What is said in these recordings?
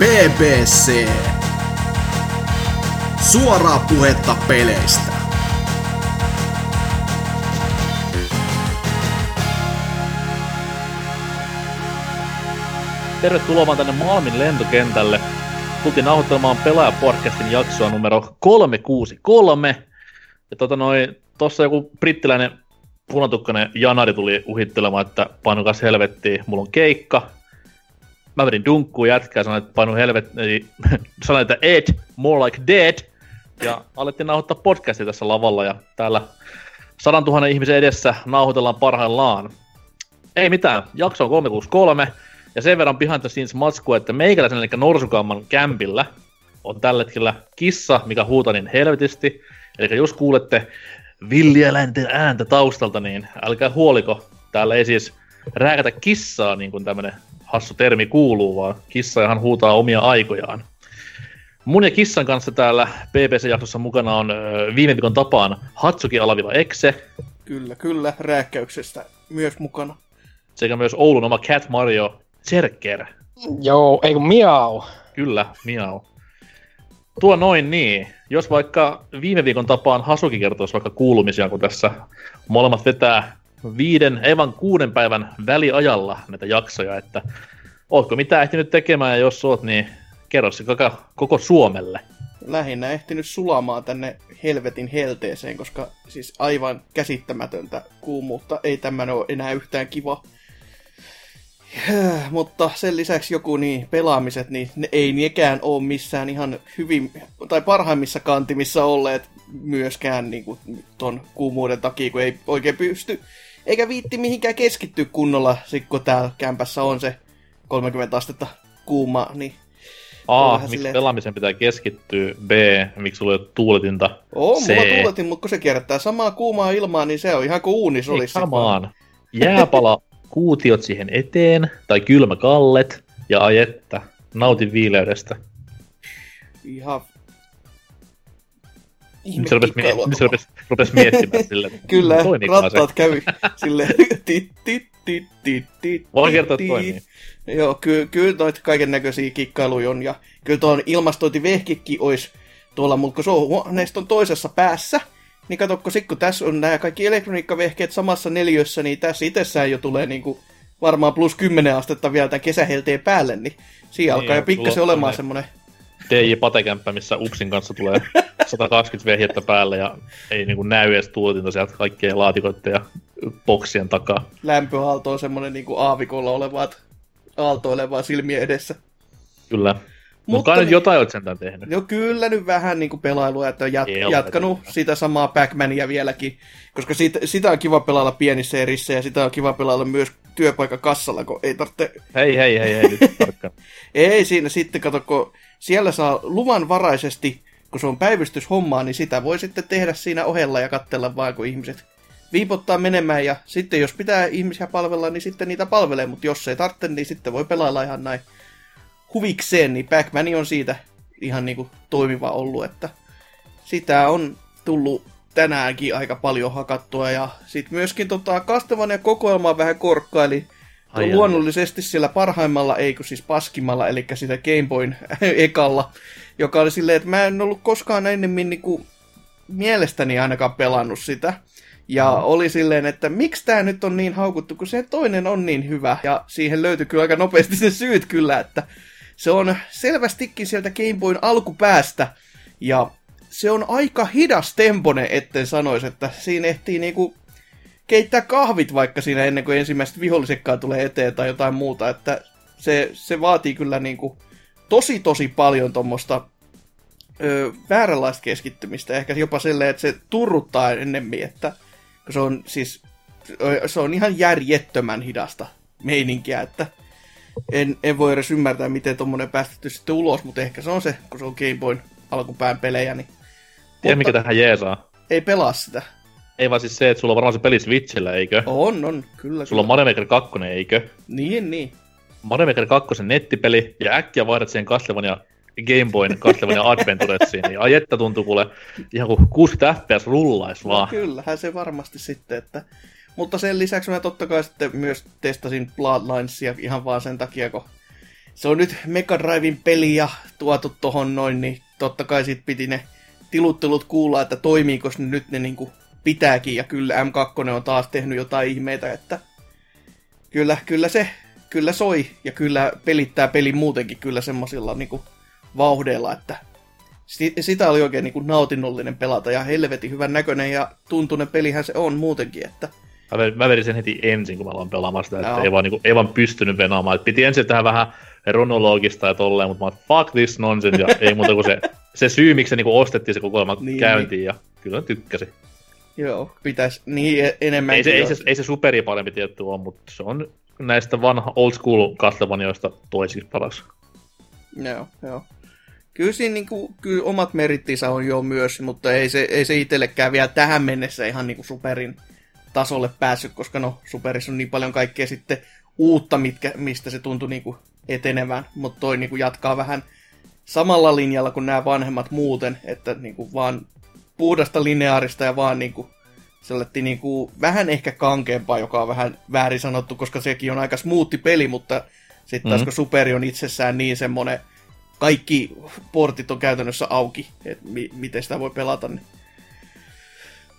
BBC. Suoraa puhetta peleistä. Tervetuloa vaan tänne Malmin lentokentälle. Tultiin nauhoittelemaan Pelaaja-podcastin jaksoa numero 363. Ja tota noin, tossa joku brittiläinen punatukkainen Janari tuli uhittelemaan, että painukas helvettiin, mulla on keikka. Mä vedin dunkkuun jätkää, sanoin, että painu helvettiin, sanoin, että Ed, more like dead. Ja alettiin nauhoittaa podcastia tässä lavalla ja täällä sadan tuhannen ihmisen edessä nauhoitellaan parhaillaan. Ei mitään, jakso on 363. Ja sen verran behind the scenes matskua, että meikäläisen eli Norsukamman kämpillä on tällä hetkellä kissa, mikä huutaa niin helvetisti. Eli jos kuulette villieläinten ääntä taustalta, niin älkää huoliko. Täällä ei siis rääkätä kissaa, niin kuin tämmönen hassu termi kuuluu, vaan kissa ihan huutaa omia aikojaan. Mun ja kissan kanssa täällä BBC-jaksossa mukana on viime viikon tapaan Hatsuki Alavila Exe. Kyllä, kyllä, rääkkäyksestä myös mukana. Sekä myös Oulun oma Cat Mario Zerker. Joo, ei kun miau. Kyllä, miau. Tuo noin niin. Jos vaikka viime viikon tapaan Hasuki kertoisi vaikka kuulumisia, kun tässä molemmat vetää viiden, ei vaan kuuden päivän väliajalla näitä jaksoja, että ootko mitä ehtinyt tekemään ja jos oot, niin kerro se koko, koko Suomelle. Lähinnä ehtinyt sulamaan tänne helvetin helteeseen, koska siis aivan käsittämätöntä kuumuutta. Ei tämmöinen ole enää yhtään kiva. Mutta sen lisäksi joku niin, pelaamiset, niin ne ei niekään ole missään ihan hyvin, tai parhaimmissa kantimissa olleet myöskään niin kuin, ton kuumuuden takia, kun ei oikein pysty, eikä viitti mihinkään keskittyä kunnolla, sit kun täällä kämpässä on se 30 astetta kuuma, niin A, miksi silleen... pelaamisen pitää keskittyä, B, miksi sulla ei ole tuuletinta, On, C. mulla tuuletin, mutta kun se kierrättää samaa kuumaa ilmaa, niin se on ihan kuin uunis olisi. Samaan. Jääpala kuutiot siihen eteen, tai kylmäkallet, ja ajetta, nautin viileydestä. Ihan nyt se rupesi, mie- se rupesi, rupesi miettimään silleen. Kyllä, rattaat kävi silleen. tit, tit, tit, tit, tit, Voin kertoa, että toimii. Joo, ky- kyllä noita kaiken näköisiä kikkailuja on. Ja kyllä tuon ilmastointivehkikki olisi tuolla, mutta kun se on huoneiston toisessa päässä, niin katsokko, sit kun tässä on nämä kaikki elektroniikkavehkeet samassa neljössä, niin tässä itsessään jo tulee niinku varmaan plus 10 astetta vielä tämän kesähelteen päälle, niin siinä niin, alkaa jo pikkasen olemaan semmoinen... DJ Patekämppä, missä Upsin kanssa tulee 120 vehjettä päälle ja ei niinku näy edes tuotinta sieltä kaikkien laatikoiden ja boksien takaa. Lämpöaalto on semmoinen niinku aavikolla olevat aaltoilevaa silmien edessä. Kyllä. Mutta nyt jotain olet sentään tehnyt. Joo, kyllä nyt vähän niin kuin pelailua, että on jat- jatkanut sitä samaa pac vieläkin, koska siitä, sitä on kiva pelailla pienissä erissä ja sitä on kiva pelailla myös työpaikan kassalla, kun ei tarvitse... Hei, hei, hei, hei, nyt Ei siinä sitten, kato, kun siellä saa luvanvaraisesti, kun se on päivystyshommaa, niin sitä voi sitten tehdä siinä ohella ja katsella vaan, kun ihmiset viipottaa menemään ja sitten jos pitää ihmisiä palvella, niin sitten niitä palvelee, mutta jos ei tarvitse, niin sitten voi pelailla ihan näin huvikseen, niin pac on siitä ihan niinku toimiva ollut, että sitä on tullut tänäänkin aika paljon hakattua ja sitten myöskin tota, ja kokoelmaa vähän korkkaili Ai luonnollisesti siellä parhaimmalla, ei kun siis paskimmalla, eli sitä Game Boyn ekalla, joka oli silleen, että mä en ollut koskaan ennemmin niinku mielestäni ainakaan pelannut sitä. Ja mm. oli silleen, että miksi tämä nyt on niin haukuttu, kun se toinen on niin hyvä. Ja siihen löytyi kyllä aika nopeasti se syyt kyllä, että se on selvästikin sieltä Game Boyn alkupäästä, ja se on aika hidas tempone, etten sanoisi, että siinä ehtii niinku keittää kahvit vaikka siinä ennen kuin ensimmäiset vihollisekkaan tulee eteen tai jotain muuta, että se, se vaatii kyllä niinku tosi tosi paljon tuommoista vääränlaista keskittymistä, ehkä jopa silleen, että se turruttaa ennemmin, että se on siis se on ihan järjettömän hidasta meininkiä, että en, en voi edes ymmärtää, miten tuommoinen päästetty sitten ulos, mutta ehkä se on se, kun se on Game Boyn alkupään pelejä. Niin... Tiedä, mikä tähän jeesaa? Ei pelaa sitä. Ei vaan siis se, että sulla on varmaan se peli Switchillä, eikö? On, on, kyllä. Sulla on Mario Maker 2, eikö? Niin, niin. Mario Maker 2 nettipeli, ja äkkiä vaihdat siihen Castlevania Game Boyn Castlevania Adventuresiin, niin ajetta tuntuu kuule ihan kuin 60 fps rullais vaan. No, kyllähän se varmasti sitten, että mutta sen lisäksi mä totta kai sitten myös testasin Bloodlinesia ihan vaan sen takia, kun se on nyt Mega Drivein peli ja tuotu tohon noin, niin totta kai sit piti ne tiluttelut kuulla, että toimiiko ne nyt ne niinku pitääkin, ja kyllä M2 on taas tehnyt jotain ihmeitä, että kyllä, kyllä se kyllä soi, ja kyllä pelittää pelin muutenkin kyllä semmoisilla niinku vauhdeilla, että sitä oli oikein niinku nautinnollinen pelata, ja helvetin hyvän näköinen ja tuntunen pelihän se on muutenkin, että Mä, vedin, mä vedin sen heti ensin, kun mä aloin pelaamaan sitä, että ei vaan, niin kuin, ei vaan pystynyt venaamaan. Et piti ensin tähän vähän runologista ja tolleen, mutta mä oon, fuck this nonsense, ja ei muuta kuin se, se syy, miksi se niin ostettiin se kokoelma niin, käyntiin, niin. ja kyllä tykkäsi. Joo, pitäisi niin e- enemmän. Ei se, ei, se, ei se superi parempi tietty ole, mutta se on näistä vanha old school Castlevaniaista toisiksi paras. Joo, joo. Kyllä siinä niin kuin, kyllä omat merittinsä on jo myös, mutta ei se, ei se itsellekään vielä tähän mennessä ihan niin kuin superin tasolle päässyt, koska no Superissa on niin paljon kaikkea sitten uutta, mitkä, mistä se tuntui niin kuin etenevän, mutta toi niin kuin jatkaa vähän samalla linjalla kuin nämä vanhemmat muuten, että niin kuin vaan puhdasta lineaarista ja vaan niin kuin selletti niin kuin vähän ehkä kankeampaa, joka on vähän väärin sanottu, koska sekin on aika smoothi peli, mutta sitten taas mm-hmm. kun Superi on itsessään niin semmonen, kaikki portit on käytännössä auki, että mi- miten sitä voi pelata, niin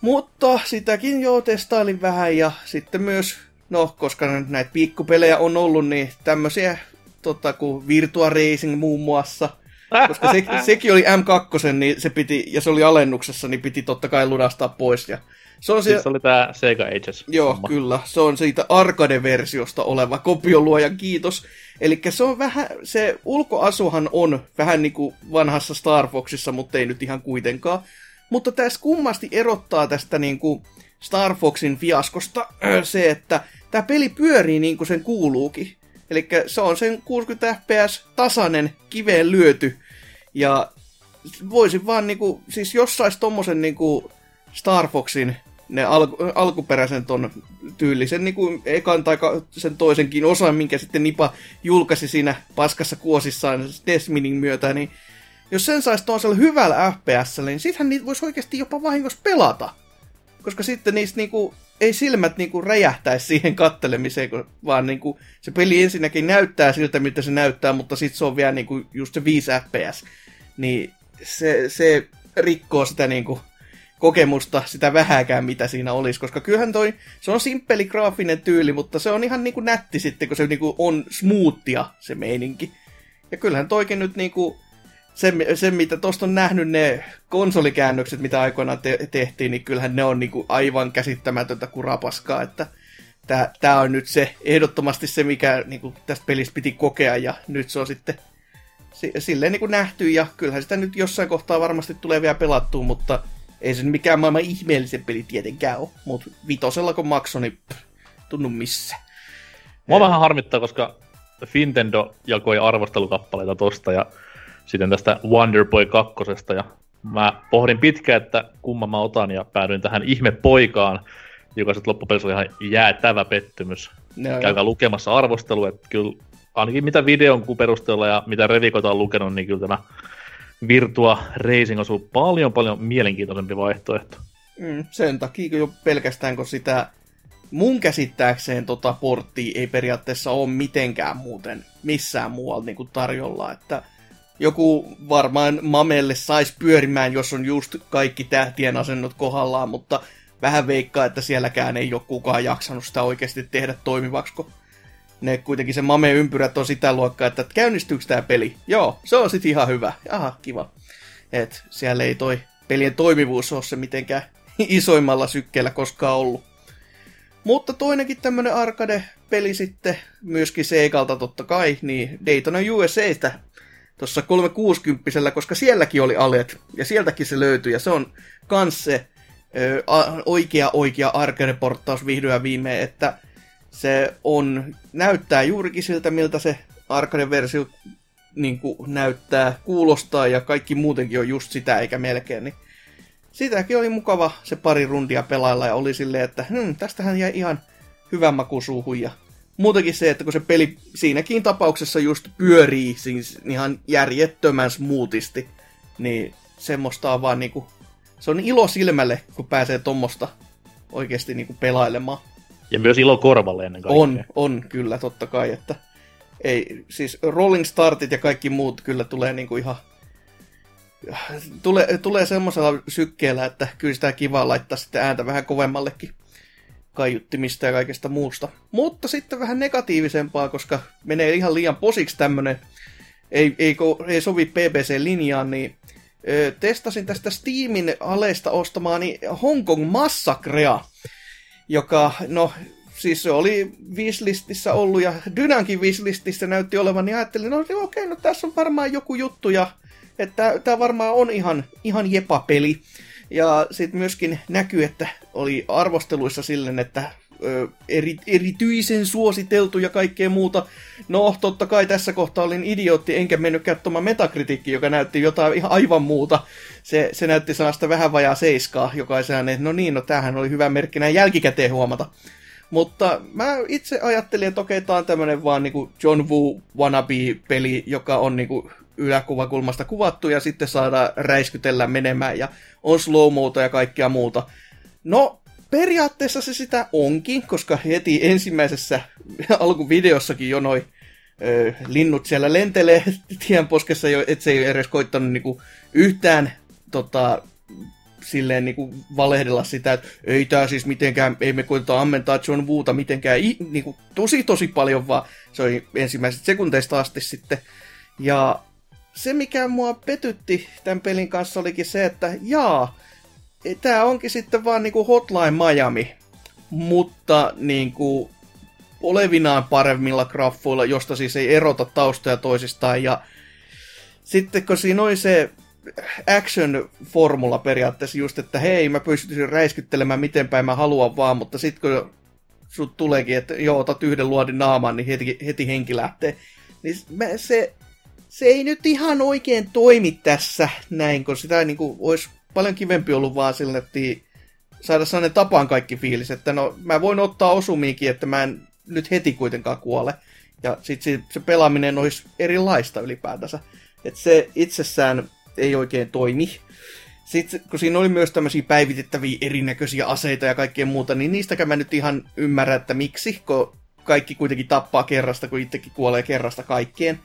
mutta sitäkin jo testailin vähän ja sitten myös, no koska näitä pikkupelejä on ollut, niin tämmöisiä tota, kuin Virtua Racing muun muassa. Koska se, sekin oli M2, niin se piti, ja se oli alennuksessa, niin piti totta kai lunastaa pois. Ja se on siis se oli tää Sega Ages. Joo, homma. kyllä. Se on siitä arcade-versiosta oleva kopioluoja, kiitos. Eli se on vähän, se ulkoasuhan on vähän niin kuin vanhassa Star Foxissa, mutta ei nyt ihan kuitenkaan. Mutta tässä kummasti erottaa tästä niin kuin Star Foxin fiaskosta se, että tämä peli pyörii niin kuin sen kuuluukin. Eli se on sen 60 fps tasainen, kiveen lyöty. Ja voisin vaan niinku, siis jos sais tommosen niinku Star Foxin ne al- alkuperäisen ton tyylisen niinku ekan tai sen toisenkin osan, minkä sitten Nipa julkaisi siinä paskassa kuosissaan Desminin myötä, niin jos sen saisi tuollaisella hyvällä FPS, niin sittenhän niitä voisi oikeasti jopa vahingossa pelata. Koska sitten niistä niinku, ei silmät niinku räjähtäisi siihen kattelemiseen, vaan niinku, se peli ensinnäkin näyttää siltä, mitä se näyttää, mutta sitten se on vielä niinku just se 5 FPS. Niin se, se rikkoo sitä niinku kokemusta, sitä vähääkään mitä siinä olisi, koska kyllähän toi, se on simppeli graafinen tyyli, mutta se on ihan niinku nätti sitten, kun se niinku on smoothia se meininki. Ja kyllähän toikin nyt niinku, se, se mitä tuosta on nähnyt ne konsolikäännökset, mitä aikoinaan te- tehtiin, niin kyllähän ne on niinku aivan käsittämätöntä kurapaskaa, että tämä on nyt se ehdottomasti se, mikä niinku tästä pelistä piti kokea, ja nyt se on sitten silleen niinku nähty, ja kyllähän sitä nyt jossain kohtaa varmasti tulee vielä pelattua, mutta ei se mikään maailman ihmeellisen peli tietenkään ole, mutta vitosella kun makso, niin pff, tunnu missä. Mua vähän harmittaa, koska Fintendo jakoi arvostelukappaleita tosta, ja sitten tästä Wonder Boy 2. Ja mä pohdin pitkään, että kumman mä otan ja päädyin tähän ihmepoikaan, joka sitten loppupeleissä oli ihan jäätävä pettymys. No, Käykää lukemassa arvostelu, että kyllä ainakin mitä videon perusteella ja mitä revikoita on lukenut, niin kyllä tämä Virtua Racing on paljon paljon mielenkiintoisempi vaihtoehto. Mm, sen takia jo pelkästään, kun sitä mun käsittääkseen tota porttia ei periaatteessa ole mitenkään muuten missään muualla niin tarjolla, että joku varmaan Mamelle saisi pyörimään, jos on just kaikki tähtien asennot kohdallaan, mutta vähän veikkaa, että sielläkään ei ole kukaan jaksanut sitä oikeasti tehdä toimivaksi, kun ne kuitenkin se Mame-ympyrät on sitä luokkaa, että käynnistyykö tämä peli? Joo, se on sitten ihan hyvä. Aha, kiva. Et siellä ei toi pelien toimivuus ole se mitenkään isoimmalla sykkeellä koskaan ollut. Mutta toinenkin tämmönen arcade-peli sitten, myöskin Segalta totta kai, niin Daytona USAstä tuossa 360 koska sielläkin oli alet, ja sieltäkin se löytyi, ja se on kans se ö, a, oikea oikea arcade-porttaus vihdoin ja viimein, että se on, näyttää juurikin siltä, miltä se arcade-versio niin näyttää, kuulostaa, ja kaikki muutenkin on just sitä, eikä melkein, niin sitäkin oli mukava se pari rundia pelailla, ja oli silleen, että hm, tästähän jäi ihan hyvä maku suuhun, ja muutenkin se, että kun se peli siinäkin tapauksessa just pyörii siis ihan järjettömän smoothisti, niin semmoista on vaan niinku, se on ilo silmälle, kun pääsee tuommoista oikeasti niinku pelailemaan. Ja myös ilo korvalle ennen kaikkea. On, on kyllä totta kai, että ei, siis rolling startit ja kaikki muut kyllä tulee niinku ihan tulee, tulee semmoisella sykkeellä, että kyllä sitä kivaa laittaa sitten ääntä vähän kovemmallekin kaiuttimista ja kaikesta muusta. Mutta sitten vähän negatiivisempaa, koska menee ihan liian posiksi tämmönen, ei, ei, ei sovi PPC-linjaan, niin ö, testasin tästä Steamin alesta ostamaani Hong Kong Massacrea, joka, no, siis se oli Wishlistissä ollut ja Dynankin Wishlistissä näytti olevan, niin ajattelin, no okei, okay, no tässä on varmaan joku juttu ja että tämä varmaan on ihan, ihan jepa-peli. Ja sitten myöskin näkyy, että oli arvosteluissa silleen, että ö, eri, erityisen suositeltu ja kaikkea muuta. No, totta kai tässä kohtaa olin idiootti, enkä mennyt katsomaan metakritiikki, joka näytti jotain ihan aivan muuta. Se, se näytti sellaista vähän vajaa seiskaa, joka ei että no niin, no tämähän oli hyvä merkki näin jälkikäteen huomata. Mutta mä itse ajattelin, että okei, tää on tämmönen vaan niinku John Woo wannabe-peli, joka on niinku yläkuvakulmasta kuvattu ja sitten saadaan räiskytellä menemään ja on slow ja kaikkea muuta. No, periaatteessa se sitä onkin, koska heti ensimmäisessä alkuvideossakin jo noin ö, linnut siellä lentelee tienposkessa, jo, et se ei edes koittanut niinku yhtään tota, silleen niinku valehdella sitä, että ei tää siis mitenkään, ei me koiteta ammentaa John Woota mitenkään niinku, tosi tosi paljon, vaan se oli ensimmäiset sekunteista asti sitten. Ja se, mikä mua petytti tämän pelin kanssa, olikin se, että jaa, tämä onkin sitten vaan niinku Hotline Miami, mutta niinku olevinaan paremmilla graffuilla, josta siis ei erota taustoja toisistaan. Ja sitten kun siinä oli se action-formula periaatteessa just, että hei, mä pystyisin räiskyttelemään miten päin mä haluan vaan, mutta sitten kun sut tuleekin, että joo, otat yhden luodin naaman, niin heti, heti henki lähtee. Niin se se ei nyt ihan oikein toimi tässä näin, kun sitä niin kuin, olisi paljon kivempi ollut vaan sille, että saada sellainen tapaan kaikki fiilis, että no mä voin ottaa osumiinkin, että mä en nyt heti kuitenkaan kuole. Ja sitten se, se pelaaminen olisi erilaista ylipäätänsä. Että se itsessään ei oikein toimi. Sitten kun siinä oli myös tämmöisiä päivitettäviä erinäköisiä aseita ja kaikkea muuta, niin niistäkään mä nyt ihan ymmärrän, että miksi, kun kaikki kuitenkin tappaa kerrasta, kun itsekin kuolee kerrasta kaikkeen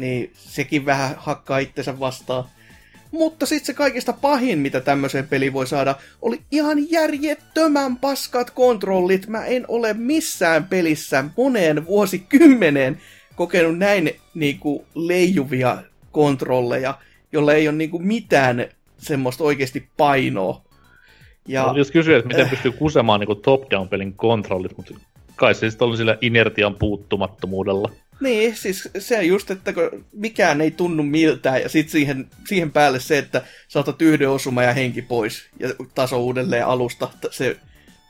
niin sekin vähän hakkaa itsensä vastaan. Mutta sitten se kaikista pahin, mitä tämmöiseen peliin voi saada, oli ihan järjettömän paskat kontrollit. Mä en ole missään pelissä moneen vuosikymmeneen kokenut näin niinku leijuvia kontrolleja, jolle ei ole niinku mitään semmoista oikeasti painoa. Ja, no, jos kysyy, että miten pystyy kusemaan niinku top-down-pelin kontrollit, mutta kai se sitten oli sillä inertian puuttumattomuudella. Niin, siis se just, että kun mikään ei tunnu miltään ja sitten siihen, siihen päälle se, että saatat yhden osuma ja henki pois ja taso uudelleen alusta. Se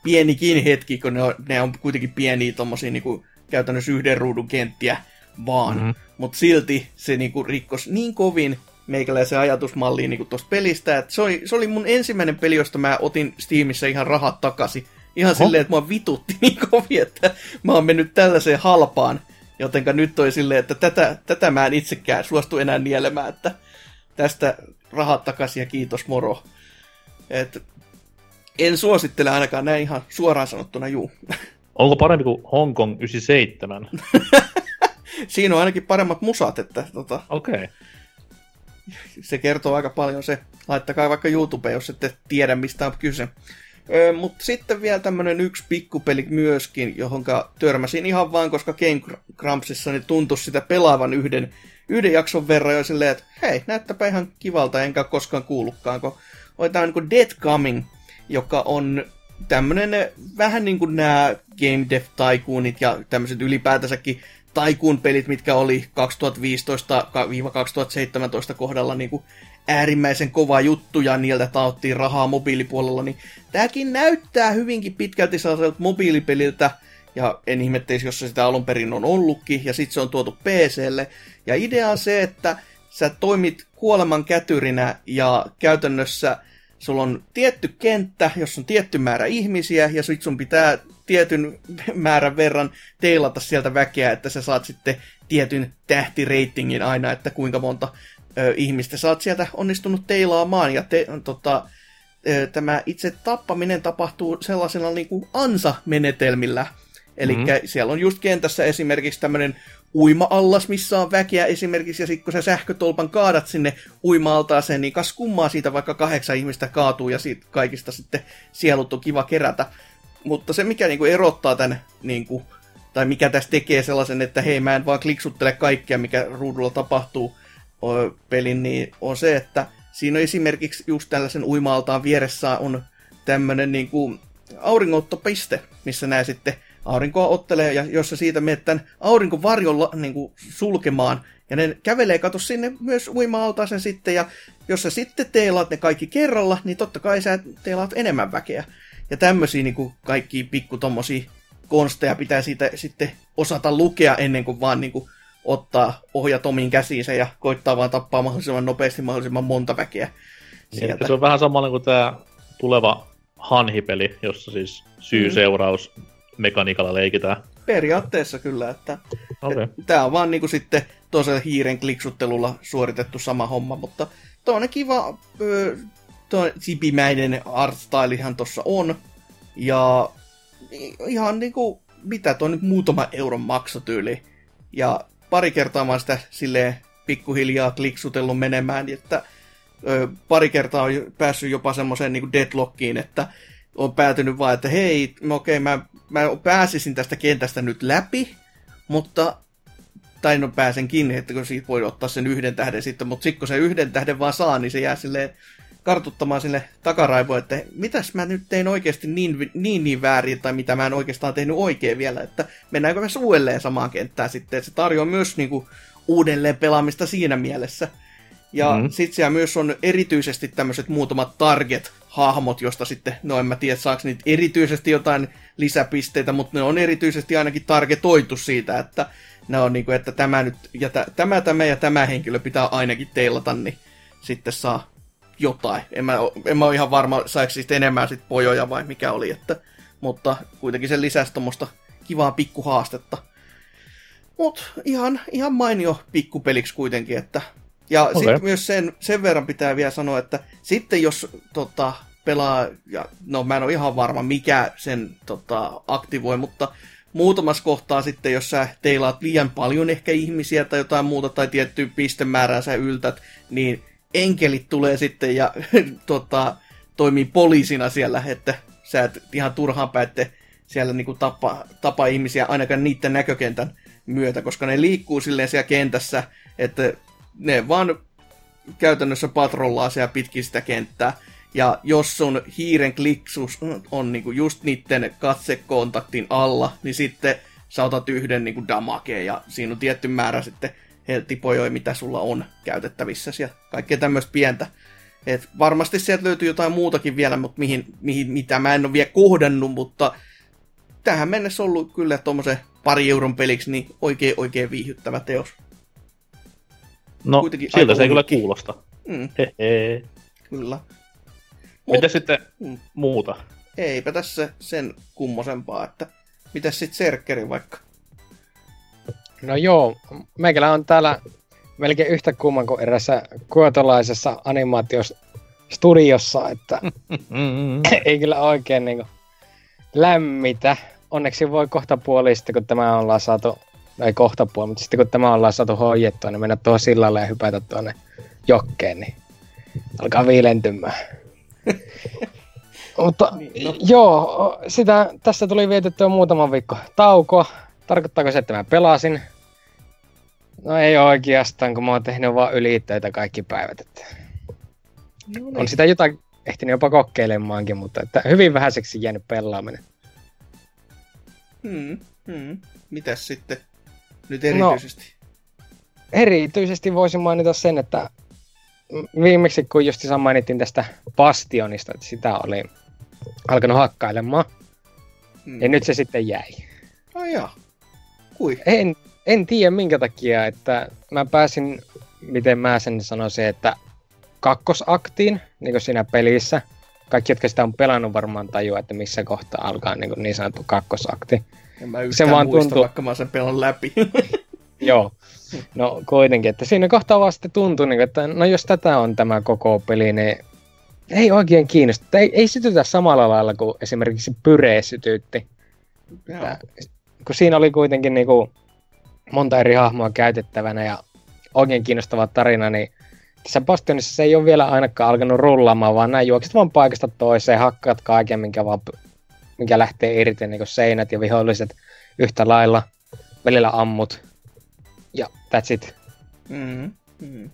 pienikin hetki, kun ne on, ne on kuitenkin pieniä tommosia niinku, käytännössä yhden ruudun kenttiä vaan. Mm-hmm. Mutta silti se niinku rikkos niin kovin meikäläisen ajatusmalliin niinku tosta pelistä, että se oli, se oli mun ensimmäinen peli, josta mä otin Steamissa ihan rahat takaisin. Ihan Oho. silleen, että mua vitutti niin kovin, että mä oon mennyt tällaiseen halpaan Jotenka nyt toi silleen, että tätä, tätä mä en itsekään suostu enää nielemään, että tästä rahat takaisin ja kiitos moro. Et en suosittele ainakaan näin ihan suoraan sanottuna, juu. Onko parempi kuin Hong Kong 97? Siinä on ainakin paremmat musat, että tota, Okei. Okay. Se kertoo aika paljon se. Laittakaa vaikka YouTube, jos ette tiedä mistä on kyse. Mutta sitten vielä tämmönen yksi pikkupeli myöskin, johon törmäsin ihan vaan, koska Game Grumpsissa niin tuntui sitä pelaavan yhden, yhden jakson verran jo silleen, että hei, näyttäpä ihan kivalta, enkä koskaan kuullutkaan, kun tämä niin Dead Coming, joka on tämmönen vähän niin kuin nämä Game Dev Tycoonit ja tämmöiset ylipäätänsäkin Tycoon pelit, mitkä oli 2015-2017 kohdalla niin kuin äärimmäisen kova juttu ja niiltä taottiin rahaa mobiilipuolella, niin tämäkin näyttää hyvinkin pitkälti sellaiselta mobiilipeliltä, ja en ihmetteisi, jos se sitä alun perin on ollutkin, ja sitten se on tuotu PClle. Ja idea on se, että sä toimit kuoleman kätyrinä, ja käytännössä sulla on tietty kenttä, jossa on tietty määrä ihmisiä, ja sit sun pitää tietyn määrän verran teilata sieltä väkeä, että sä saat sitten tietyn tähtireitingin aina, että kuinka monta ö, ihmistä sä oot sieltä onnistunut teilaamaan, ja te, tota, ö, tämä itse tappaminen tapahtuu sellaisilla niin kuin ansa-menetelmillä. Eli mm-hmm. siellä on just kentässä esimerkiksi tämmöinen uima-allas, missä on väkeä esimerkiksi, ja sitten kun sä sähkötolpan kaadat sinne uima-altaaseen, niin kas kummaa siitä vaikka kahdeksan ihmistä kaatuu, ja siitä kaikista sitten sielut on kiva kerätä. Mutta se, mikä niinku erottaa tämän, niinku, tai mikä tässä tekee sellaisen, että hei, mä en vaan kliksuttele kaikkea, mikä ruudulla tapahtuu pelin, niin on se, että siinä on esimerkiksi just tällaisen uima-altaan vieressä on tämmöinen niinku auringottopiste, missä nää sitten aurinkoa ottelee, ja jos sä siitä menet tämän aurinkovarjolla niin kuin sulkemaan, ja ne kävelee, kato sinne myös uima sen sitten, ja jos sä sitten teilaat ne kaikki kerralla, niin totta kai sä teilaat enemmän väkeä. Ja tämmöisiä niin kuin kaikki pikku konsteja pitää siitä sitten osata lukea ennen kuin vaan niin kuin ottaa ohjat omiin käsiinsä ja koittaa vaan tappaa mahdollisimman nopeasti mahdollisimman monta väkeä. Sieltä. Se on vähän samalla kuin tämä tuleva Hanhipeli, jossa siis syy-seuraus mekaniikalla leikitään. Periaatteessa kyllä, että okay. tämä on vaan niinku sitten toisella hiiren kliksuttelulla suoritettu sama homma, mutta toinen kiva tuo sipimäinen artstylihan tuossa on. Ja ihan niinku, mitä toi nyt muutama euron maksotyyli. Ja pari kertaa mä sitä silleen pikkuhiljaa kliksutellut menemään, että ö, pari kertaa on päässyt jopa semmoiseen niinku deadlockiin, että on päätynyt vaan, että hei, okei, mä, mä pääsisin tästä kentästä nyt läpi, mutta tai no pääsenkin, että kun siitä voi ottaa sen yhden tähden sitten, mutta sitten kun se yhden tähden vaan saa, niin se jää silleen kartuttamaan sille takaraivoon, että mitäs mä nyt tein oikeasti niin, niin, niin väärin, tai mitä mä en oikeastaan tehnyt oikein vielä, että mennäänkö myös uudelleen samaan kenttään sitten, että se tarjoaa myös niinku uudelleen pelaamista siinä mielessä. Ja mm-hmm. sitten siellä myös on erityisesti tämmöiset muutamat target-hahmot, josta sitten, no en mä tiedä saako niitä erityisesti jotain lisäpisteitä, mutta ne on erityisesti ainakin targetoitu siitä, että ne on niinku, että tämä nyt, ja t- tämä, tämä ja tämä henkilö pitää ainakin teilata, niin sitten saa jotain. En mä, en mä ole ihan varma, saiko sitten enemmän sit pojoja vai mikä oli, että, mutta kuitenkin se lisäsi tuommoista kivaa pikkuhaastetta. Mut ihan, ihan mainio pikkupeliksi kuitenkin, että ja okay. sitten myös sen, sen verran pitää vielä sanoa, että sitten jos tota, pelaa, ja no mä en ole ihan varma mikä sen tota, aktivoi, mutta muutamassa kohtaa sitten, jos sä teilaat liian paljon ehkä ihmisiä tai jotain muuta tai tiettyä pistemäärää sä yltät, niin enkelit tulee sitten ja tota, toimii poliisina siellä, että sä et ihan turhaan päätte siellä niinku tapa, tapa ihmisiä ainakaan niiden näkökentän myötä, koska ne liikkuu silleen siellä kentässä, että ne vaan käytännössä patrollaa siellä pitkin sitä kenttää. Ja jos sun hiiren kliksus on niinku just niiden katsekontaktin alla, niin sitten sä otat yhden niinku damakeen ja siinä on tietty määrä sitten he tipojoi, mitä sulla on käytettävissä ja kaikkea tämmöistä pientä. Et varmasti sieltä löytyy jotain muutakin vielä, mutta mihin, mihin, mitä mä en ole vielä kohdannut, mutta tähän mennessä ollut kyllä tuommoisen pari euron peliksi niin oikein oikein viihyttävä teos. No, Kuitenkin siltä se ei kyllä kuulosta. Mm. Hehe. Kyllä. Mut, Mitä sitten mm. muuta? Eipä tässä sen kummosempaa, että mitä sitten Serkkeri vaikka? No joo, meikälä on täällä melkein yhtä kumman kuin erässä kuotolaisessa animaatiostudiossa, että ei kyllä oikein niinku lämmitä. Onneksi voi kohta puolista, kun tämä ollaan saatu ei kohta puoli, mutta sitten kun tämä ollaan saatu hoidettua, niin mennä tuohon sillalle ja hypätä tuonne jokkeen, niin alkaa viilentymään. mutta niin, no. joo, sitä, tästä tuli vietettyä muutama viikko taukoa. Tarkoittaako se, että mä pelasin? No ei oikeastaan, kun mä oon tehnyt vaan ylitteitä kaikki päivät. Että no niin. On sitä jotain ehtinyt jopa kokeilemaankin, mutta että hyvin vähäiseksi jäänyt pelaaminen. Hmm, hmm. Mitäs sitten nyt erityisesti? No, erityisesti voisin mainita sen, että viimeksi kun just mainittiin tästä Bastionista, että sitä oli alkanut hakkailemaan, hmm. niin nyt se sitten jäi. Oh joo. Kui? En, en tiedä minkä takia, että mä pääsin, miten mä sen sanoisin, että kakkosaktiin niin kuin siinä pelissä. Kaikki, jotka sitä on pelannut varmaan tajua, että missä kohtaa alkaa niin, kuin niin sanottu kakkosakti. En mä se vaan muista, tuntuu... vaikka mä sen pelan läpi. Joo. No kuitenkin, että siinä kohtaa vaan sitten tuntui, niin että no jos tätä on tämä koko peli, niin ei oikein kiinnosta. Ei, ei sytytä samalla lailla kuin esimerkiksi Pyree sytytti. Kun siinä oli kuitenkin niinku, monta eri hahmoa käytettävänä ja oikein kiinnostava tarina, niin tässä Bastionissa se ei ole vielä ainakaan alkanut rullaamaan, vaan näin juokset vaan paikasta toiseen, hakkaat kaiken, minkä, vaan, mikä lähtee irti, niin kuin seinät ja viholliset yhtä lailla. Välillä ammut. Ja that's it. Mm. Mm.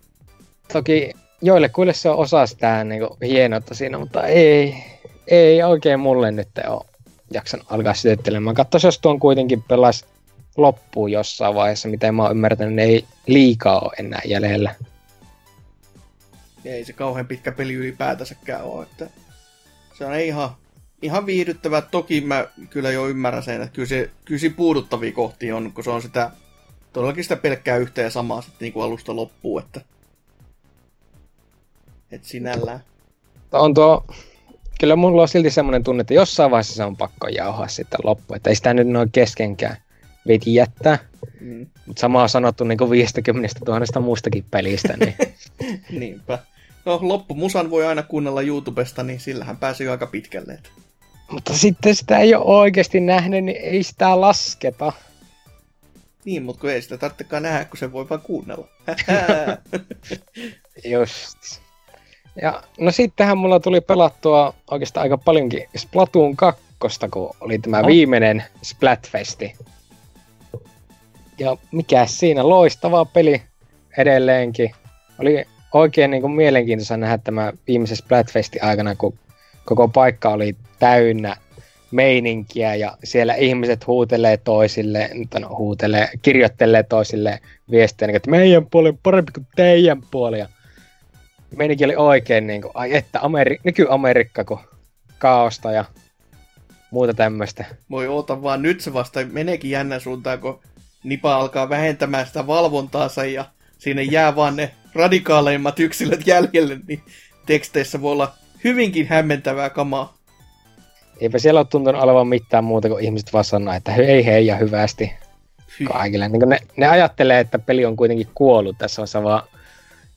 Toki joillekuille se on osa sitä niin kuin, hienoutta siinä, mutta ei, ei oikein mulle nyt ole jaksan alkaa sytyttelemään. Katsotaan, jos tuon kuitenkin pelas loppuun jossain vaiheessa, mitä mä oon ymmärtänyt, niin ei liikaa ole enää jäljellä. Ei se kauhean pitkä peli ylipäätänsäkään ole, että se on ihan, ihan viihdyttävä. Toki mä kyllä jo ymmärrän sen, että kyllä, se, kyllä se puuduttavia kohtia on, kun se on sitä todellakin sitä pelkkää yhtä ja samaa sitten niin kuin alusta loppuun, että et sinällään. On tuo, kyllä mulla on silti semmoinen tunne, että jossain vaiheessa se on pakko jauhaa sitten loppu, että ei sitä nyt noin keskenkään veti jättää. Mm. Mutta sama on sanottu niin kuin 50 000 muustakin pelistä. Niin... Niinpä. No loppumusan voi aina kuunnella YouTubesta, niin sillähän pääsee jo aika pitkälle. Että... Mutta sitten sitä ei ole oikeasti nähnyt, niin ei sitä lasketa. Niin, mutta kun ei sitä tarvitsekaan nähdä, kun se voi vaan kuunnella. Just. Ja no sittenhän mulla tuli pelattua oikeastaan aika paljonkin Splatoon 2, kun oli tämä oh. viimeinen Splatfesti. Ja mikä siinä, loistava peli edelleenkin. Oli oikein niin kuin mielenkiintoista nähdä tämä viimeisessä Splatfestin aikana, kun koko paikka oli täynnä meininkiä ja siellä ihmiset huutelee toisille, no, huutelee, kirjoittelee toisille viestejä, että meidän puoli on parempi kuin teidän puoli. Ja meininki oli oikein niin kuin, ai että Ameri- nyky-Amerikka, kun kaaosta ja muuta tämmöistä. Voi oota vaan, nyt se vasta meneekin jännä suuntaan, kun Nipa alkaa vähentämään sitä valvontaansa ja siinä jää vaan ne radikaaleimmat yksilöt jäljelle, niin teksteissä voi olla hyvinkin hämmentävää kamaa. Eipä siellä ole tuntunut olevan mitään muuta kuin ihmiset vaan sanoo, että hei hei ja hyvästi kaikille. Niin ne, ne ajattelee, että peli on kuitenkin kuollut tässä on vaan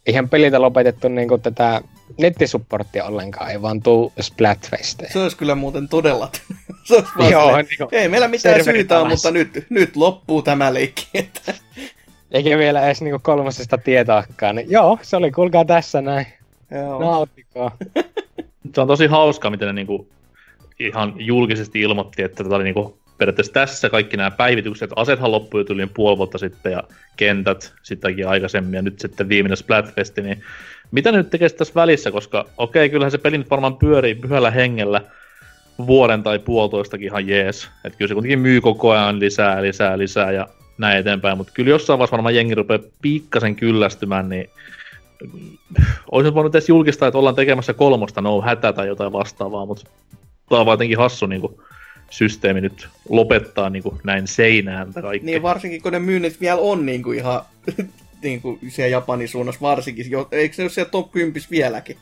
ihan peliltä lopetettu niin kuin tätä nettisupporttia ollenkaan, ei vaan tuu Splatfest. Se olisi kyllä muuten todella... se olisi vaan Joo, niin kuin, ei meillä mitään syytä on, mutta nyt, nyt loppuu tämä leikki. Että... Eikä vielä edes niin kolmosesta tietaakaan. Niin, joo, se oli kuulkaa tässä näin. Joo. Nauttikaa. se on tosi hauskaa, miten ne niinku ihan julkisesti ilmoitti, että tämä oli niinku periaatteessa tässä kaikki nämä päivitykset, asethan loppui jo puoli vuotta sitten ja kentät sitäkin aikaisemmin ja nyt sitten viimeinen Splatfesti, niin mitä nyt tekee tässä välissä, koska okei, okay, kyllähän se peli nyt varmaan pyörii pyhällä hengellä vuoden tai puolitoistakin ihan jees. Että kyllä se kuitenkin myy koko ajan lisää, lisää, lisää ja näin eteenpäin, mutta kyllä jossain vaiheessa varmaan jengi rupeaa pikkasen kyllästymään, niin olisin voinut edes julkistaa, että ollaan tekemässä kolmosta no hätä tai jotain vastaavaa, mutta tämä on vaan jotenkin hassu niin kuin, systeemi nyt lopettaa niin kuin, näin seinään kaikki. Niin varsinkin kun ne myynnit vielä on niin kuin, ihan niin kuin, siellä Japanin suunnassa varsinkin. Jo, eikö se ole siellä top 10 vieläkin?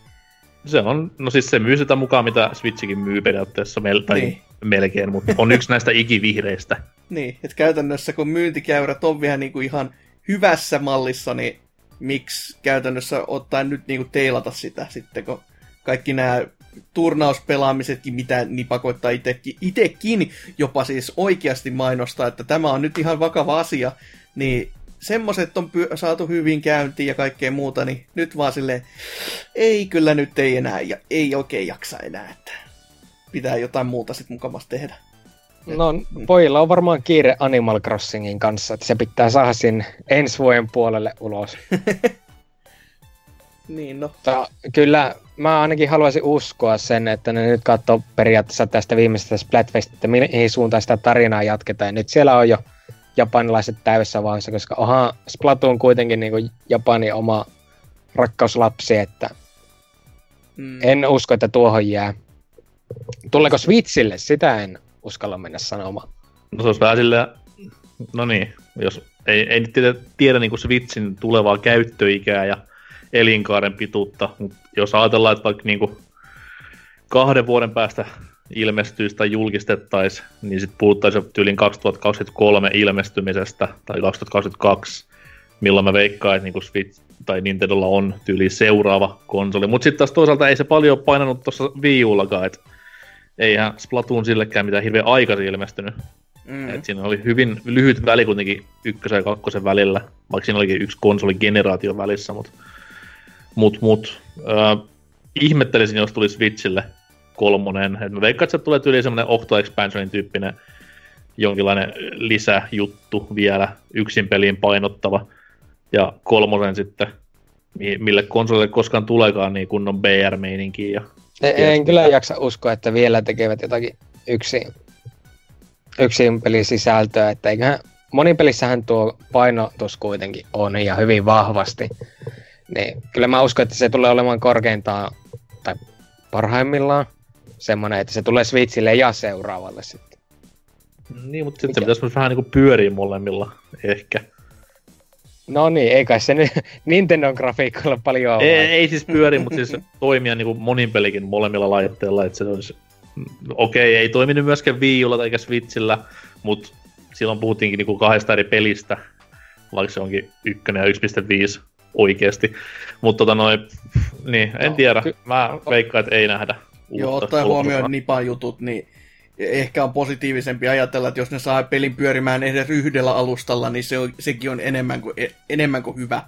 Se on, no siis se myy sitä mukaan, mitä Switchikin myy periaatteessa, mel- tai niin. melkein, mutta on yksi näistä ikivihreistä. niin, että käytännössä kun myyntikäyrät on vielä niin kuin ihan hyvässä mallissa, niin miksi käytännössä ottaen nyt niin kuin teilata sitä sitten, kun kaikki nämä turnauspelaamisetkin, mitä nipakoittaa itekin, itekin jopa siis oikeasti mainostaa, että tämä on nyt ihan vakava asia, niin semmoset on py- saatu hyvin käyntiin ja kaikkea muuta, niin nyt vaan silleen, ei kyllä nyt ei enää, ja ei oikein jaksa enää, että pitää jotain muuta sitten mukavasti tehdä. No, pojilla on varmaan kiire Animal Crossingin kanssa, että se pitää saada sinne ensi vuoden puolelle ulos. niin no. Ta, kyllä mä ainakin haluaisin uskoa sen, että ne nyt katsoo periaatteessa tästä viimeisestä Splatfestistä, että mihin suuntaan sitä tarinaa jatketaan. Nyt siellä on jo japanilaiset täydessä vaiheessa, koska onhan Splatoon kuitenkin niin Japanin oma rakkauslapsi, että mm. en usko, että tuohon jää. Tuleeko Switchille? Sitä en uskalla mennä sanomaan. No se olisi vähän silleen, no niin, jos ei, ei nyt tiedä, tiedä niin kuin Switchin tulevaa käyttöikää ja elinkaaren pituutta, mutta jos ajatellaan, että vaikka niin kuin kahden vuoden päästä ilmestyisi tai julkistettaisiin, niin sitten puhuttaisiin tyylin 2023 ilmestymisestä tai 2022, milloin mä veikkaan, että niin Switch tai Nintendolla on tyyli seuraava konsoli. Mutta sitten taas toisaalta ei se paljon painanut tuossa Wii Ullakaan, että eihän Splatoon sillekään mitään hirveän aikaisin ilmestynyt. Mm. Et siinä oli hyvin lyhyt väli kuitenkin ykkösen ja kakkosen välillä, vaikka siinä olikin yksi konsoligeneraatio välissä, mutta mut, mut, äh, ihmettelisin, jos tulisi Switchille kolmonen. Et mä veikkaan, että se tulee tyyliin semmoinen Octo Expansionin tyyppinen jonkinlainen lisäjuttu vielä yksin peliin painottava. Ja kolmosen sitten, mille konsolille koskaan tulekaan niin kunnon BR-meininkiä. Ja en, en kyllä jaksa uskoa, että vielä tekevät jotakin yksi, yksin pelisisältöä, että eiköhän monipelissähän tuo painotus kuitenkin on ja hyvin vahvasti. Niin, kyllä mä uskon, että se tulee olemaan korkeintaan, tai parhaimmillaan, semmoinen, että se tulee Switchille ja seuraavalle sitten. Niin, mutta sitten se pitäisi vähän niinku pyöriä molemmilla, ehkä. No niin, ei kai se nyt Nintendo grafiikolla paljon ole. Ei, ei siis pyöri, mutta siis toimia niinku monin pelikin molemmilla laitteilla, että se olisi... Okei, okay, ei toiminut myöskään Wii Ulla eikä Switchillä, mutta silloin puhuttiinkin niinku kahdesta eri pelistä, vaikka se onkin ykkönen ja 1.5 oikeasti. Mutta tota noin, niin, en no, tiedä. Mä veikkaan, että ei nähdä. Joo, ottaen huomioon Nipan jutut, niin ehkä on positiivisempi ajatella, että jos ne saa pelin pyörimään edes yhdellä alustalla, niin se on, sekin on enemmän kuin, enemmän kuin hyvä.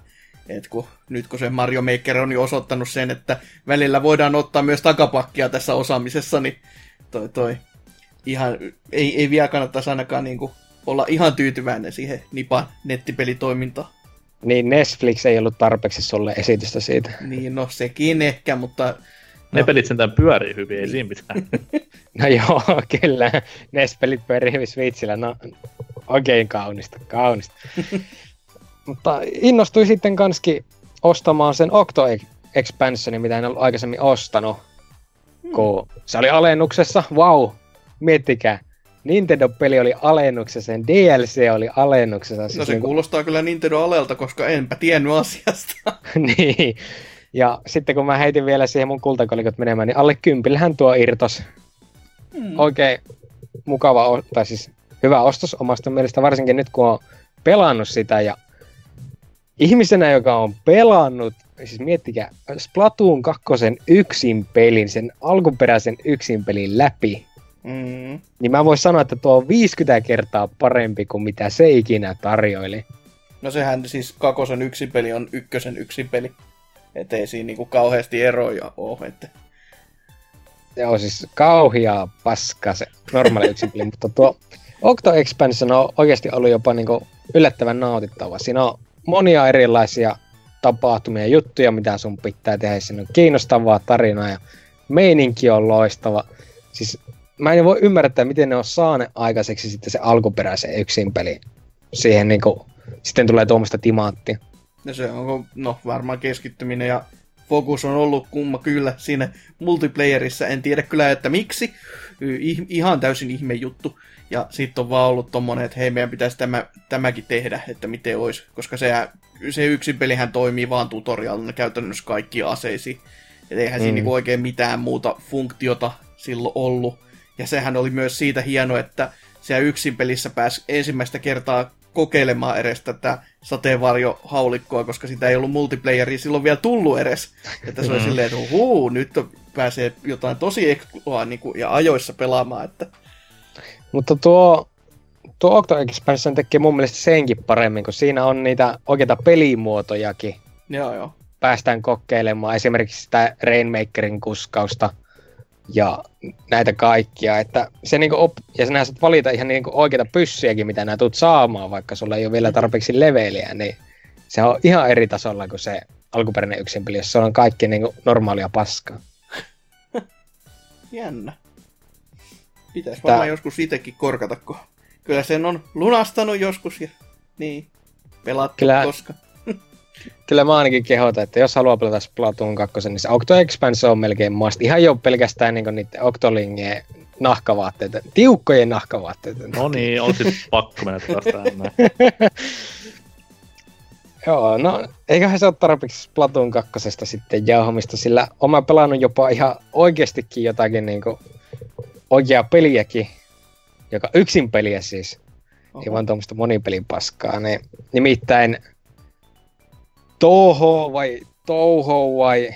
Et kun, nyt kun se Mario Maker on jo osoittanut sen, että välillä voidaan ottaa myös takapakkia tässä osaamisessa, niin toi, toi ihan, ei, ei vielä kannattaisi ainakaan niin kuin olla ihan tyytyväinen siihen Nipan nettipelitoimintaan. Niin Netflix ei ollut tarpeeksi sulle esitystä siitä. Niin, no sekin ehkä, mutta ne no. pelit sentään pyörii hyvin, ei siinä mitään. no joo, kyllä. NES-pelit pyörii hyvin Switchillä. No, oikein kaunista, kaunista. Mutta innostui sitten kanski ostamaan sen Octo Expansionin, mitä en ollut aikaisemmin ostanut. Hmm. Kun se oli alennuksessa. Wow, miettikää. Nintendo-peli oli alennuksessa, sen DLC oli alennuksessa. Siis no se niin kuulostaa kyllä Nintendo-alelta, koska enpä tiennyt asiasta. niin, ja sitten kun mä heitin vielä siihen mun kultakolikot menemään, niin alle kympillähän tuo irtos. Mm. Oikein mukava, tai siis hyvä ostos omasta mielestä, varsinkin nyt kun on pelannut sitä ja ihmisenä, joka on pelannut, siis miettikää, Splatoon 2 yksin pelin, sen alkuperäisen yksin pelin läpi, mm. niin mä voin sanoa, että tuo on 50 kertaa parempi kuin mitä se ikinä tarjoili. No sehän siis kakosen yksin peli on ykkösen yksin peli. Että ei siinä niinku kauheasti eroja ole. Että... Joo, siis kauhia paska se normaali yksipeli, mutta tuo Octo Expansion on oikeasti ollut jopa niinku yllättävän nautittava. Siinä on monia erilaisia tapahtumia ja juttuja, mitä sun pitää tehdä. Siinä on kiinnostavaa tarinaa ja meininki on loistava. Siis mä en voi ymmärtää, miten ne on saaneet aikaiseksi sitten se alkuperäisen yksin peli. Siihen niinku, sitten tulee tuommoista timaattia. Ja se on, no varmaan keskittyminen ja fokus on ollut kumma kyllä siinä multiplayerissa. En tiedä kyllä, että miksi. Ihan täysin ihme juttu. Ja sitten on vaan ollut tommonen, että hei, meidän pitäisi tämä, tämäkin tehdä, että miten olisi. Koska se, se yksin pelihän toimii vaan tutorialina käytännössä kaikki aseisiin. Et eihän mm. siinä niinku oikein mitään muuta funktiota silloin ollut. Ja sehän oli myös siitä hieno, että siellä yksin pelissä pääsi ensimmäistä kertaa kokeilemaan edes tätä sateenvarjohaulikkoa, koska sitä ei ollut multiplayeria silloin vielä tullut edes. Että se oli mm. silleen, että huu, nyt pääsee jotain tosi ekloa niin kuin, ja ajoissa pelaamaan. Että... Mutta tuo, tuo Octo Expansion tekee mun mielestä senkin paremmin, kun siinä on niitä oikeita pelimuotojakin. Joo, joo. Päästään kokeilemaan esimerkiksi sitä Rainmakerin kuskausta ja näitä kaikkia, että se niinku op, ja sinä saat valita ihan niinku oikeita pyssyjäkin, mitä nää tulet saamaan, vaikka sulla ei ole vielä tarpeeksi leveliä, niin se on ihan eri tasolla kuin se alkuperäinen yksin peli, jossa on kaikki niinku normaalia paskaa. Jännä. Pitäisi varmaan joskus itsekin korkata, kun kyllä sen on lunastanut joskus ja niin, pelattu kyllä, koska. Kyllä mä ainakin kehotan, että jos haluaa pelata Splatoon 2, niin se Octo Expanse on melkein must. Ihan jo pelkästään niin niiden Octolingien nahkavaatteita, tiukkojen nahkavaatteita. No niin, on sit pakko mennä taas tänne. Joo, no eiköhän se ole tarpeeksi Splatoon 2 sitten jauhamista, sillä oma pelannut jopa ihan oikeastikin jotakin niinku oikeaa peliäkin, joka yksin peliä siis, Oho. ei vaan tuommoista monipelin paskaa, niin nimittäin Toho vai Touho vai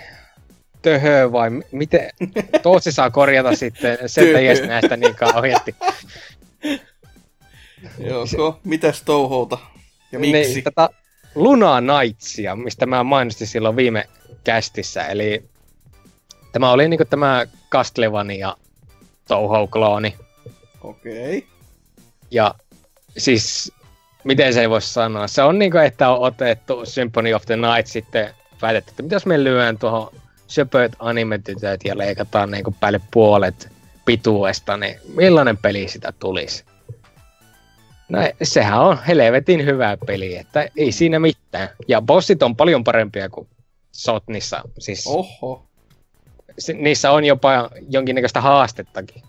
Töhö vai miten? Tootsi saa korjata sitten, se ei näistä niin kauheasti. Joko, mitäs touhouta? Ja miksi? Niin, tätä Luna Knightsia, mistä mä mainostin silloin viime kästissä, eli tämä oli niinku tämä Castlevania touhou-klooni. Okei. Okay. Ja siis, miten se ei voi sanoa, se on niinku, että on otettu Symphony of the Night sitten väitetty, että mitäs me lyön tuohon söpöt animetytöt ja leikataan niinku päälle puolet pituudesta, niin millainen peli sitä tulisi? No sehän on helvetin hyvä peli, että ei siinä mitään. Ja bossit on paljon parempia kuin Sotnissa. Siis Oho. niissä on jopa jonkinnäköistä haastettakin.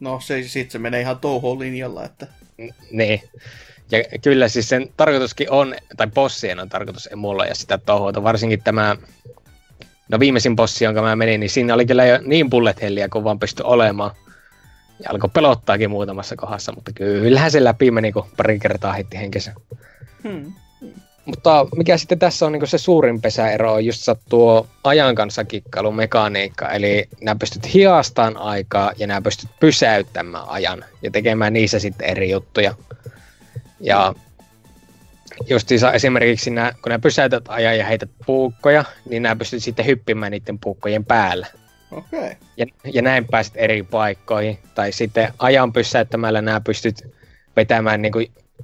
No se, sit se menee ihan touhoon linjalla, että... Niin. Ja kyllä siis sen tarkoituskin on, tai bossien on tarkoitus emulla ja sitä touhuuta, varsinkin tämä No viimeisin bossi, jonka mä menin, niin siinä oli kyllä jo niin bullet helliä, kun vaan pystyi olemaan. Ja alkoi pelottaakin muutamassa kohdassa, mutta kyllähän se läpi meni, kun pari kertaa heitti henkensä. Hmm. Mutta mikä sitten tässä on niin se suurin pesäero on just tuo ajan kanssa kikkailun mekaniikka. Eli nämä pystyt hiastaan aikaa ja nämä pystyt pysäyttämään ajan ja tekemään niissä sitten eri juttuja. Ja justiinsa esimerkiksi nää, kun nämä pysäytät ajan ja heität puukkoja, niin nämä pystyt sitten hyppimään niiden puukkojen päällä. Okei. Okay. Ja, ja näin pääset eri paikkoihin. Tai sitten ajan pysäyttämällä nämä pystyt vetämään niinku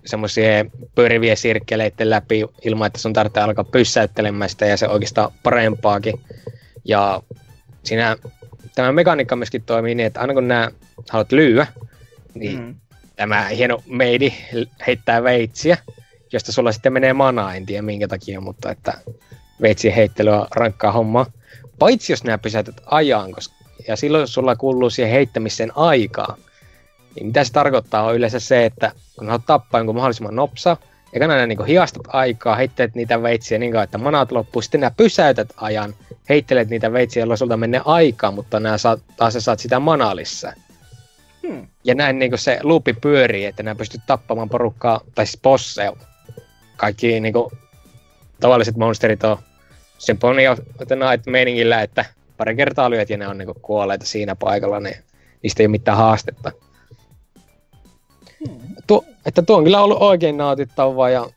semmoisia pyöriviä sirkkeleiden läpi ilman, että sun tarvitsee alkaa pysäyttelemään sitä ja se oikeastaan parempaakin. Ja siinä tämä mekaniikka myöskin toimii niin, että aina kun nämä haluat lyödä, niin mm. tämä hieno meidi heittää veitsiä, josta sulla sitten menee manaa, en tiedä minkä takia, mutta että veitsien heittely on rankkaa hommaa. Paitsi jos nämä pysäytät ajan, koska, ja silloin sulla kuuluu siihen heittämiseen aikaa, niin mitä se tarkoittaa on yleensä se, että kun haluat tappaa jonkun mahdollisimman nopsa, ja kannattaa niin hiastat aikaa, heittelet niitä veitsiä niin kauan, että manat loppuu, sitten nämä pysäytät ajan, heittelet niitä veitsiä, jolloin sulta menee aikaa, mutta nämä saat, taas saat sitä manalissa. Hmm. Ja näin niin se luupi pyörii, että nämä pystyt tappamaan porukkaa, tai siis bosseja. Kaikki niin kuin, tavalliset monsterit on Symphony meiningillä, että pari kertaa lyöt ja ne on niin kuolleita siinä paikalla, niin niistä ei ole mitään haastetta. Hmm. Tuo, että tuo on kyllä ollut oikein nautittavaa ja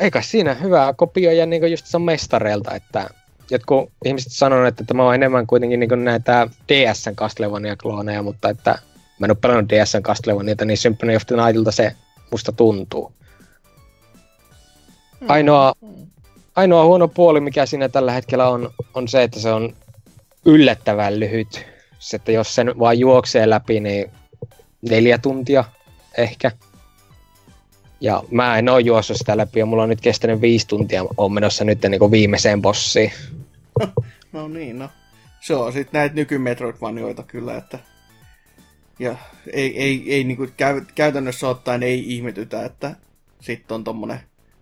eikä siinä hyvää kopioja niin just mestareilta, että jotkut ihmiset sanoo, että tämä on enemmän kuitenkin niin näitä DSn Castlevania-klooneja, mutta että mä en ole pelannut DSn Castlevaniata, niin Symphony of the Nightilta se musta tuntuu. Hmm. Ainoa, ainoa huono puoli, mikä siinä tällä hetkellä on, on se, että se on yllättävän lyhyt. Se, että jos sen vaan juoksee läpi, niin neljä tuntia ehkä. Ja mä en oo juossut sitä läpi ja mulla on nyt kestänyt viisi tuntia. on menossa nyt niin kuin viimeiseen bossiin. no niin, no. Se on sitten näitä nykymetroidvanioita kyllä, että... Ja ei, ei, ei niin kuin käy, käytännössä ottaen ei ihmetytä, että sitten on tommonen...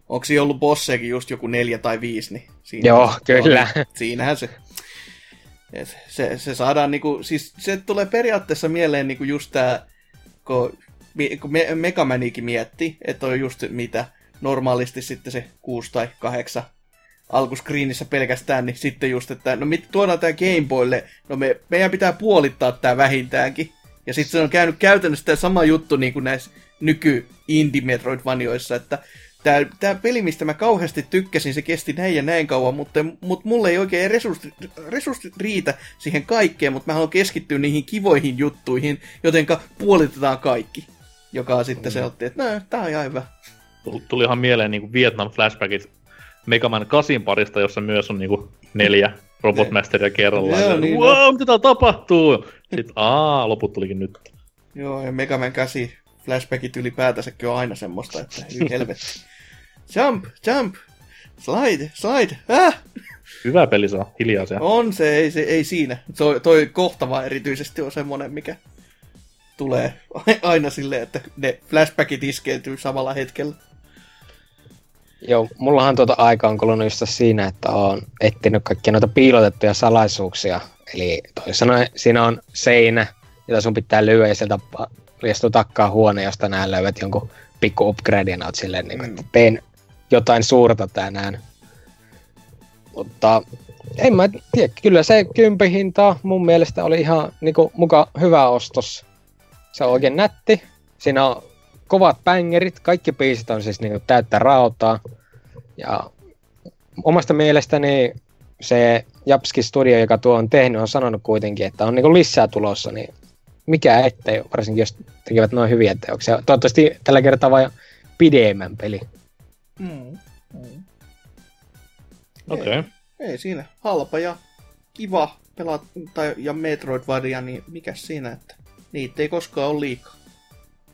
Onko siinä ollut bosseekin just joku neljä tai viisi, niin siinä Joo, kyllä. On, siinähän se... Et se, se saadaan niinku, siis se tulee periaatteessa mieleen niinku just tää, kun me, Megamanikin mietti, että on just mitä normaalisti sitten se 6 tai 8 alkuskriinissä pelkästään, niin sitten just, että no mit, tuodaan tämä Game Boylle, no me, meidän pitää puolittaa tämä vähintäänkin. Ja sitten se on käynyt käytännössä tämä sama juttu niin kuin näissä nyky indie Metroidvanioissa, että tämä, tämä peli, mistä mä kauheasti tykkäsin, se kesti näin ja näin kauan, mutta, mutta mulle ei oikein resurssit, resurssit riitä siihen kaikkeen, mutta mä haluan keskittyä niihin kivoihin juttuihin, jotenka puolitetaan kaikki joka sitten mm. se otti, että no, tää on ihan hyvä. Tuli ihan mieleen niin Vietnam flashbackit Mega Man 8 parista, jossa myös on niin kuin neljä robotmasteria kerrallaan. Joo, niin, wow, no. mitä tapahtuu? Sitten aa, loput tulikin nyt. Joo, ja Mega Man 8 flashbackit ylipäätänsäkin on aina semmoista, että helvetti. jump, jump, slide, slide, ah! Hyvä peli saa, hiljaa se. On se, ei, se, ei siinä. Toi, toi kohtava erityisesti on semmonen, mikä tulee aina silleen, että ne flashbackit iskeytyy samalla hetkellä. Joo, mullahan tuota aika on kulunut just siinä, että on etsinyt kaikkia noita piilotettuja salaisuuksia. Eli toisin sanoen siinä on seinä, jota sun pitää lyödä ja sieltä liestuu takkaa huone, josta nää löydät jonkun pikku upgrade ja oot silleen, niin, mm. että teen jotain suurta tänään. Mutta en mä tiedä, kyllä se kympihinta mun mielestä oli ihan niinku, muka hyvä ostos se on oikein nätti. Siinä on kovat bängerit, kaikki biisit on siis niinku täyttä rautaa. Ja omasta mielestäni se Japski Studio, joka tuo on tehnyt, on sanonut kuitenkin, että on niinku lisää tulossa, niin mikä ettei, varsinkin jos tekevät noin hyviä teoksia. Toivottavasti tällä kertaa vain pidemmän peli. Mm. Mm. Okei. Okay. Ei siinä. Halpa ja kiva pelata, tai, ja Metroidvania, niin mikä siinä, että niitä ei koskaan ole liikaa.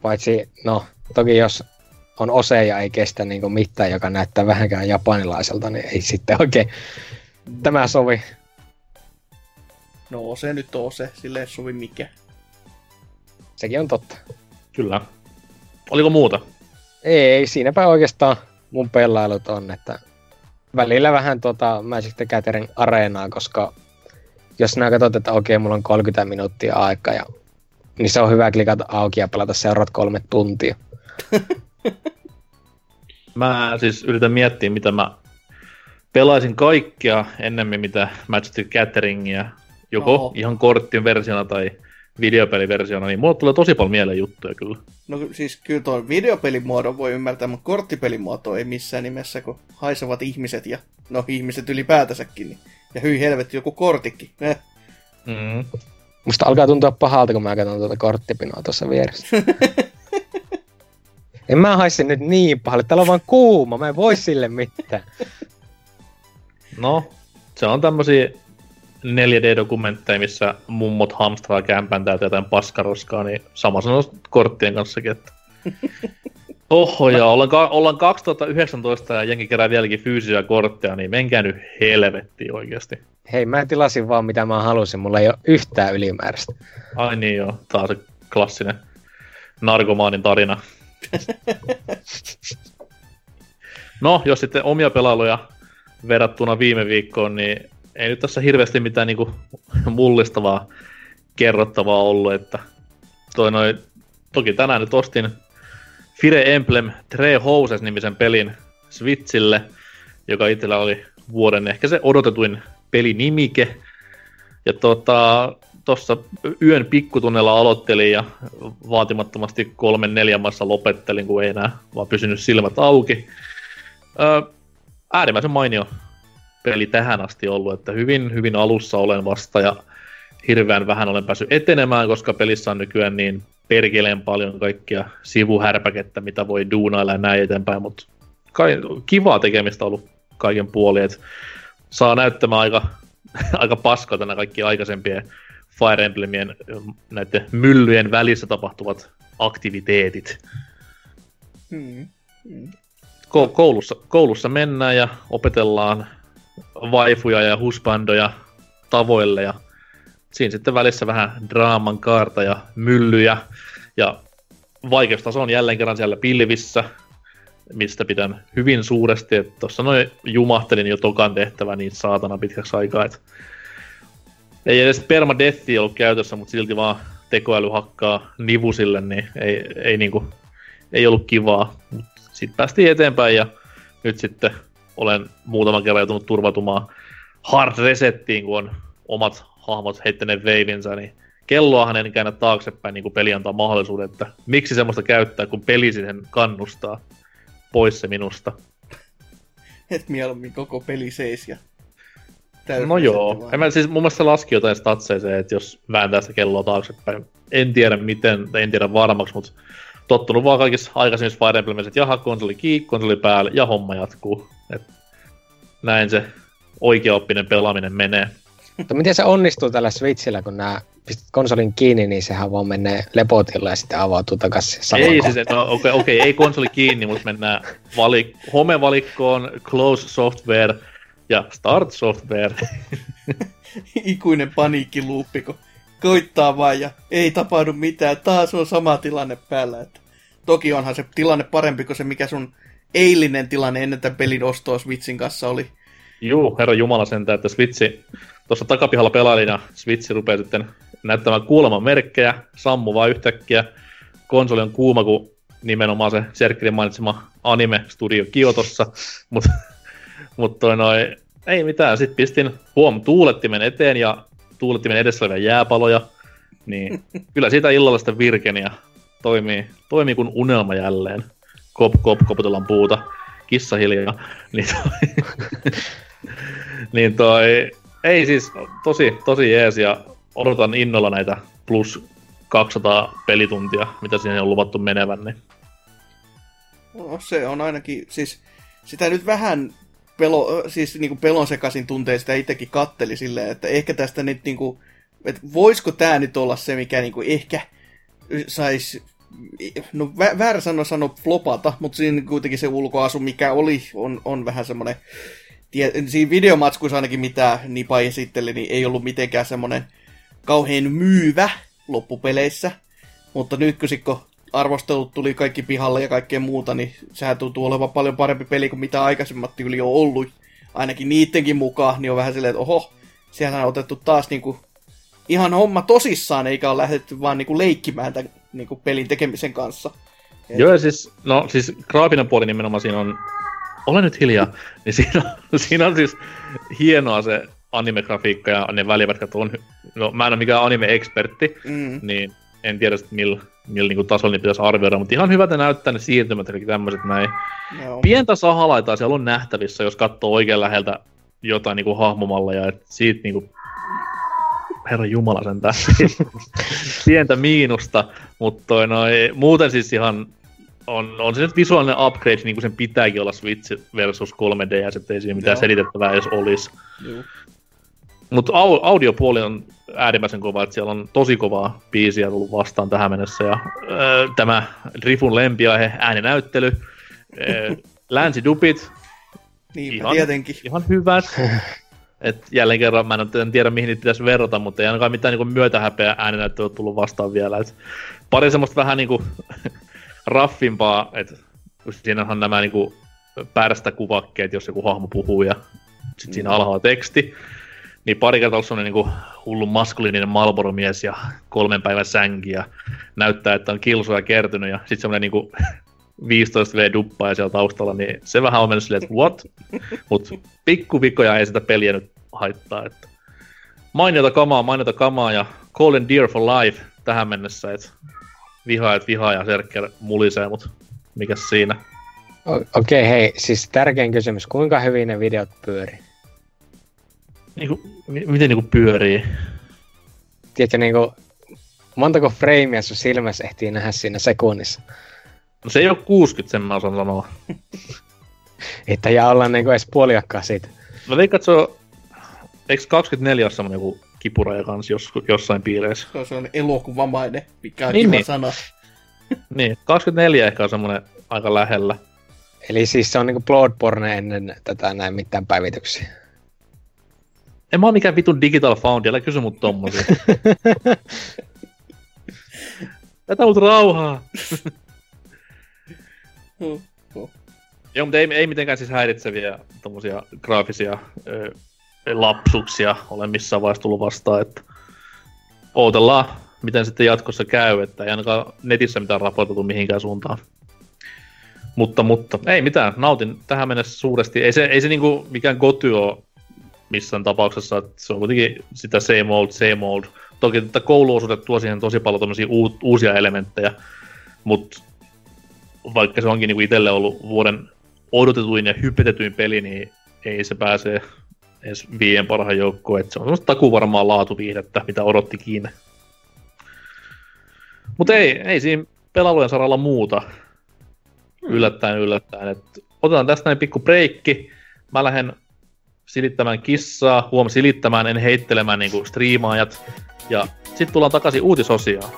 Paitsi, no, toki jos on ose ja ei kestä niin kuin mitään, joka näyttää vähänkään japanilaiselta, niin ei sitten oikein tämä sovi. No se nyt on se, sille ei sovi mikä. Sekin on totta. Kyllä. Oliko muuta? Ei, siinäpä oikeastaan mun pelailut on, että välillä vähän tuota Magic the Gathering areenaa, koska jos nää katsot, että okei, mulla on 30 minuuttia aikaa, ja, niin se on hyvä klikata auki ja pelata seuraavat kolme tuntia. mä siis yritän miettiä, mitä mä pelaisin kaikkea ennemmin mitä Magic the Gatheringia, joko Oho. ihan korttin versiona tai videopeliversiona, niin mulle tulee tosi paljon mieleen juttuja kyllä. No siis kyllä tuo videopelimuodon voi ymmärtää, mutta korttipelimuoto ei missään nimessä, kun haisevat ihmiset ja no ihmiset ylipäätänsäkin. Niin. Ja hyi helvetti, joku kortikki. Eh. Mm. Musta alkaa tuntua pahalta, kun mä katson tuota korttipinoa tuossa vieressä. en mä haise nyt niin pahalle, täällä on vaan kuuma, mä en voi sille mitään. No, se on tämmösiä 4D-dokumentteja, missä mummot hamstraa kämpän täältä jotain paskaroskaa, niin sama sanoo korttien kanssakin, että Oho, ja ollaan, ka- ollaan 2019 ja jengi kerää vieläkin fyysisiä kortteja, niin menkää nyt helvetti oikeasti. Hei, mä tilasin vaan mitä mä halusin, mulla ei ole yhtään ylimääräistä. Ai niin joo, taas se klassinen narkomaanin tarina. no, jos sitten omia pelailuja verrattuna viime viikkoon, niin ei nyt tässä hirveästi mitään niinku mullistavaa kerrottavaa ollut, että toi noi, toki tänään nyt ostin Fire Emblem Tre Houses nimisen pelin Switchille, joka itsellä oli vuoden ehkä se odotetuin pelinimike. Ja tota, tuossa yön pikkutunnella aloittelin ja vaatimattomasti kolmen neljän maassa lopettelin, kun ei enää vaan pysynyt silmät auki. Öö, äärimmäisen mainio peli tähän asti ollut, että hyvin, hyvin alussa olen vasta ja hirveän vähän olen päässyt etenemään, koska pelissä on nykyään niin perkeleen paljon kaikkia sivuhärpäkettä, mitä voi duunailla ja näin eteenpäin, mutta kai, kivaa tekemistä ollut kaiken puolin, saa näyttämään aika, aika paskalta nämä kaikki aikaisempien Fire Emblemien näiden myllyjen välissä tapahtuvat aktiviteetit. Hmm. Hmm. Ko- koulussa, koulussa mennään ja opetellaan vaifuja ja husbandoja tavoille ja siinä sitten välissä vähän draaman kaarta ja myllyjä ja vaikeustaso on jälleen kerran siellä pilvissä, mistä pidän hyvin suuresti, tuossa noin jumahtelin jo tokan tehtävä niin saatana pitkäksi aikaa, että ei edes permadethi ollut käytössä, mutta silti vaan tekoäly hakkaa nivusille, niin ei, ei, niinku, ei ollut kivaa. Sitten päästiin eteenpäin ja nyt sitten olen muutaman kerran joutunut turvatumaan hard resettiin, kun on omat hahmot heittäneet veivinsä, niin kelloahan en käännä taaksepäin, niin kuin peli antaa mahdollisuuden, että miksi semmoista käyttää, kun peli siihen kannustaa pois se minusta. Et mieluummin koko peli seis ja No joo, en mä, siis mun mielestä laski jotain statseja se, että jos vääntää sitä kelloa taaksepäin. En tiedä miten, en tiedä varmaksi, mutta tottunut vaan kaikissa aikaisemmissa Fire Emblemissa, että jaha, konsoli kiinni, konsoli päälle ja homma jatkuu. Et näin se oikeaoppinen pelaaminen menee. Mutta miten se onnistuu tällä Switchillä, kun nämä pistät konsolin kiinni, niin sehän vaan menee lepotilla ja sitten avautuu takaisin Ei kohtaan. siis, no, okei, okay, okay, ei konsoli kiinni, mutta mennään valik- home-valikkoon, close software ja start software. Ikuinen paniikkiluuppi, kun koittaa vaan ja ei tapahdu mitään. Taas on sama tilanne päällä. Että toki onhan se tilanne parempi kuin se, mikä sun eilinen tilanne ennen tämän pelin ostoa Switchin kanssa oli. Juu, herra Jumala sentään, että Switchi tuossa takapihalla pelailin ja Switch rupeaa sitten näyttämään kuoleman merkkejä, sammu vaan yhtäkkiä. Konsoli on kuuma kuin nimenomaan se Serkkelin mainitsema anime studio Kiotossa, mutta mut toi noi, ei mitään, sitten pistin huom tuulettimen eteen ja tuulettimen edessä olevia jääpaloja, niin kyllä siitä illalla sitten virkeni ja toimii, toimii kuin unelma jälleen. Kop, kop, koputellaan puuta. Kissa hiljaa. Niin toi, niin toi, ei siis, tosi, tosi jees ja odotan innolla näitä plus 200 pelituntia, mitä siihen on luvattu menevän. Niin. No, se on ainakin, siis sitä nyt vähän pelo, siis niinku pelon sekaisin tuntee sitä itsekin katteli silleen, että ehkä tästä nyt niinku, että voisiko tämä nyt olla se, mikä niinku ehkä saisi no väärä sanoa sano flopata, mutta siinä kuitenkin se ulkoasu, mikä oli, on, on vähän semmoinen, siinä videomatskuissa ainakin mitä Nipa esitteli, niin ei ollut mitenkään semmoinen kauhean myyvä loppupeleissä, mutta nyt kun sikko arvostelut tuli kaikki pihalle ja kaikkea muuta, niin sehän tuntuu olevan paljon parempi peli kuin mitä aikaisemmat yli on ollut. Ainakin niittenkin mukaan, niin on vähän silleen, että oho, siellä on otettu taas niinku ihan homma tosissaan, eikä ole lähdetty vaan niinku leikkimään tämän niinku pelin tekemisen kanssa. Joo, siis, no siis graafinen puoli nimenomaan siinä on, ole nyt hiljaa, niin siinä on, siinä on siis hienoa se anime-grafiikka ja ne välipätkät on, no mä en ole mikään anime-ekspertti, mm. niin en tiedä millä millä niin tasolla niin pitäisi arvioida, mutta ihan hyvältä näyttää ne siirtymät ja tämmöiset näin. No. Pientä sahalaitaa siellä on nähtävissä, jos katsoo oikein läheltä jotain niin hahmomalleja, että siitä niin kuin, herra jumala sentään, pientä miinusta, mutta toi noi, muuten siis ihan on, on se nyt visuaalinen upgrade, niin kuin sen pitääkin olla Switch versus 3DS, ettei siinä mitään Joo. selitettävää edes olisi. Mutta au, audiopuoli on äärimmäisen kova, että siellä on tosi kovaa biisiä tullut vastaan tähän mennessä. Ja öö, tämä Rifun lempiaihe, ääninäyttely, öö, länsidupit, niin, ihan, tietenkin. ihan hyvät. Et jälleen kerran, mä en tiedä mihin niitä pitäisi verrata, mutta ei ainakaan mitään niin myötähäpeä ääninäyttelyä tullut vastaan vielä. Et pari semmoista vähän niin kuin, raffimpaa, että siinähän nämä niin päästä kuvakkeet, jos joku hahmo puhuu ja sitten siinä alhaalla teksti niin pari kertaa on niin hullu maskuliininen Malboro-mies ja kolmen päivän sänki ja näyttää, että on kilsoja kertynyt ja sitten semmoinen niin 15 v duppaa siellä taustalla, niin se vähän on mennyt silleen, että what? Mutta pikkuvikoja ei sitä peliä nyt haittaa. Että mainiota kamaa, mainiota kamaa ja Call and Dear for Life tähän mennessä, että vihaajat vihaa ja Serker mulisee, mutta mikä siinä? Okei, okay, hei, siis tärkein kysymys, kuinka hyvin ne videot pyörii? niinku, miten niinku pyörii? Tiedätkö, niinku, montako freimiä sun silmässä ehtii nähdä siinä sekunnissa? No se ei ole 60, sen mä osaan sanoa. Että ja olla niinku edes puoliakkaa siitä. No veikkaan, että se on... Eikö 24 ole semmonen joku kipuraja kans jos, jossain piireissä? Se on sellainen elokuvamainen, mikä on niin, kiva niin. sana. niin, 24 ehkä on semmonen aika lähellä. Eli siis se on niinku Bloodborne ennen tätä näin mitään päivityksiä. En mä oo mikään vitun digital found, älä kysy mut tommosia. Jätä mut rauhaa. Joo, mutta ei, ei mitenkään siis häiritseviä tommosia graafisia ö, lapsuksia ole missään vaiheessa tullut vastaan, että ootellaan, miten sitten jatkossa käy, että ei ainakaan netissä mitään raportoitu mihinkään suuntaan. Mutta, mutta ei mitään, nautin tähän mennessä suuresti. Ei se, ei se niinku mikään goty ole missään tapauksessa, että se on kuitenkin sitä same old, same old. Toki tätä kouluosuudet tuo siihen tosi paljon u- uusia elementtejä, mutta vaikka se onkin niin itselle ollut vuoden odotetuin ja hypetetyin peli, niin ei se pääse edes viien parhaan joukkoon. että se on semmoista takuvarmaa laatuviihdettä, mitä odottikin. Mutta ei, ei siinä pelailujen saralla muuta. Hmm. Yllättäen, yllättäen. Et otetaan tästä näin pikku breikki. Mä lähden silittämään kissaa, huom silittämään, en heittelemään niinku striimaajat. Ja sitten tullaan takaisin uutisosioon.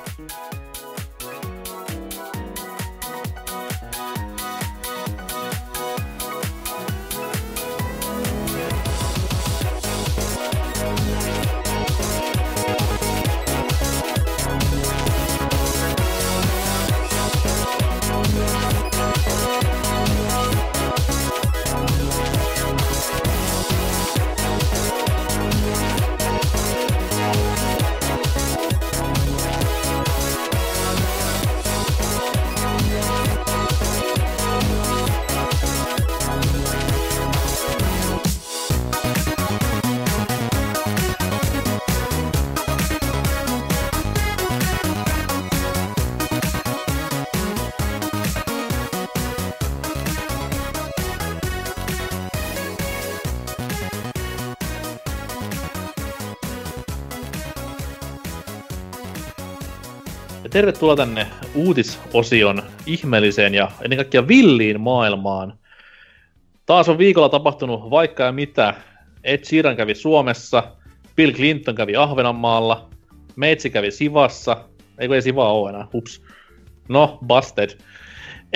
Tervetuloa tänne uutisosion ihmeelliseen ja ennen kaikkea villiin maailmaan. Taas on viikolla tapahtunut vaikka ja mitä. Ed Sheeran kävi Suomessa, Bill Clinton kävi Ahvenanmaalla, Meitsi kävi Sivassa, eikö ei Siva ole enää, hups. No, busted.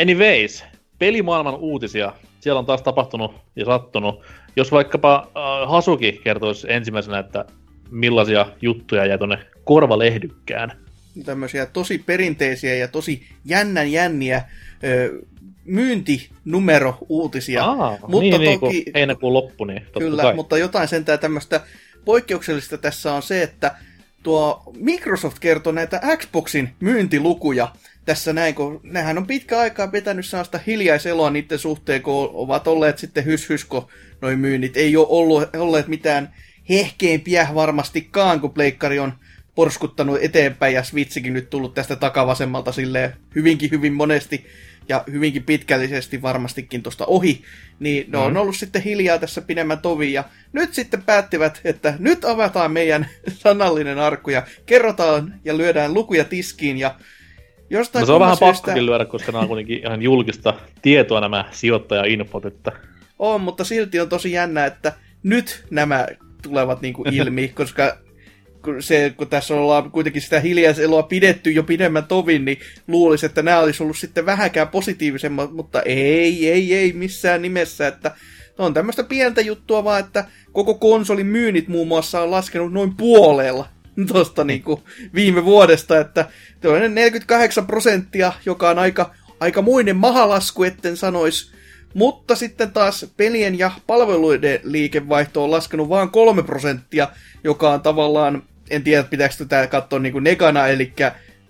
Anyways, pelimaailman uutisia. Siellä on taas tapahtunut ja sattunut. Jos vaikkapa äh, Hasuki kertoisi ensimmäisenä, että millaisia juttuja jäi tuonne korvalehdykkään. Tämmöisiä tosi perinteisiä ja tosi jännän jänniä ö, myyntinumero-uutisia. Aa, mutta niin, niin, toki, niin, heinäkuun loppu, niin totta Kyllä, kai. mutta jotain sentään tämmöistä poikkeuksellista tässä on se, että tuo Microsoft kertoo näitä Xboxin myyntilukuja tässä näin, kun nehän on pitkä aikaa vetänyt sellaista hiljaiseloa niiden suhteen, kun ovat olleet sitten hyshysko noin myynnit. Ei ole ollut, olleet mitään hehkeimpiä varmastikaan, kun pleikkari on porskuttanut eteenpäin ja Switchikin nyt tullut tästä takavasemmalta silleen hyvinkin hyvin monesti ja hyvinkin pitkällisesti varmastikin tuosta ohi, niin ne on mm. ollut sitten hiljaa tässä pidemmän tovin ja nyt sitten päättivät, että nyt avataan meidän sanallinen arkku ja kerrotaan ja lyödään lukuja tiskiin ja Jostain no se on vähän syystä... pakkokin lyödä, koska nämä on kuitenkin ihan julkista tietoa nämä sijoittaja-infot, että... On, mutta silti on tosi jännä, että nyt nämä tulevat niin kuin ilmi, koska se, kun tässä ollaan kuitenkin sitä hiljaiseloa pidetty jo pidemmän tovin, niin luulisi, että nämä olisi ollut sitten vähäkään positiivisemmat, mutta ei, ei, ei missään nimessä, että on tämmöistä pientä juttua vaan, että koko konsolin myynnit muun muassa on laskenut noin puolella tuosta niinku viime vuodesta, että 48 prosenttia, joka on aika, aika muinen mahalasku, etten sanois. Mutta sitten taas pelien ja palveluiden liikevaihto on laskenut vain 3 prosenttia, joka on tavallaan, en tiedä pitääkö tätä katsoa niin negana, eli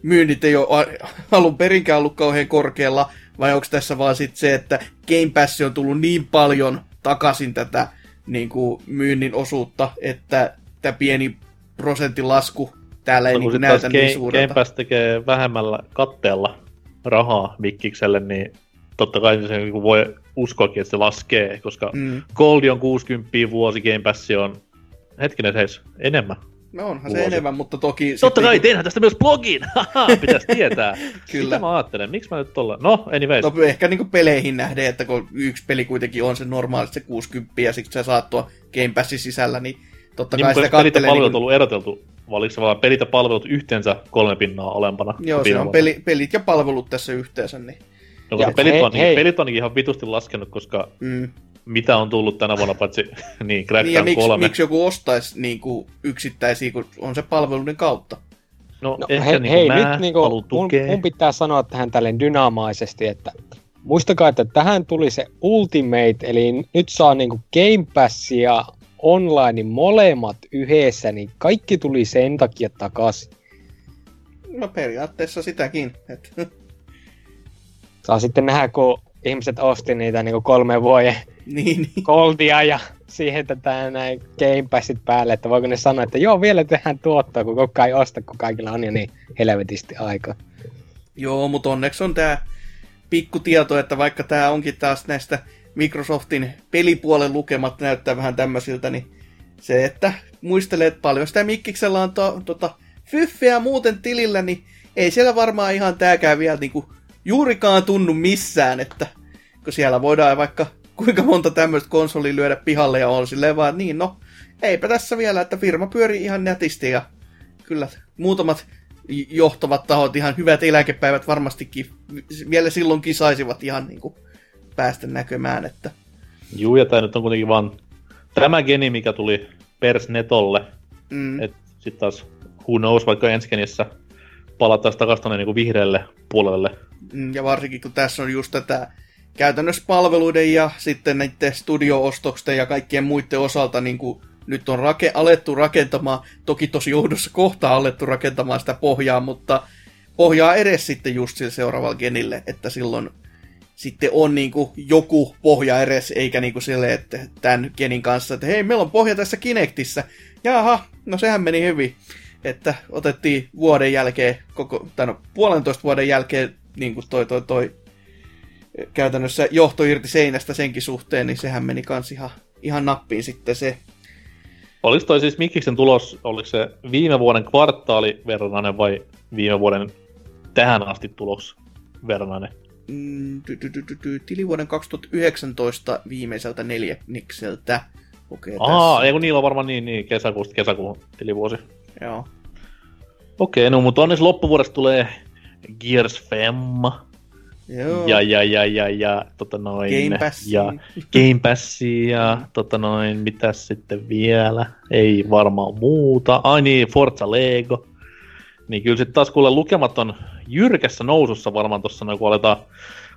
myynnit ei ole alun perinkään ollut kauhean korkealla, vai onko tässä vaan sitten se, että Game Pass on tullut niin paljon takaisin tätä niin kuin myynnin osuutta, että tämä pieni prosentin lasku täällä ei no, niin näytä niin suurelta. Game Pass tekee vähemmällä katteella rahaa Mikkikselle, niin totta kai se niin voi uskoakin, että se laskee, koska mm. Gold on 60 vuosi, Game Pass on hetkinen heis enemmän. No onhan vuosi. se enemmän, mutta toki... Totta kai, teinhän tästä myös blogin! Pitäisi tietää. Kyllä. Mitä mä ajattelen? Miksi mä nyt tuolla... No, anyways. No ehkä niinku peleihin nähden, että kun yksi peli kuitenkin on se normaalisti se 60 ja sitten sä saat tuo Game Passin sisällä, niin Totta niin, kai sitä pelit ja palvelut niin... ollut eroteltu, vai oliko se vaan pelit ja palvelut yhteensä kolme pinnaa olempana? Joo, se on peli, pelit ja palvelut tässä yhteensä. Niin... No, koska pelit, hei, on, hei. pelit on ihan vitusti laskenut, koska mm. Mitä on tullut tänä vuonna, paitsi niin, Crackdown niin, ja miksi, 3. miksi joku ostaisi niin kuin, yksittäisiä, kun on se palveluiden kautta? No, no ehkä he, niin hei, nyt niin kuin, mun, mun pitää sanoa tähän tälleen dynaamaisesti, että muistakaa, että tähän tuli se Ultimate, eli nyt saa niin kuin Game Passia online molemmat yhdessä, niin kaikki tuli sen takia takaisin. No periaatteessa sitäkin. Et. Saa sitten nähdä, kun ihmiset osti niitä niin kolme vuoden niin, niin. koldia ja siihen tätä näin Game Passit päälle, että voiko ne sanoa, että joo, vielä tehdään tuottoa, kun koko ei osta, kun kaikilla on jo niin helvetisti aika. Joo, mutta onneksi on tämä pikku tieto, että vaikka tämä onkin taas näistä Microsoftin pelipuolen lukemat näyttää vähän tämmöisiltä, niin se, että muistelee, että paljon sitä Mikkiksellä on to, tota, fyffeä muuten tilillä, niin ei siellä varmaan ihan tääkään vielä niinku juurikaan tunnu missään, että kun siellä voidaan vaikka kuinka monta tämmöistä konsolia lyödä pihalle ja on silleen vaan, niin no, eipä tässä vielä, että firma pyörii ihan nätisti ja kyllä muutamat johtavat tahot, ihan hyvät eläkepäivät varmastikin vielä silloin kisaisivat ihan niin kuin päästä näkymään. Että... Juu, ja tämä nyt on kuitenkin vaan tämä geni, mikä tuli Persnetolle. Mm. Että sitten taas who knows, vaikka ensi genissä palataan takaisin niin vihreälle puolelle. Mm, ja varsinkin kun tässä on just tätä käytännössä palveluiden ja sitten näiden studio-ostoksen ja kaikkien muiden osalta niin kuin nyt on rake- alettu rakentamaan, toki tosi joudussa kohtaa alettu rakentamaan sitä pohjaa, mutta pohjaa edes sitten just sille seuraavalle genille, että silloin sitten on niin kuin joku pohja edes, eikä niin kuin sille, että tämän genin kanssa, että hei, meillä on pohja tässä Kinectissä. Jaha, no sehän meni hyvin. Että otettiin vuoden jälkeen, koko, tai no puolentoista vuoden jälkeen niin kuin toi, toi, toi käytännössä johto irti seinästä senkin suhteen, niin sehän meni kans ihan, ihan nappiin sitten se. Oliko toi siis Mikiksen tulos, oliko se viime vuoden kvartaali verranainen vai viime vuoden tähän asti tulos verranne? Mm, tilivuoden 2019 viimeiseltä neljännikseltä lukee Aa, tässä. ei kun niillä on varmaan niin, niin kesäkuusta kesäkuun tilivuosi. Joo. Okei, no mutta onneksi loppuvuodesta tulee Gears Femma. Joo. Ja, ja, ja, ja, ja, tota noin. Game Passia. Ja Game Passia ja tota noin, mitäs sitten vielä? Ei varmaan muuta. Ai niin, Forza Lego. Niin kyllä sitten taas kuule lukematon jyrkässä nousussa varmaan tuossa, noin, kun aletaan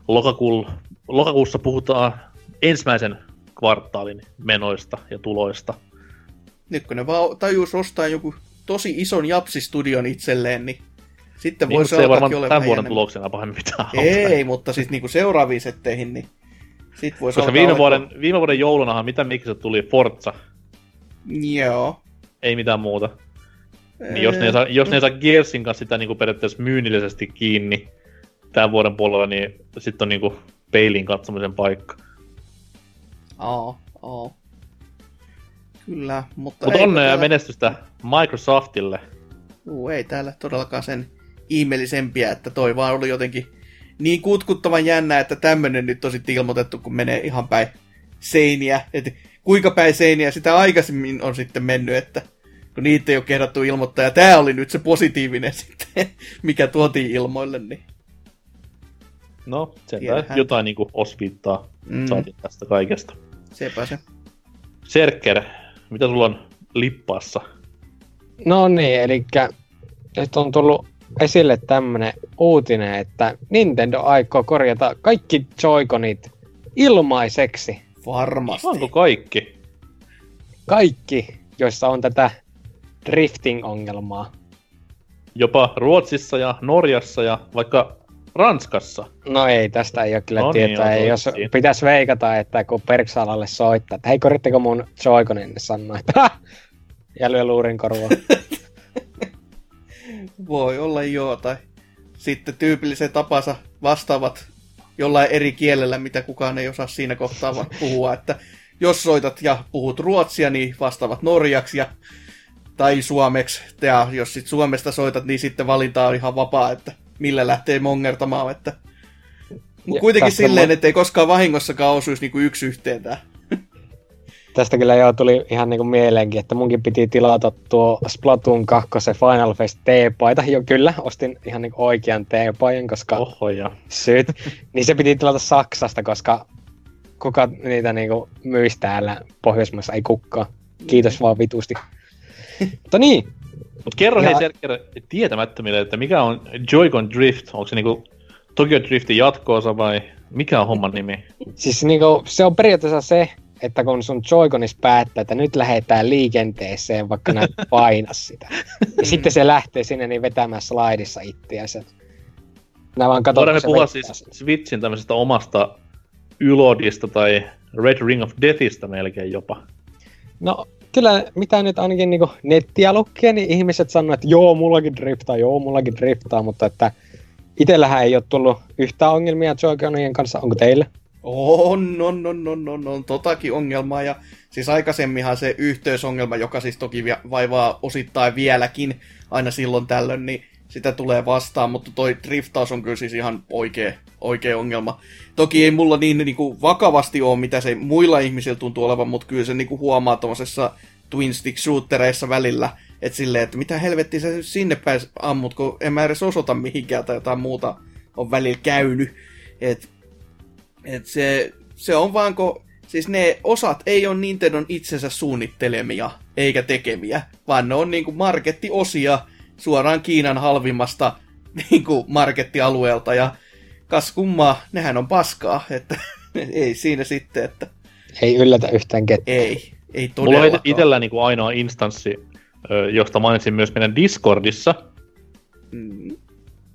lokakuul, lokakuussa puhutaan ensimmäisen kvartaalin menoista ja tuloista. Nyt kun ne vaan tajus ostaa joku tosi ison japsistudion itselleen, niin sitten Niin, voi mutta se ei varmaan olla tämän vuoden enemmän. tuloksena pahemmin mitään Ei, mutta siis niinku seuraaviin setteihin, niin sit voisi Koska viime vuoden, viime vuoden joulunahan mitä miksi tuli Forza, Joo. ei mitään muuta. Niin jos ne, saa, jos ne saa Gearsin kanssa sitä niin periaatteessa myynnillisesti kiinni tämän vuoden puolella, niin sitten on niin kuin peilin katsomisen paikka. Aa, aa. Kyllä, mutta... Mutta onnea ja täällä- menestystä Microsoftille. Juu, ei täällä todellakaan sen ihmeellisempiä, että toi vaan oli jotenkin niin kutkuttavan jännä, että tämmönen nyt on sitten ilmoitettu, kun menee ihan päin seiniä. Et kuinka päin seiniä sitä aikaisemmin on sitten mennyt, että kun niitä ei ole kehdattu ilmoittaa. Ja tää oli nyt se positiivinen sitten, mikä tuotiin ilmoille. Niin. No, sen Tiedähän. jotain niin kuin osviittaa Mm. mm. saatiin tästä kaikesta. Sepä se. Serker, mitä sulla on lippaassa? No niin, eli nyt on tullut esille tämmönen uutinen, että Nintendo aikoo korjata kaikki Joy-Conit ilmaiseksi. Varmasti. Onko kaikki? Kaikki, joissa on tätä drifting-ongelmaa. Jopa Ruotsissa ja Norjassa ja vaikka Ranskassa. No ei, tästä ei ole kyllä No niin, tietoa. ei, jos pitäisi veikata, että kun Perksalalle soittaa, että hei, korjatteko mun Joy-Conin, niin sanoo, että ja lyö luurin korvaan. Voi olla joo, tai sitten tyypillisen tapansa vastaavat jollain eri kielellä, mitä kukaan ei osaa siinä kohtaa vaan puhua, että jos soitat ja puhut ruotsia, niin vastaavat norjaksi ja, tai suomeksi, ja jos sit Suomesta soitat, niin sitten valinta on ihan vapaa, että millä lähtee mongertamaan, että Mut Ja kuitenkin silleen, mo- että ei koskaan vahingossakaan osuisi niinku yksi yhteen tää. Tästä kyllä jo tuli ihan niinku mieleenkin, että munkin piti tilata tuo Splatoon 2 Final Fest T-paita. Jo kyllä, ostin ihan niinku oikean T-paijan, koska oh. Oho ja. syyt. niin se piti tilata Saksasta, koska kuka niitä niinku myisi täällä Pohjoismaissa, ei kukaan. Kiitos vaan vitusti. Mutta niin, Mut kerro hei Ja- Serker tietämättömille, että mikä on Joy-Con Drift? Onko se niinku Tokyo Driftin jatkoosa vai mikä on homman nimi? siis niinku, se on periaatteessa se, että kun sun Joy-Conis päättää, että nyt lähdetään liikenteeseen, vaikka näet paina sitä. Ja sitten se lähtee sinne niin vetämään slaidissa itseänsä. Nää vaan katsot, Voidaan me puhua siis sen. Switchin tämmöisestä omasta Ylodista tai Red Ring of Deathista melkein jopa. No, kyllä mitä nyt ainakin niinku nettiä lukee, niin ihmiset sanoo, että joo, mullakin driftaa, joo, mullakin driftaa, mutta että itellähän ei ole tullut yhtään ongelmia Joy-Conien kanssa, onko teillä? On, on, on, on, on, on totakin ongelmaa. Ja siis aikaisemminhan se yhteysongelma, joka siis toki vaivaa osittain vieläkin aina silloin tällöin, niin sitä tulee vastaan, mutta toi driftaus on kyllä siis ihan oikea, oikea ongelma. Toki ei mulla niin, niin kuin vakavasti ole, mitä se muilla ihmisillä tuntuu olevan, mutta kyllä se niin kuin huomaa tuollaisessa twin stick shootereissa välillä, että silleen, että mitä helvettiä sä sinne päin ammut, kun en mä edes osoita mihinkään tai jotain muuta on välillä käynyt. Et et se, se on vaan, kun siis ne osat ei ole Nintendon itsensä suunnittelemia eikä tekemiä, vaan ne on niinku markettiosia suoraan Kiinan halvimmasta niinku markettialueelta ja kas kummaa, nehän on paskaa, että ei siinä sitten, että Ei yllätä yhtään ketään. ei, ei Mulla on todellakaan. itellä niinku ainoa instanssi, josta mainitsin myös meidän Discordissa. Mm,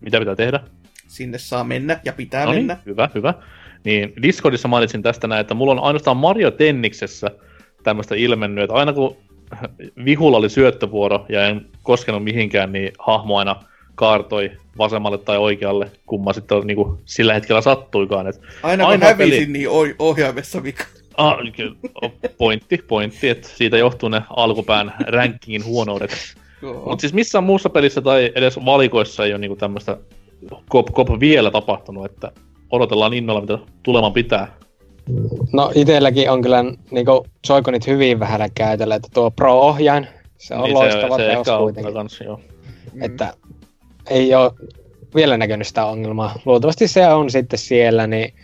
Mitä pitää tehdä? sinne saa mennä ja pitää No niin, mennä. hyvä, hyvä. Niin Discordissa mainitsin tästä näin, että mulla on ainoastaan Mario Tenniksessä tämmöistä ilmennyt, että aina kun vihulla oli syöttövuoro ja en koskenut mihinkään, niin hahmo aina kaartoi vasemmalle tai oikealle, kumma sitten niin kuin sillä hetkellä sattuikaan. Et, Aina kun hävisin, peli- niin ohjaimessa vika. ah, pointti, pointti, että siitä johtuu ne alkupään rankingin huonoudet. Mutta siis missään muussa pelissä tai edes valikoissa ei ole niinku tämmöistä kop, kop vielä tapahtunut, että odotellaan innolla, mitä tuleman pitää. No itselläkin on kyllä niin Soikonit hyvin vähällä käytöllä, että tuo Pro-ohjain, se on niin loistava se, teos se kuitenkin. Kans, joo. Että ei ole vielä näkynyt sitä ongelmaa. Luultavasti se on sitten siellä, niin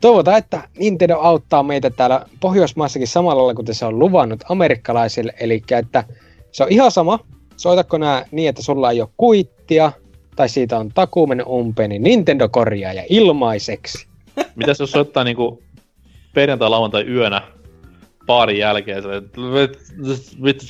toivotaan, että Nintendo auttaa meitä täällä Pohjoismaissakin samalla lailla, kuten se on luvannut amerikkalaisille. Eli että se on ihan sama, soitatko nämä niin, että sulla ei ole kuittia, tai siitä on takuu mennyt umpeen, niin Nintendo korjaa ja ilmaiseksi. Mitäs jos soittaa niinku perjantai, lauantai yönä paarin jälkeen, että vittu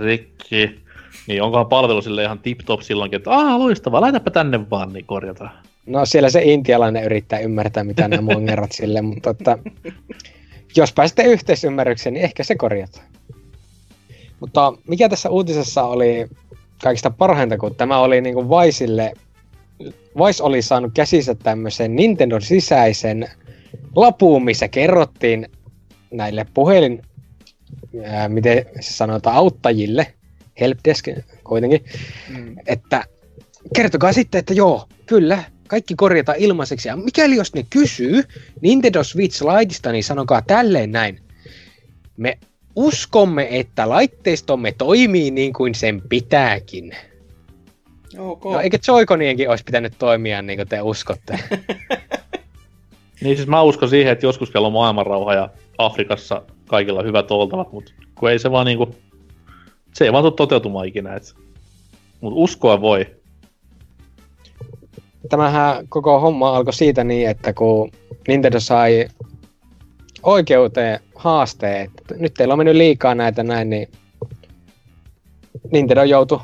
rikki, niin onkohan palvelu sille ihan tip-top silloinkin, että aah loistavaa, laitapa tänne vaan, niin korjataan. No siellä se intialainen yrittää ymmärtää, mitä nämä mongerat sille, mutta että, jos pääsette yhteisymmärrykseen, niin ehkä se korjataan. Mutta mikä tässä uutisessa oli kaikista parhainta, kun tämä oli niin kuin Vaisille, Vice oli saanut käsissä tämmöisen Nintendo sisäisen lapuun, missä kerrottiin näille puhelin, ää, miten se sanotaan, auttajille, helpdesk kuitenkin, mm. että kertokaa sitten, että joo, kyllä, kaikki korjataan ilmaiseksi. Ja mikäli jos ne kysyy Nintendo Switch Liteista, niin sanokaa tälleen näin. Me uskomme, että laitteistomme toimii niin kuin sen pitääkin. Okay. No eikö Joy-Conienkin olisi pitänyt toimia niin kuin te uskotte? niin siis mä uskon siihen, että joskus kello on maailmanrauha ja Afrikassa kaikilla hyvät oltavat, mutta kun ei se vaan niinku, se ei vaan tule toteutumaan ikinä. Et, mutta uskoa voi. Tämähän koko homma alkoi siitä niin, että kun Nintendo sai oikeuteen haasteen, että nyt teillä on mennyt liikaa näitä näin, niin Nintendo joutui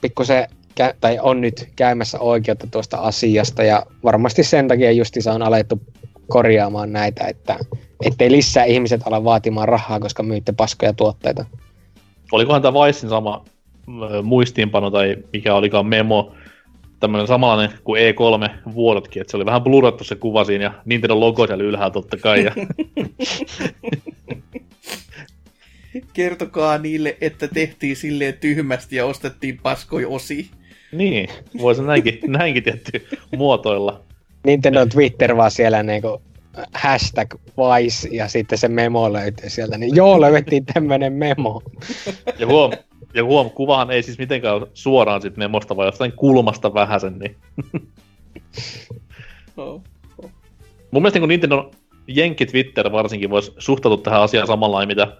pikkusen tai on nyt käymässä oikeutta tuosta asiasta ja varmasti sen takia justiinsa on alettu korjaamaan näitä, että ettei lisää ihmiset ala vaatimaan rahaa, koska myytte paskoja tuotteita. Olikohan tämä Vicein sama muistiinpano tai mikä olikaan memo, tämmöinen samanlainen kuin E3-vuodotkin, että se oli vähän blurrattu se kuva siinä ja Nintendo logo siellä ylhäällä totta kai. Ja... Kertokaa niille, että tehtiin silleen tyhmästi ja ostettiin paskoi osi. Niin, voisi näinkin, näinkin tietty muotoilla. Nintendo Twitter vaan siellä niinku hashtag Vice ja sitten se memo löytyy sieltä, niin joo, löydettiin tämmönen memo. Ja huom, ja huom, kuvahan ei siis mitenkään suoraan sit memosta, vaan jostain kulmasta vähäsen, niin... oh, oh. Mun mielestä niin Nintendo Jenkki Twitter varsinkin voisi suhtautua tähän asiaan samalla mitä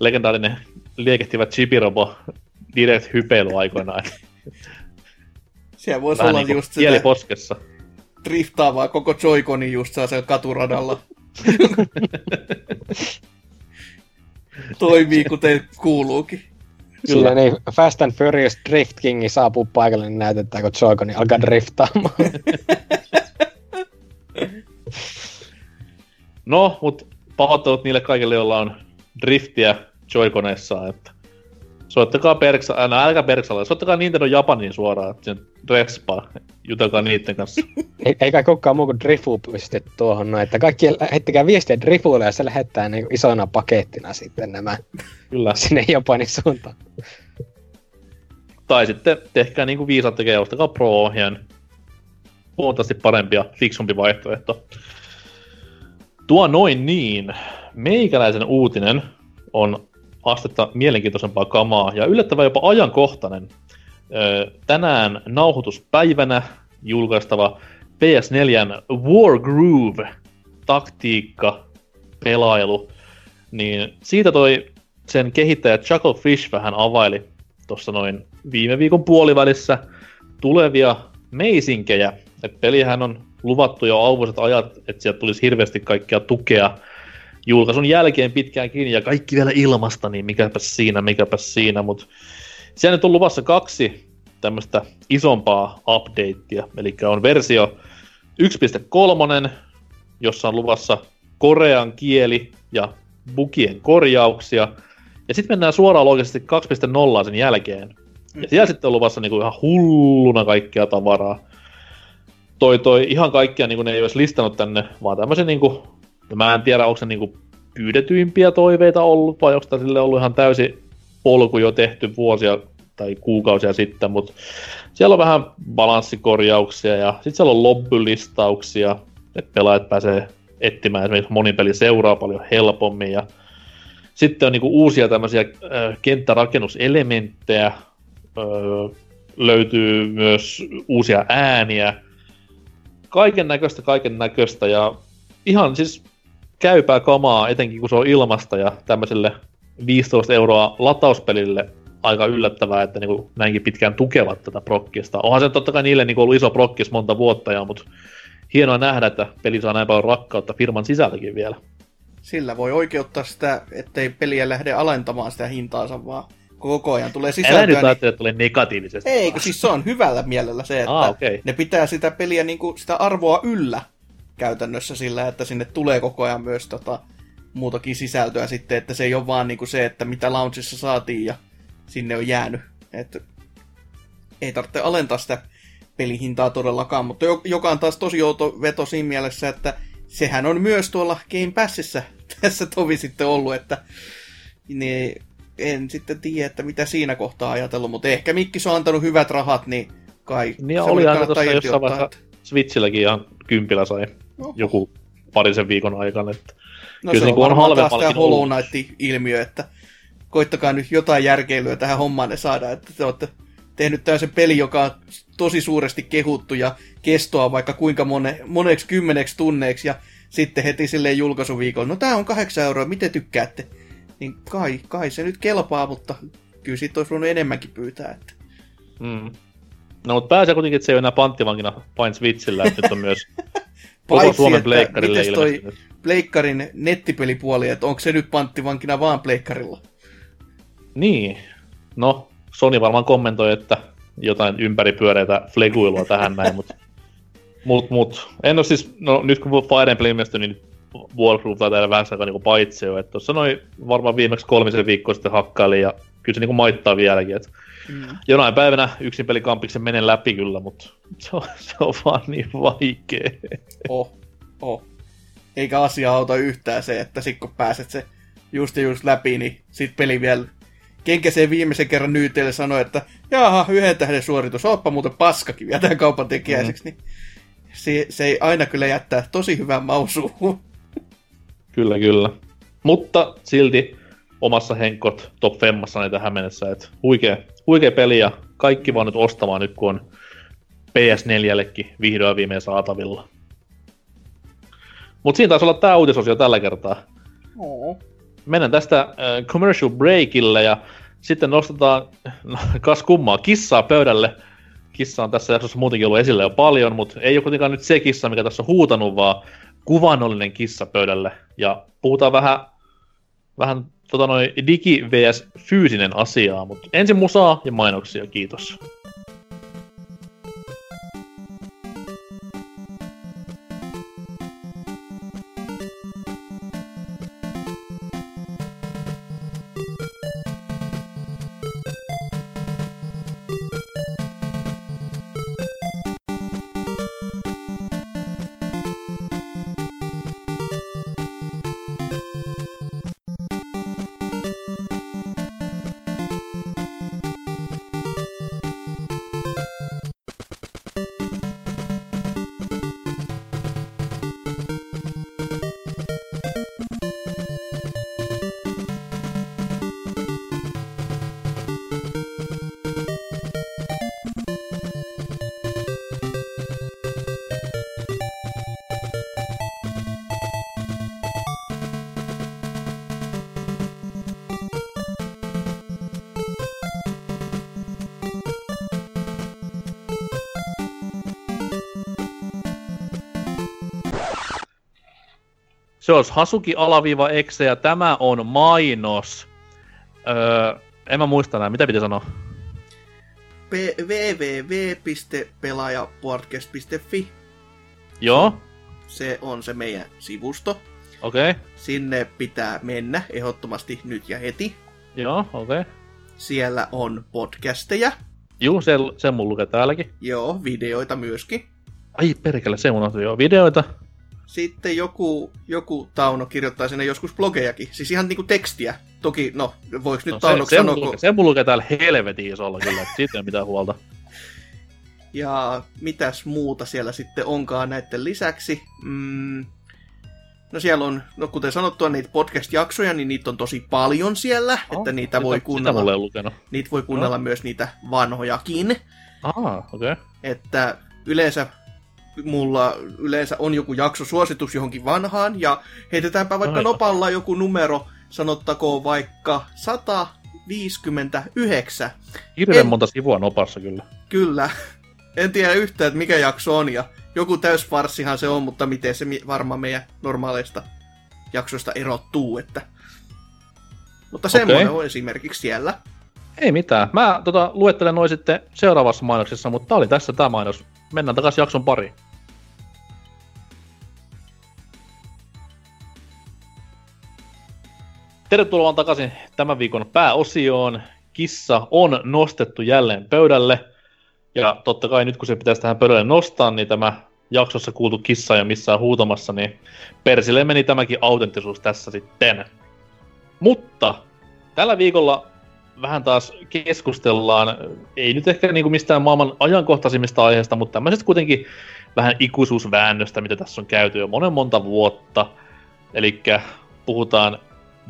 legendaarinen liekehtivä Chibirobo direct hypeily aikoinaan. Siellä voisi olla niin just sitä poskessa. driftaavaa koko Joy-Conin just saa katuradalla. Toimii kuten kuuluukin. Kyllä niin Fast and Furious Drift King saapuu paikalle, niin näytetään, kun Joy-Coni alkaa driftaamaan. no, mutta pahoittelut niille kaikille, joilla on driftiä Joy-Coneissaan, että soittakaa Perksa, no älkää Perksalle, soittakaa Nintendo Japaniin suoraan, että sen respaa, jutelkaa niiden kanssa. ei, ei kai kukaan muu kuin Drifu pysty tuohon, no, että kaikki heittäkää viestiä Drifuille ja se lähettää niin isona pakettina sitten nämä Kyllä. sinne Japanin suuntaan. Tai sitten tehkää niin kuin viisaat tekee, ostakaa Pro-ohjaan. Huomattavasti parempi ja fiksumpi vaihtoehto. Tuo noin niin. Meikäläisen uutinen on astetta mielenkiintoisempaa kamaa ja yllättävän jopa ajankohtainen. Tänään nauhoituspäivänä julkaistava PS4 Wargroove taktiikka pelailu, niin siitä toi sen kehittäjä Chuckle Fish vähän availi tuossa noin viime viikon puolivälissä tulevia meisinkejä. Et pelihän on luvattu jo auvoiset ajat, että sieltä tulisi hirveästi kaikkea tukea julkaisun jälkeen pitkään kiinni ja kaikki vielä ilmasta, niin mikäpä siinä, mikäpä siinä, mutta siellä nyt on luvassa kaksi tämmöistä isompaa updatea, eli on versio 1.3, jossa on luvassa korean kieli ja bugien korjauksia, ja sitten mennään suoraan loogisesti 2.0 sen jälkeen. Ja siellä sitten on luvassa niinku ihan hulluna kaikkea tavaraa. Toi, toi ihan kaikkia niinku ne ei olisi listannut tänne, vaan tämmöisen niinku mä en tiedä, onko se niinku pyydetyimpiä toiveita ollut, vai onko sille ollut ihan täysi polku jo tehty vuosia tai kuukausia sitten, mutta siellä on vähän balanssikorjauksia ja sitten siellä on lobbylistauksia, että pelaajat pääsee etsimään esimerkiksi monipeli seuraa paljon helpommin ja sitten on niinku uusia tämmöisiä kenttärakennuselementtejä, äh, löytyy myös uusia ääniä, kaiken näköistä, kaiken näköistä ja ihan siis käypää kamaa, etenkin kun se on ilmasta ja tämmöiselle 15 euroa latauspelille aika yllättävää, että niin näinkin pitkään tukevat tätä prokkista. Onhan se totta kai niille niin ollut iso prokkis monta vuotta jo, mutta hienoa nähdä, että peli saa näin paljon rakkautta firman sisältäkin vielä. Sillä voi oikeuttaa sitä, ettei peliä lähde alentamaan sitä hintaansa, vaan koko ajan tulee sisältöä. Älä nyt niin... ajattele, että tulee negatiivisesti. Ei, kun siis se on hyvällä mielellä se, että ah, okay. ne pitää sitä peliä, niin kuin, sitä arvoa yllä käytännössä sillä, että sinne tulee koko ajan myös tota, muutakin sisältöä sitten, että se ei ole vaan niin kuin se, että mitä launchissa saatiin ja sinne on jäänyt. Et ei tarvitse alentaa sitä pelihintaa todellakaan, mutta joka on taas tosi outo veto siinä mielessä, että sehän on myös tuolla Game Passissa tässä tovi sitten ollut, että niin en sitten tiedä, että mitä siinä kohtaa ajatellut, mutta ehkä Mikkis on antanut hyvät rahat, niin kai niin se oli aika tuossa jossain vaiheessa että... Switchilläkin ihan kympillä sai Oho. joku parisen viikon aikana. Että no kyllä se on, niin on taas tämä Hollow Knight-ilmiö, että koittakaa nyt jotain järkeilyä tähän hommaan ne saada, että te olette tehnyt tämmöisen peli, joka on tosi suuresti kehuttu ja kestoa vaikka kuinka mone, moneksi kymmeneksi tunneiksi ja sitten heti silleen julkaisuviikolla, no tää on kahdeksan euroa, miten tykkäätte? Niin kai, kai se nyt kelpaa, mutta kyllä siitä olisi voinut enemmänkin pyytää. Että. Mm. No mutta pääsee kuitenkin, että se ei ole enää panttivankina Pain Switchillä, että nyt on myös koko Suomen pleikkarille ilmestynyt. pleikkarin nettipelipuoli, että onko se nyt panttivankina vaan pleikkarilla? Niin. No, Sony varmaan kommentoi, että jotain ympäripyöreitä fleguilua tähän näin, mutta mut, mut. En ole siis, no nyt kun Fire Emblem ilmestyi, niin Warcraft tai täällä vähän aikaa niin jo, että tuossa noin varmaan viimeksi kolmisen viikkoa sitten hakkaili ja kyllä se niin maittaa vieläkin, että mm. jonain päivänä yksin pelikampiksen menen läpi kyllä, mutta se on, se on vaan niin vaikea. Oh, oh. Eikä asia auta yhtään se, että sit kun pääset se just ja just läpi, niin sit peli vielä kenkäseen viimeisen kerran nyyteille sanoi, että jaha, yhden tähden suoritus, oppa muuten paskakin vielä tämän kaupan tekijäiseksi, mm. niin se, se ei aina kyllä jättää tosi hyvän mausuun. Kyllä, kyllä. Mutta silti omassa henkot top femmassa näitä tähän mennessä, että huikea, huikea peli ja kaikki vaan nyt ostamaan nyt, kun on PS4-llekin vihdoin viimein saatavilla. Mutta siinä taisi olla tämä uutisosio tällä kertaa. Oh mennään tästä äh, commercial breakille ja sitten nostetaan, no, kas kummaa, kissaa pöydälle. Kissa on tässä jaksossa muutenkin ollut esillä jo paljon, mutta ei ole kuitenkaan nyt se kissa, mikä tässä on huutanut, vaan kuvannollinen kissa pöydälle. Ja puhutaan vähän, vähän tota noin, digi vs. fyysinen asiaa, mutta ensin musaa ja mainoksia, kiitos. Se olisi Hasuki alaviiva exe ja tämä on mainos. Öö, en mä muista näin, mitä piti sanoa? www.pelaajapodcast.fi Joo. Se on se meidän sivusto. Okei. Okay. Sinne pitää mennä ehdottomasti nyt ja heti. Joo, okei. Okay. Siellä on podcasteja. Juu, se, se mun lukee täälläkin. Joo, videoita myöskin. Ai perkele, se on joo. Videoita, sitten joku, joku Tauno kirjoittaa sinne joskus blogejakin, siis ihan niinku tekstiä Toki, no, voiko nyt No, Taunoksi se, se, sanoa, mulla, kun... se mulla lukee täällä helvetin isolla kyllä, että siitä ei mitään huolta. Ja mitäs muuta siellä sitten onkaan näiden lisäksi? Mm, no siellä on, no kuten sanottua, niitä podcast-jaksoja, niin niitä on tosi paljon siellä, oh, että niitä voi Sitä kuunnella, mulla ei lukenut. niitä voi kuunnella myös niitä vanhojakin. Ah, okei. Okay. Että yleensä mulla yleensä on joku jakso suositus johonkin vanhaan, ja heitetäänpä vaikka Aivan. nopalla joku numero, sanottakoon vaikka 159. Hirveän En- monta sivua nopassa kyllä. Kyllä. En tiedä yhtään, että mikä jakso on, ja joku täysfarssihan se on, mutta miten se varmaan meidän normaaleista jaksoista erottuu, että... Mutta semmoinen Okei. on esimerkiksi siellä. Ei mitään. Mä tota, luettelen noin sitten seuraavassa mainoksessa, mutta tää oli tässä tämä mainos. Mennään takaisin jakson pariin. Tervetuloa takaisin tämän viikon pääosioon. Kissa on nostettu jälleen pöydälle. Ja totta kai nyt kun se pitäisi tähän pöydälle nostaa, niin tämä jaksossa kuultu kissa ja missään huutamassa, niin persille meni tämäkin autenttisuus tässä sitten. Mutta tällä viikolla vähän taas keskustellaan, ei nyt ehkä niinku mistään maailman ajankohtaisimmista aiheista, mutta tämmöisestä kuitenkin vähän ikuisuusväännöstä, mitä tässä on käyty jo monen monta vuotta. Eli puhutaan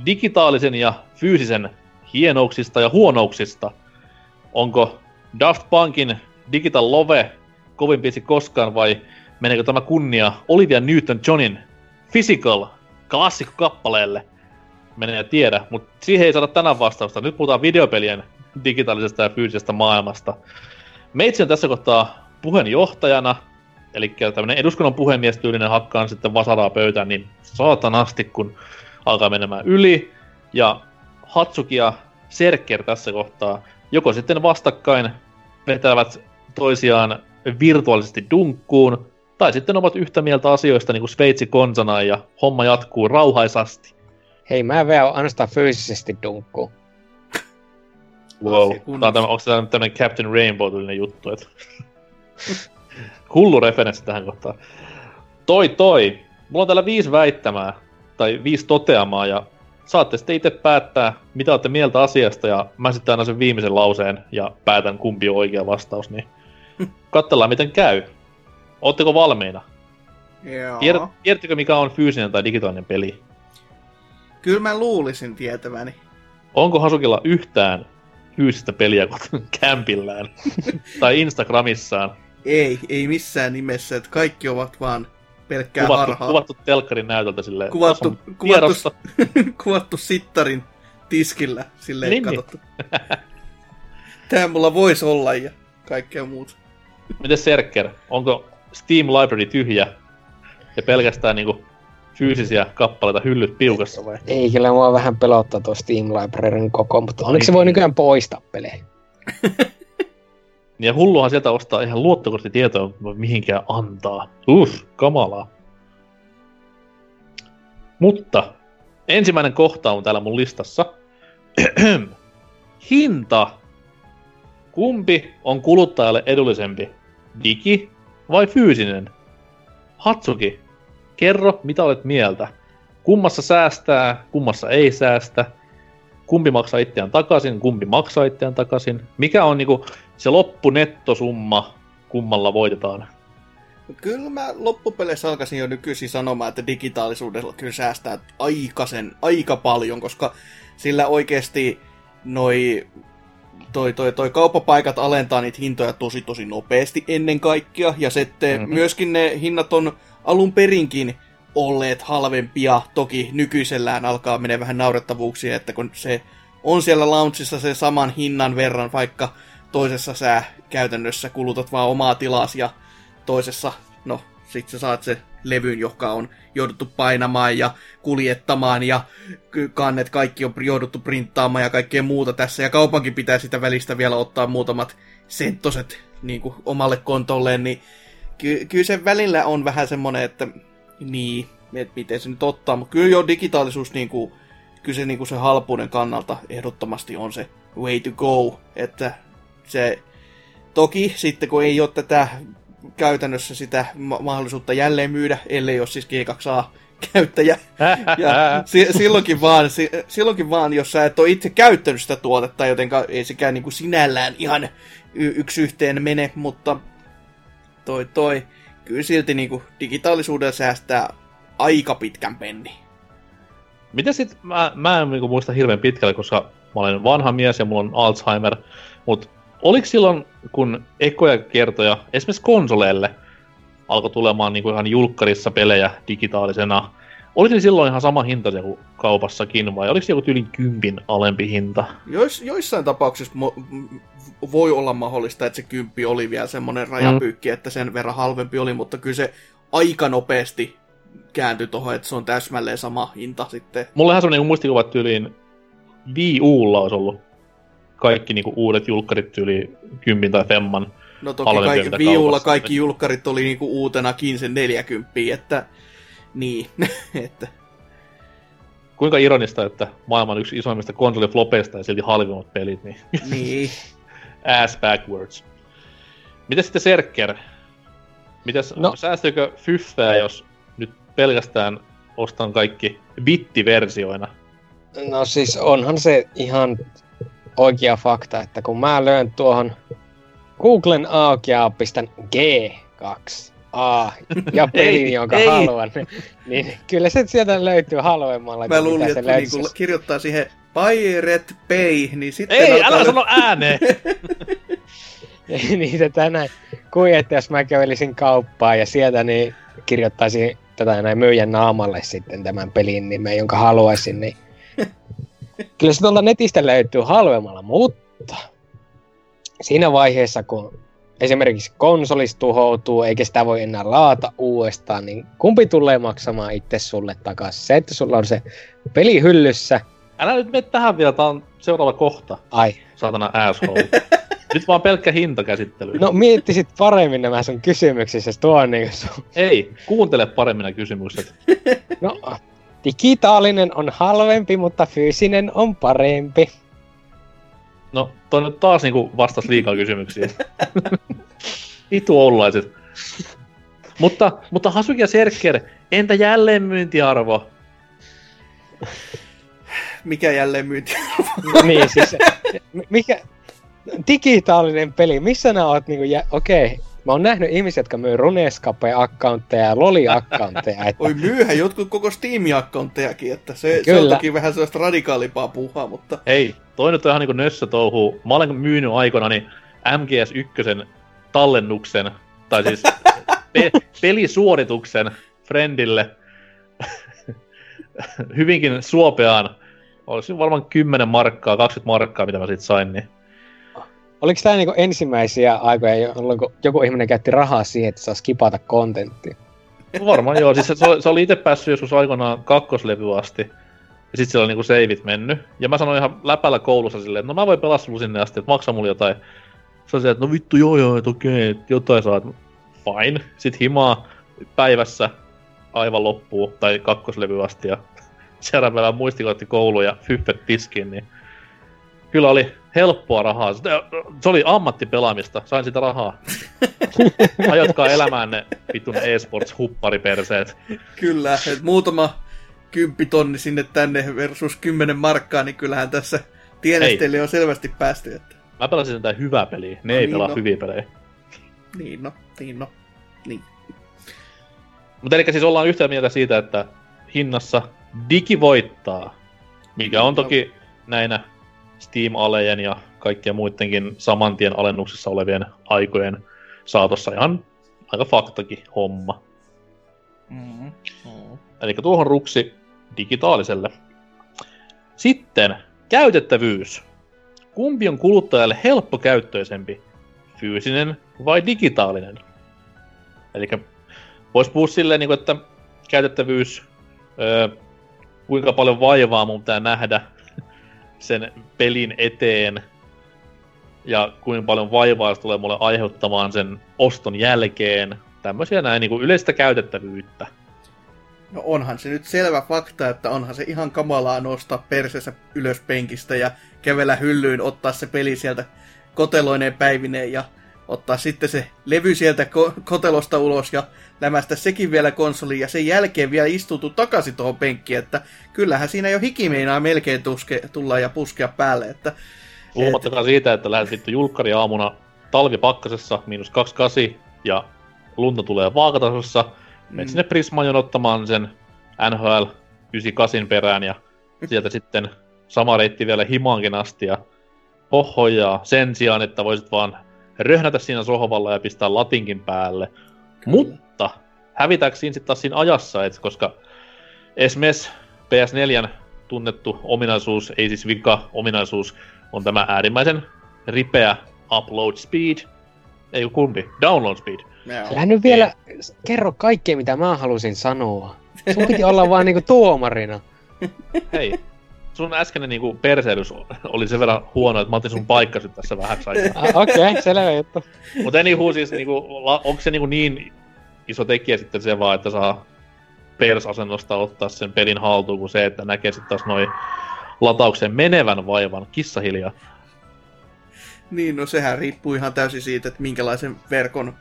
digitaalisen ja fyysisen hienouksista ja huonouksista. Onko Daft Punkin Digital Love kovin biisi koskaan vai meneekö tämä kunnia Olivia Newton-Johnin Physical klassikkokappaleelle? Menee tiedä, mutta siihen ei saada tänään vastausta. Nyt puhutaan videopelien digitaalisesta ja fyysisestä maailmasta. Meitsi on tässä kohtaa puheenjohtajana, eli tämmöinen eduskunnan puhemies tyylinen hakkaan sitten vasaraa pöytään niin saatanasti, kun alkaa menemään yli. Ja Hatsuki ja Serker tässä kohtaa joko sitten vastakkain vetävät toisiaan virtuaalisesti dunkkuun, tai sitten ovat yhtä mieltä asioista niin kuin Sveitsi konsana ja homma jatkuu rauhaisasti. Hei, mä vielä ainoastaan fyysisesti dunkkuun. Wow. Tää on tämä, onko tämä tämmöinen Captain Rainbow-tyylinen juttu, että... Hullu referenssi tähän kohtaan. Toi toi. Mulla on täällä viisi väittämää, tai viisi toteamaa, ja saatte sitten itse päättää, mitä olette mieltä asiasta, ja mä sitten aina sen viimeisen lauseen, ja päätän kumpi on oikea vastaus, niin katsellaan miten käy. Ootteko valmiina? Joo. Tiedät, tiedättekö mikä on fyysinen tai digitaalinen peli? Kyllä mä luulisin tietäväni. Onko Hasukilla yhtään fyysistä peliä kuten kämpillään tai Instagramissaan? Ei, ei missään nimessä, että kaikki ovat vaan pelkkää Kuvattu, harhaa. kuvattu telkkarin näytöltä silleen. Kuvattu- kuvattu- kuvattu sittarin tiskillä, silleen Niin, niin, katsottu. Tää mulla voisi olla ja kaikkea muuta. Miten Serker? Onko Steam Library tyhjä ja pelkästään niinku fyysisiä kappaleita hyllyt piukassa vai? Ei, kyllä mua vähän pelottaa tuo Steam Libraryn koko, mutta onneksi se voi nykyään poistaa pelejä. Ja hulluhan sieltä ostaa ihan luottokorttitietoa, mihinkään antaa. Uff, kamalaa. Mutta ensimmäinen kohta on täällä mun listassa. Hinta. Kumpi on kuluttajalle edullisempi? Digi vai fyysinen? Hatsuki, kerro mitä olet mieltä. Kummassa säästää, kummassa ei säästä. Kumpi maksaa itseään takaisin, kumpi maksaa itseään takaisin. Mikä on niinku se loppunettosumma, kummalla voitetaan? Kyllä mä loppupeleissä alkaisin jo nykyisin sanomaan, että digitaalisuudella kyllä säästää aikasen, aika paljon, koska sillä oikeasti noi, toi, toi, toi kauppapaikat alentaa niitä hintoja tosi tosi nopeasti ennen kaikkea, ja sitten Mhm. mm-hmm. myöskin ne hinnat on alun perinkin olleet halvempia, toki nykyisellään alkaa menee vähän naurettavuuksia, että kun se on siellä launchissa se saman hinnan verran, vaikka toisessa sä käytännössä kulutat vaan omaa tilas ja toisessa, no, sit sä saat se levyn, joka on jouduttu painamaan ja kuljettamaan ja kannet kaikki on jouduttu printtaamaan ja kaikkea muuta tässä. Ja kaupankin pitää sitä välistä vielä ottaa muutamat senttoset niin omalle kontolleen, niin ky- kyllä se välillä on vähän semmonen, että niin, et miten se nyt ottaa, mutta kyllä jo digitaalisuus niin kuin, kyllä se, niin kuin se halpuuden kannalta ehdottomasti on se way to go, että se toki sitten kun ei ole tätä käytännössä sitä ma- mahdollisuutta jälleen myydä, ellei ole siis G2A käyttäjä. Ja si- silloinkin, vaan, si- silloinkin vaan, jos sä et ole itse käyttänyt sitä tuotetta, joten ei sekään niin kuin sinällään ihan y- yksi yhteen mene, mutta toi toi, kyllä silti niin kuin digitaalisuudella säästää aika pitkän penni. Miten sit, mä, mä en niinku muista hirveän pitkälle, koska mä olen vanha mies ja mulla on Alzheimer, mutta oliko silloin, kun ekoja kertoja, esimerkiksi konsoleille, alkoi tulemaan niinku ihan julkkarissa pelejä digitaalisena, oliko ne silloin ihan sama hinta kuin kaupassakin, vai oliko se joku tyylin kympin alempi hinta? Jois, joissain tapauksissa mo- voi olla mahdollista, että se kymppi oli vielä semmoinen rajapyykki, mm. että sen verran halvempi oli, mutta kyllä se aika nopeasti kääntyi tuohon, että se on täsmälleen sama hinta sitten. Mulla on semmoinen muistikuva, että tyyliin Wii Ulla olisi ollut kaikki niinku uudet julkkarit tyyli 10 tai femman. No toki kaikki, Wii Ulla kaikki julkkarit oli niinku uutenakin sen 40, että niin, että... Kuinka ironista, että maailman yksi isoimmista konsoliflopeista ja silti halvimmat pelit, niin... Niin. Ass backwards. Miten sitten Serker? Mitäs, no. säästyykö fyffää, jos nyt pelkästään ostan kaikki bittiversioina? No siis onhan se ihan oikea fakta, että kun mä löön tuohon Googlen auki ja pistän G2 A ja pelin, jonka ei. haluan, niin, niin kyllä se sieltä löytyy halvemmalla. Mä luulin, että kun kirjoittaa siihen Pirate Bay, niin sitten... Ei, älä sano ääneen! niin se tänään, kuin että jos mä kävelisin kauppaan ja sieltä niin kirjoittaisin tätä näin myyjän naamalle sitten tämän pelin nimen, jonka haluaisin, niin kyllä se tuolta netistä löytyy halvemmalla, mutta siinä vaiheessa, kun esimerkiksi konsolis tuhoutuu, eikä sitä voi enää laata uudestaan, niin kumpi tulee maksamaan itse sulle takaisin? Se, että sulla on se peli hyllyssä. Älä nyt mene tähän vielä, tää on seuraava kohta. Ai. Saatana asshole. nyt vaan pelkkä hintakäsittely. No miettisit paremmin nämä sun kysymyksissä, tuo on niin sun... Ei, kuuntele paremmin nämä kysymykset. no, digitaalinen on halvempi, mutta fyysinen on parempi. No, toi nyt taas niinku vastas liikaa kysymyksiä. Itu oululaiset. mutta, mutta Hasuki ja Serker, entä jälleen myyntiarvo? Mikä jälleen myyntiarvo? niin, siis mikä, digitaalinen peli, missä nää oot niinku, jä, okei, okay, Mä oon nähnyt ihmisiä, jotka myy Runescape-akkauntteja ja Loli-akkauntteja. Että... Oi myyhän jotkut koko Steam-akkaunttejakin, että se, se on toki vähän sellaista radikaalipaa puhua, mutta... Ei, toi nyt on ihan niinku nössö touhu. Mä olen myynyt aikana niin MGS1 tallennuksen, tai siis pe- pelisuorituksen friendille hyvinkin suopeaan. Olisi varmaan 10 markkaa, 20 markkaa, mitä mä sit sain, niin Oliko tämä niinku ensimmäisiä aikoja, jolloin joku ihminen käytti rahaa siihen, että saa skipata kontenttia? Varmaan joo, siis se, se oli itse päässyt joskus aikoinaan kakkoslevy asti. Ja sit siellä oli niinku seivit mennyt. Ja mä sanoin ihan läpällä koulussa silleen, että no mä voin pelaa sulla sinne asti, että maksa mulle jotain. Se se, että no vittu joo joo, että okei, että jotain saat. Fine. Sitten himaa päivässä aivan loppuu, tai kakkoslevy asti. Ja seuraavan päivän muistikoitti koulu ja fyffet tiskiin, niin kyllä oli helppoa rahaa. Se oli ammattipelaamista, sain sitä rahaa. Ajatkaa elämäänne vitun esports huppariperseet. Kyllä, että muutama kymppitonni sinne tänne versus kymmenen markkaa, niin kyllähän tässä tienesteli on selvästi päästy. Että... Mä pelasin sitä hyvää peliä, ne no, ei niin pelaa no. hyviä pelejä. Niin no, niin no, niin. Mutta eli siis ollaan yhtä mieltä siitä, että hinnassa digi voittaa, mikä on toki näinä Steam-alejen ja kaikkien muidenkin samantien alennuksessa olevien aikojen saatossa ihan aika faktakin homma. Mm-hmm. Mm. Eli tuohon ruksi digitaaliselle. Sitten käytettävyys. Kumpi on kuluttajalle helppokäyttöisempi, fyysinen vai digitaalinen? Eli voisi puhua silleen, niin että käytettävyys, kuinka paljon vaivaa mun pitää nähdä sen pelin eteen ja kuinka paljon vaivaa se tulee mulle aiheuttamaan sen oston jälkeen. Tämmöisiä näin niin kuin yleistä käytettävyyttä. No onhan se nyt selvä fakta, että onhan se ihan kamalaa nostaa persensä ylös penkistä ja kävellä hyllyyn, ottaa se peli sieltä koteloineen päivineen ja ottaa sitten se levy sieltä ko- kotelosta ulos ja lämästä sekin vielä konsoliin ja sen jälkeen vielä istutu takaisin tuohon penkkiin, että kyllähän siinä jo hiki meinaa melkein tuske, tulla ja puskea päälle, että Puhumattakaan siitä, että lähdet vittu julkkari aamuna talvipakkasessa, miinus 28, ja lunta tulee vaakatasossa. Menet Mm. sinne Prismaan jonottamaan sen NHL 98 perään, ja sieltä sitten sama reitti vielä himaankin asti, ja hohojaa sen sijaan, että voisit vaan röhnätä siinä sohvalla ja pistää latinkin päälle. Mutta hävitääkö siinä sitten taas siinä ajassa, et koska esimerkiksi PS4 tunnettu ominaisuus, ei siis vika ominaisuus, on tämä äärimmäisen ripeä upload speed, ei kumpi, download speed. Älä nyt vielä kerro kaikkea, mitä mä halusin sanoa. Sun piti olla vaan niinku tuomarina. Hei, sun äskeinen niinku perseilys oli sen verran huono, että mä otin sun paikkasit tässä vähäksi aikaa. Ah, Okei, okay, selvä juttu. Mutta anywho, siis niinku, onko se niinku niin iso tekijä sitten se vaan, että saa persasennosta ottaa sen pelin haltuun, kuin se, että näkee sitten taas noin latauksen menevän vaivan kissahiljaa. Niin, no sehän riippuu ihan täysin siitä, että minkälaisen verkon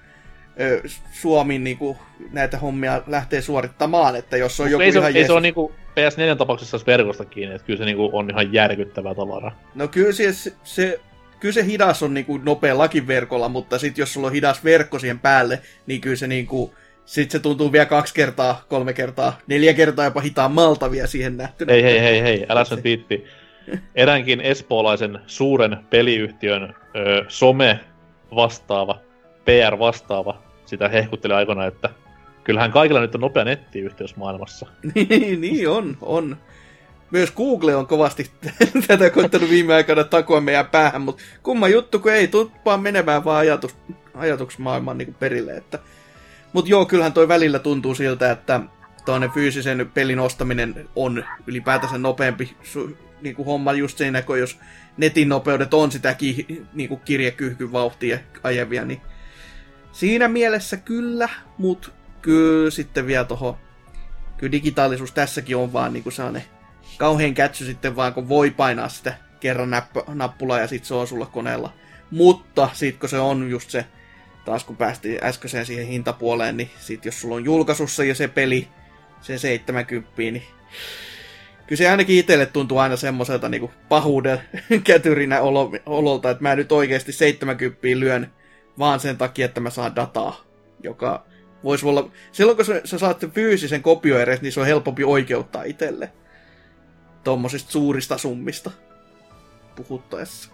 ö, Suomi niin kuin, näitä hommia lähtee suorittamaan, että jos on Mut joku ei se, ihan ei se ole niinku PS4 tapauksessa edes verkosta kiinni, että kyllä se niinku on ihan järkyttävää tavaraa. No kyllä se, se, kyllä se hidas on niin kuin nopea lakiverkolla, mutta sitten jos sulla on hidas verkko siihen päälle, niin kyllä se niin kuin, sit se tuntuu vielä kaksi kertaa, kolme kertaa, neljä kertaa jopa hitaammalta vielä siihen nähtynä. Hei, hei, hei, hei, älä nyt viitti. Eräänkin espoolaisen suuren peliyhtiön ö, some vastaava, PR vastaava, sitä hehkutteli aikana, että kyllähän kaikilla nyt on nopea nettiyhteys maailmassa. niin, niin on, on. Myös Google on kovasti tätä koittanut viime aikana takoa meidän päähän, mutta kumma juttu, kun ei tuppaa menemään vaan ajatus, ajatusmaailman niin perille. Että... Mutta joo, kyllähän toi välillä tuntuu siltä, että tuonne fyysisen pelin ostaminen on ylipäätänsä nopeampi su, niin kuin homma just siinä, kun jos netin nopeudet on sitä ki, niin kuin kirjekyhkyn vauhtia ajavia, niin siinä mielessä kyllä, mutta kyllä sitten vielä tuohon kyllä digitaalisuus tässäkin on vaan niinku sellainen kauhean kätsy sitten vaan, kun voi painaa sitä kerran näppä, nappulaa ja sitten se on sulla koneella. Mutta sit kun se on just se, taas kun päästiin äskeiseen siihen hintapuoleen, niin sit jos sulla on julkaisussa jo se peli, se 70, niin kyllä se ainakin itselle tuntuu aina semmoiselta niinku pahuuden kätyrinä olo, ololta, että mä nyt oikeasti 70 lyön vaan sen takia, että mä saan dataa, joka voisi olla... Silloin kun sä, sä saat sen fyysisen kopio edes, niin se on helpompi oikeuttaa itselle. Tuommoisista suurista summista puhuttaessa.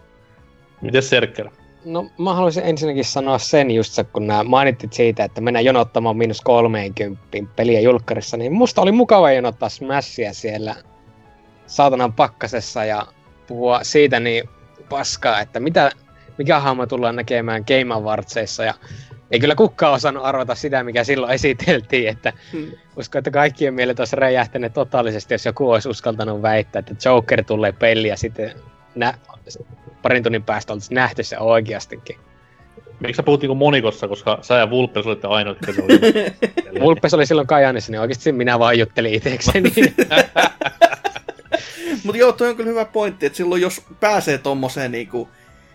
Miten Serkker? No mä haluaisin ensinnäkin sanoa sen just se, kun nää mainittit siitä, että mennään jonottamaan miinus 30 peliä julkkarissa, niin musta oli mukava jonottaa Smashia siellä saatanan pakkasessa ja puhua siitä niin paskaa, että mitä, mikä hahmo tullaan näkemään Game Awardsissa ja ei kyllä kukaan osannut arvata sitä, mikä silloin esiteltiin, että Hmm. uskon, että kaikkien mielet olisi räjähtäneet totaalisesti, jos joku olisi uskaltanut väittää, että Joker tulee peli ja sitten nä- parin tunnin päästä oltaisiin nähty se oikeastikin. Miksi sä puhut niinku monikossa, koska sä ja Vulpes olitte ainoat, jotka se oli. Vulpes oli silloin Kajaanissa, niin oikeasti minä vaan juttelin itsekseni. Mutta joo, toi on kyllä hyvä pointti, että silloin jos pääsee tommoseen niinku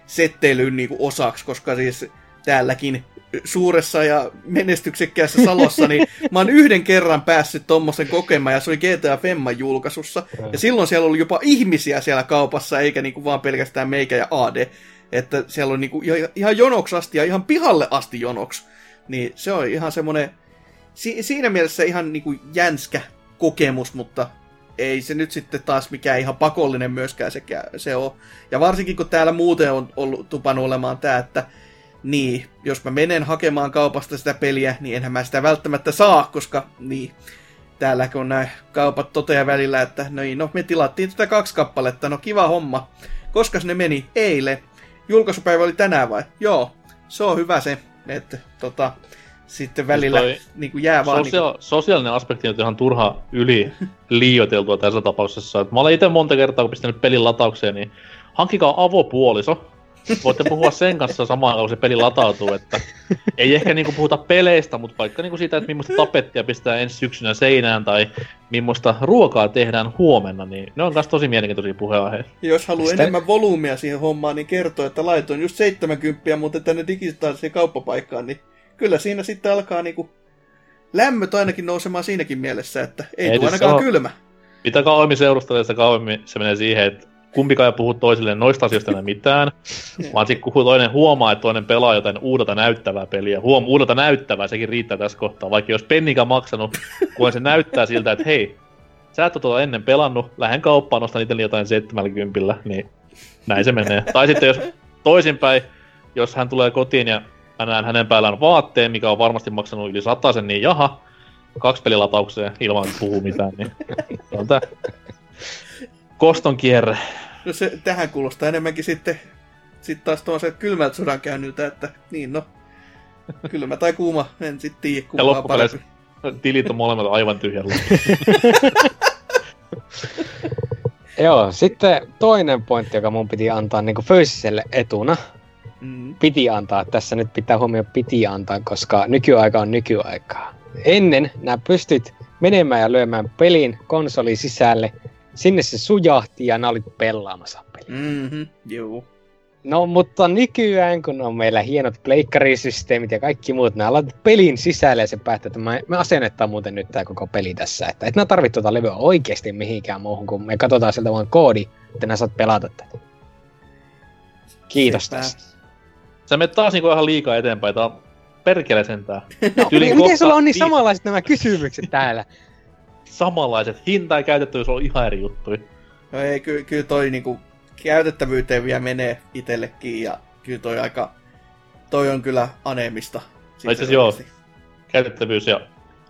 setteilyyn niinku osaksi, koska siis täälläkin suuressa ja menestyksekkäässä Salossa, niin mä oon yhden kerran päässyt tommosen kokemaan, ja se oli GTA Femman julkaisussa. Ja silloin siellä oli jopa ihmisiä siellä kaupassa, eikä niinku vaan pelkästään meikä ja AD. Että siellä on niinku ihan- jonoksi asti ja ihan pihalle asti jonoksi. Niin se on ihan semmonen, si- siinä mielessä ihan niinku jänskä kokemus, mutta ei se nyt sitten taas mikään ihan pakollinen myöskään sekä se on. Ja varsinkin kun täällä muuten on ollut tupannut olemaan tämä, että niin, jos mä menen hakemaan kaupasta sitä peliä, niin enhän mä sitä välttämättä saa, koska niin, täällä kun nämä kaupat toteaa välillä, että no, niin, no me tilattiin tätä kaksi kappaletta, no kiva homma. Koska ne meni? Eilen. Julkaisupäivä oli tänään vai? Joo, se on hyvä se, että tota, sitten välillä toi niin kuin jää vaan... Sosia- sosiaalinen aspekti on ihan turha yli liioiteltua tässä tapauksessa. Et mä olen itse monta kertaa, kun pistänyt pelin lataukseen, niin hankkikaa avopuoliso, voitte puhua sen kanssa samaan kun se peli latautuu, että ei ehkä niinku puhuta peleistä, mutta vaikka niinku siitä, että millaista tapettia pistetään ensi syksynä seinään tai millaista ruokaa tehdään huomenna, niin ne on myös tosi mielenkiintoisia puheenaiheita. Jos haluaa Sitä- enemmän volyymia siihen hommaan, niin kertoo, että laitoin just 70, mutta tänne digitaaliseen kauppapaikkaan, niin kyllä siinä sitten alkaa niinku lämmöt ainakin nousemaan siinäkin mielessä, että ei, Ei tule siis ainakaan on- kylmä. Mitä kauemmin seurustelee, sitä kauemmin se menee siihen, että kumpikaan ei puhu toisilleen noista asioista enää mitään, vaan sitten kun toinen huomaa, että toinen pelaa jotain uudelta näyttävää peliä, huom, uudelta näyttävää, sekin riittää tässä kohtaa, vaikka jos pennikään maksanut, kun se näyttää siltä, että hei, sä et ole tuota ennen pelannut, lähden kauppaan, ostan itselleni jotain 70, niin näin se menee. tai sitten jos toisinpäin, jos hän tulee kotiin ja mä näen hänen päällään vaatteen, mikä on varmasti maksanut yli sen, niin jaha, kaksi pelilataukseen ilman puhuu mitään, niin on tää koston kierre. No se, tähän kuulostaa enemmänkin sitten, sitten taas tuon kylmältä sodan käynniltä, että niin no, kylmä tai kuuma, en sitten tiedä Ja kumpaa loppupeleissä parempi. tilit on molemmat aivan tyhjällä. Joo, sitten toinen pointti, joka mun piti antaa niin fyysiselle etuna. Mm. Piti antaa, tässä nyt pitää huomioon piti antaa, koska nykyaika on nykyaikaa. Ennen nämä pystyt menemään ja lyömään pelin konsoli sisälle, sinne se sujahti ja nää olit pelaamassa peliä. Mm-hmm, joo. No, mutta nykyään, kun on meillä hienot pleikkarisysteemit ja kaikki muut, nämä laitat pelin sisälle ja se päättää, että me, asennetaan muuten nyt tämä koko peli tässä. Että et nää tarvitse tuota levyä oikeasti mihinkään muuhun, kun me katsotaan sieltä vaan koodi, että nää saat pelata tätä. Kiitos Sepä. tästä. Sä menet taas niinku ihan liikaa eteenpäin, tää on perkele sentään. No, Yli miten sulla on niin samanlaiset nämä kysymykset täällä? Samanlaiset. Hinta ja käytettävyys on ihan eri juttuja. No ei, ky- kyllä toi niinku käytettävyyteen vielä menee itsellekin ja kyllä toi aika, toi on kyllä anemista. No itse joo. Käytettävyys ja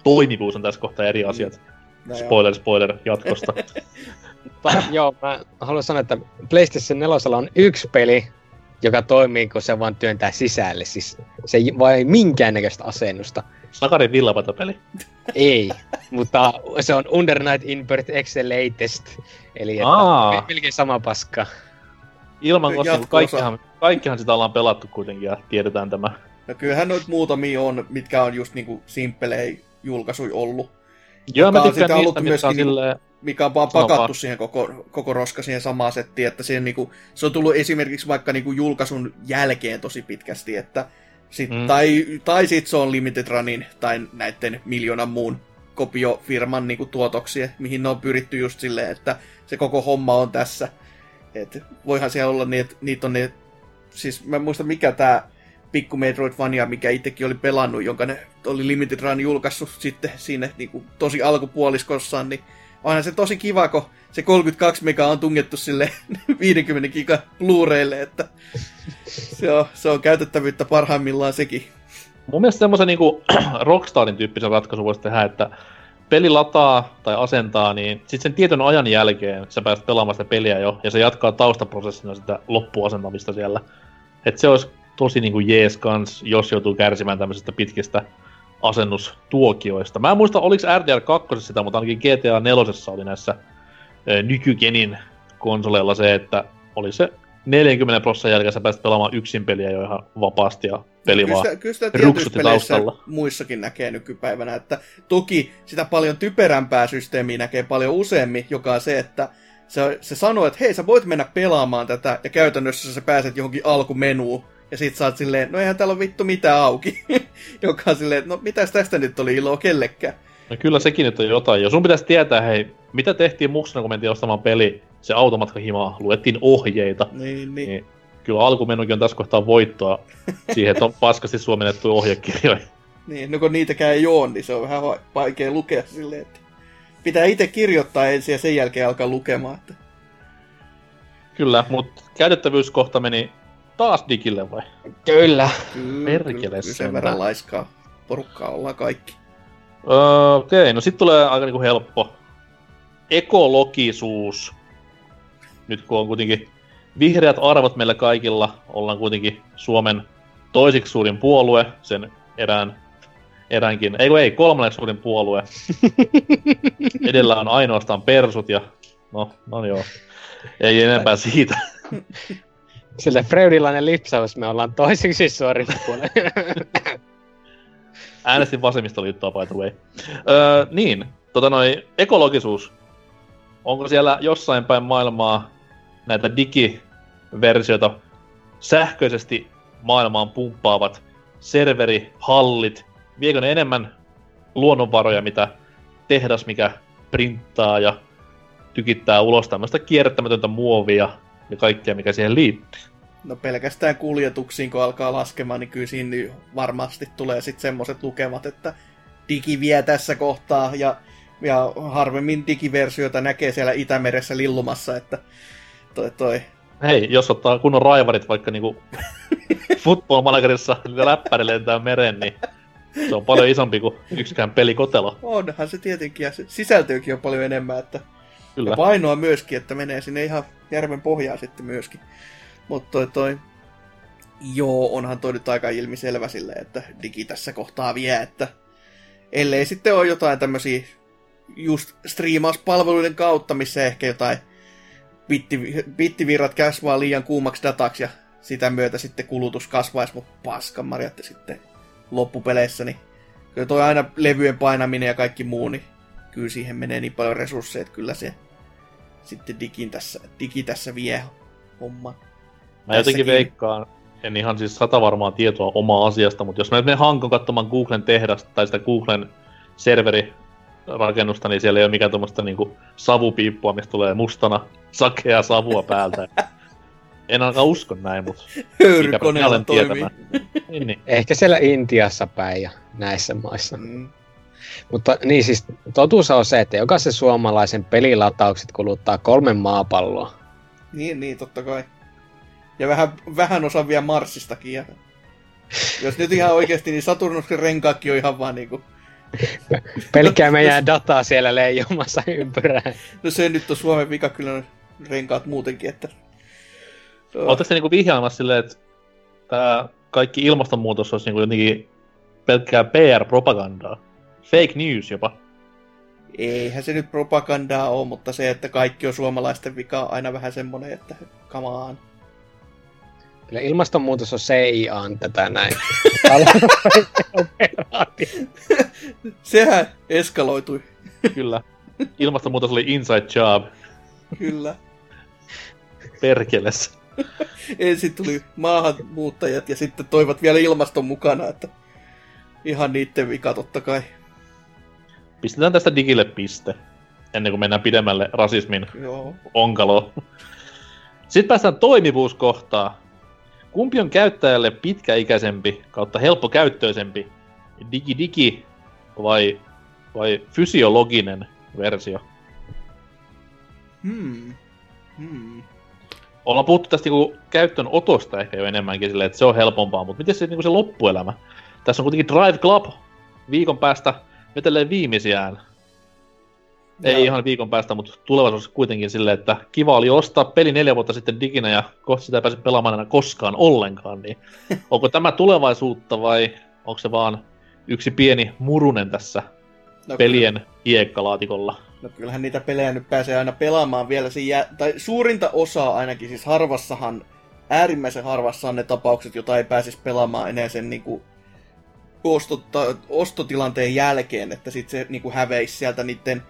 toimivuus on tässä kohtaa eri asiat. No joo. Spoiler, spoiler jatkosta. Joo, mä haluan sanoa, että PlayStation 4 on yksi peli, joka toimii, kun se vaan työntää sisälle. Siis se ei vai minkäännäköistä asennusta. Sakarin villapatapeli. Ei, mutta se on Under Night Invert Excel Latest. Eli että melkein sama paska. Ilman, koska kaikkihan, kaikkihan sitä ollaan pelattu kuitenkin ja tiedetään tämä. No kyllähän noita muutamia on, mitkä on just niinku simppelejä julkaisuja ollut. Joo, mä tykkään sitä ollut niistä, mitkä on myöskin niinku- silleen... mikä on vaan pakattu vaan. siihen koko, koko roska siihen samaan settiin, että siihen niinku, se on tullut esimerkiksi vaikka niinku julkaisun jälkeen tosi pitkästi, että sit, Mm. tai, tai sit se on Limited Runin tai näiden miljoonan muun kopiofirman niinku tuotoksia, mihin ne on pyritty just silleen, että se koko homma on tässä. Et voihan siellä olla niin, että niitä on ne, siis mä en muista mikä tää pikku Metroidvania, mikä itsekin oli pelannut, jonka ne oli Limited Run julkaissut sitten siinä niin kuin, tosi alkupuoliskossaan, niin onhan se tosi kiva, kun se 32 mega on tungettu sille 50 giga Blu-raylle, että se on, se on käytettävyyttä parhaimmillaan sekin. Mun mielestä semmoisen niinku Rockstarin tyyppisen ratkaisun voisi tehdä, että peli lataa tai asentaa, niin sitten sen tietyn ajan jälkeen sä pääset pelaamaan sitä peliä jo, ja se jatkaa taustaprosessina sitä loppuasentamista siellä. Et se olisi tosi niinku jees kans, jos joutuu kärsimään tämmöisistä pitkistä asennustuokioista. Mä en muista, oliko RDR2 sitä, mutta ainakin GTA 4 oli näissä ö, nykygenin konsoleilla se, että oli se 40 prosenttia jälkeen sä pääsit pelaamaan yksin peliä jo ihan vapaasti ja peli kyllä vaan sitä, kyllä sitä ruksutti taustalla. muissakin näkee nykypäivänä, että toki sitä paljon typerämpää systeemiä näkee paljon useammin, joka on se, että se, se sanoo, että hei, sä voit mennä pelaamaan tätä, ja käytännössä sä pääset johonkin alkumenuun, ja sit sä oot silleen, no eihän täällä ole vittu mitään auki. joka on silleen, no mitäs tästä nyt oli iloa kellekään. No kyllä sekin nyt on jotain. Jos sun pitäisi tietää, hei, mitä tehtiin muksuna, kun mentiin ostamaan peli, se automatka himaa, luettiin ohjeita, Niin, niin. niin kyllä alkumenukin on tässä kohtaa voittoa siihen, että on paskasti suomennettu ohjekirjoja. Niin, no kun niitäkään ei oo, niin se on vähän va- vaikea lukea silleen, että pitää itse kirjoittaa ensin ja sen jälkeen alkaa lukemaan. Että... Kyllä, mutta käytettävyyskohta meni taas digille vai? Kyllä. Perkele sen verran laiskaa porukkaa ollaan kaikki. Öö, Okei, okay, no sitten tulee aika niinku helppo. Ekologisuus. Nyt kun on kuitenkin vihreät arvot meillä kaikilla, ollaan kuitenkin Suomen toisiksi suurin puolue, sen erään, eräänkin, ei ei, kolmanneksi suurin puolue. Edellä on ainoastaan persut ja, no, no joo, ei enempää siitä. Sille freudilainen lipsaus me ollaan toiseksi suorituspuolella. Äänestin vasemmistoliittoa, by the way. Öö, niin, tota noin, ekologisuus. Onko siellä jossain päin maailmaa näitä digiversioita sähköisesti maailmaan pumppaavat serverihallit? Viekö ne enemmän luonnonvaroja, mitä tehdas, mikä printtaa ja tykittää ulos tämmöistä kierrättämätöntä muovia ja kaikkea, mikä siihen liittyy? No pelkästään kuljetuksiin, kun alkaa laskemaan, niin kyllä siinä varmasti tulee sitten semmoiset lukemat, että digi vie tässä kohtaa ja, ja harvemmin digiversioita näkee siellä Itämeressä lillumassa, että toi, toi. Hei, jos ottaa kunnon raivarit vaikka niinku football managerissa läppäri lentää meren, niin se on paljon isompi kuin yksikään pelikotelo. Onhan se tietenkin, ja sisältöäkin on paljon enemmän, että Kyllä. ja painoa myöskin, että menee sinne ihan järven pohjaan sitten myöskin. Mutta toi, toi, joo, onhan toi nyt aika ilmiselvä sille, että digi tässä kohtaa vie, että ellei sitten ole jotain tämmöisiä just striimauspalveluiden kautta, missä ehkä jotain bitti, bittivirrat kasvaa liian kuumaksi dataksi ja sitä myötä sitten kulutus kasvaisi, mutta paskan marjatte sitten loppupeleissä, niin kyllä toi aina levyjen painaminen ja kaikki muu, niin kyllä siihen menee niin paljon resursseja, että kyllä se sitten digin tässä, digi tässä vie homman. Mä jotenkin veikkaan, en ihan siis sata varmaa tietoa omaa asiasta, mutta jos mä nyt menen Hankon katsomaan Googlen tehdasta tai sitä Googlen serverirakennusta, niin siellä ei ole mikään tuommoista niinku savupiippua, mistä tulee mustana sakea savua päältä. en ainakaan usko näin, mutta Höyrykoneella toimii. niin, niin. Ehkä siellä Intiassa päin ja näissä maissa. Mm. Mutta niin siis totuus on se, että jokaisen suomalaisen pelilataukset kuluttaa kolme maapalloa. Niin, niin, totta kai. Ja vähän, vähän osa vielä Marsistakin. Ja... Jos nyt ihan oikeasti, niin Saturnuksen renkaakki on ihan vaan niinku... Pelkkää meidän dataa siellä leijumassa ympyrää. No se nyt on Suomen vika kyllä renkaat muutenkin, että... Oletteko te niinku vihjaamassa silleen, että tää kaikki ilmastonmuutos olisi niinku jotenkin pelkkää PR-propagandaa? Fake news jopa. Eihän se nyt propagandaa ole, mutta se, että kaikki on suomalaisten vika on aina vähän semmonen, että on. Kyllä ilmastonmuutos on CIAn tätä näin. Sehän eskaloitui, Kyllä. Ilmastonmuutos oli inside job. kyllä. Perkeles. Ensin tuli maahanmuuttajat ja sitten toivat vielä ilmaston mukana, että ihan niitten vika totta kai. Pistetään tästä digille piste. Ennen kuin mennään pidemmälle rasismin Joo. onkaloon. Sitten päästään toimivuuskohtaan. Kumpi on käyttäjälle pitkäikäisempi kautta helppokäyttöisempi? Digi digi vai, vai fysiologinen versio? Hmm. Hmm. Ollaan puhuttu tästä niinku käyttön otosta ehkä jo enemmänkin silleen, että se on helpompaa, mutta miten se, niinku se loppuelämä? Tässä on kuitenkin Drive Club viikon päästä vetelee viimeisiään. Ei ihan viikon päästä, mutta tulevaisuudessa kuitenkin silleen, että kiva oli ostaa peli neljä vuotta sitten diginä ja kohta sitä ei pääse pelaamaan enää koskaan ollenkaan, niin onko tämä tulevaisuutta vai onko se vaan yksi pieni murunen tässä No, pelien hiekkalaatikolla? No kyllähän niitä pelejä nyt pääsee aina pelaamaan vielä. Se jää, tai suurinta osaa ainakin, siis harvassahan, äärimmäisen harvassa on ne tapaukset, joita ei pääsisi pelaamaan enää sen niinku ostota, ostotilanteen jälkeen, että sitten se niinku häveisi sieltä niiden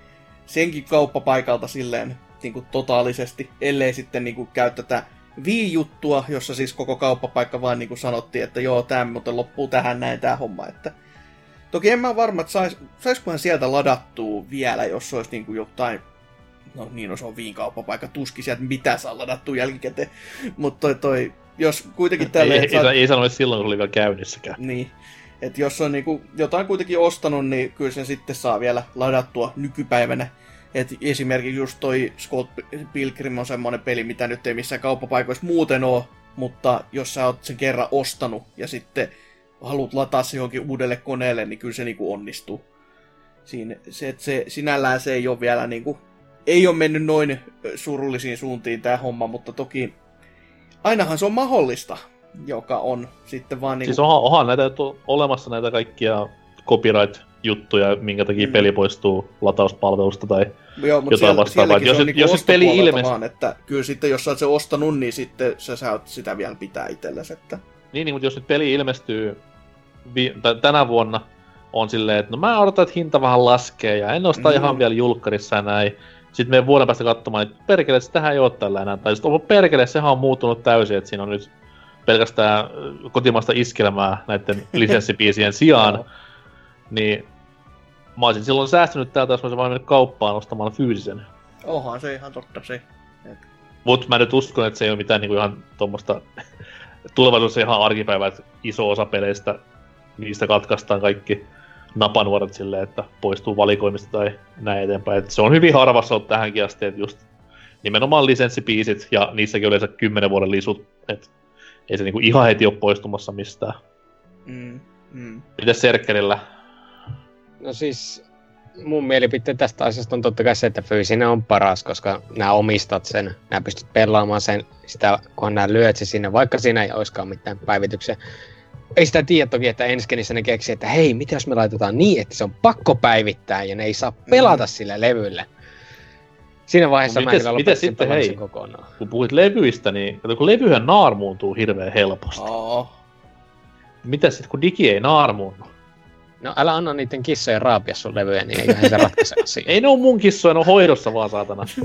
senkin kauppapaikalta silleen niinku totaalisesti, ellei sitten niinku käy tätä Wii-juttua, jossa siis koko kauppapaikka vaan niinku sanottiin, että joo, tämä muuten loppuu tähän näin tämä homma, että Toki en mä varma, että sais, saisikohan sieltä ladattua vielä, jos olisi niinku jotain... No niin, no se on viinkauppapaikka, tuskin sieltä mitä saa ladattua jälkikäteen. Mutta toi, toi, jos kuitenkin Ei, tälle... ei, ei, ei sano edes silloin, kun oli vielä käynnissäkään. Niin. Että jos on niinku jotain kuitenkin ostanut, niin kyllä sen sitten saa vielä ladattua nykypäivänä. Et esimerkiksi just toi Scott Pilgrim on semmoinen peli, mitä nyt ei missään kauppapaikoissa muuten ole, mutta jos sä oot sen kerran ostanut ja sitten haluat lataa se johonkin uudelle koneelle, niin kyllä se niinku onnistuu. Siinä, se, että se, sinällään se ei ole vielä niinku, ei ole mennyt noin surullisiin suuntiin tämä homma, mutta toki ainahan se on mahdollista, joka on sitten vaan niinku... Siis onhan, onhan näitä nyt olemassa näitä kaikkia copyright juttuja, minkä takia Mm. peli poistuu latauspalvelusta tai Joo, mutta jotain siellä, vastaavaa. Jos niinku jos peli ostopuolelta ilmest- vaan, että kyllä sitten jos sä oot se ostanut, niin sitten sä saat sitä vielä pitää itsellesi, että Niin, niin, mutta jos nyt peli ilmestyy vi- tai tänä vuonna, on silleen, että no mä odotan, että hinta vähän laskee ja en osta Mm. ihan vielä julkkarissa ja näin. Sitten menen vuoden päästä katsomaan, että perkele, tähän ei ole tällä enää. Tai sitten perkele, sehän on muuttunut täysin, että siinä on nyt pelkästään äh, kotimaista iskelmää näiden lisenssipiisien sijaan. Niin mä olisin silloin säästynyt täältä, jos mä olisin mennyt kauppaan ostamaan fyysisen. onhan se ihan totta se. Mut mä nyt uskon, että se ei ole mitään niinku ihan tuommoista tulevaisuudessa ihan arkipäivää, että iso osa peleistä, niistä katkaistaan kaikki napanuoret silleen, että poistuu valikoimista tai näin eteenpäin. Et se on hyvin harvassa ollut tähänkin asti, että just nimenomaan lisenssipiisit ja niissäkin yleensä 10 vuoden lisut, että ei se niinku ihan heti ole poistumassa mistään. Mm, mm. Mites Serkkelillä? No siis mun mielipiteet tästä asiasta on totta kai se, että fyysinen on paras, koska nämä omistat sen, nämä pystyt pelaamaan sen, sitä, kun nämä lyöt se sinne, vaikka siinä ei olisikaan mitään päivityksiä. Ei sitä tiedä toki, että enskenissä ne keksii, että hei, mitä jos me laitetaan niin, että se on pakko päivittää ja ne ei saa pelata mm. sillä levyllä. Siinä vaiheessa No mä mites- mites lopetin sitten, hei? kokonaan. Kun puhuit levyistä, niin kato, kun levyhän naarmuuntuu hirveän helposti. Oo. Mitäs sitten, kun digi ei naarmuunnu? No älä anna niiden kissojen raapia sun levyjä, niin eiköhän se ratkaise asiaa. Ei ne on mun kissoja, ne on hoidossa vaan saatana.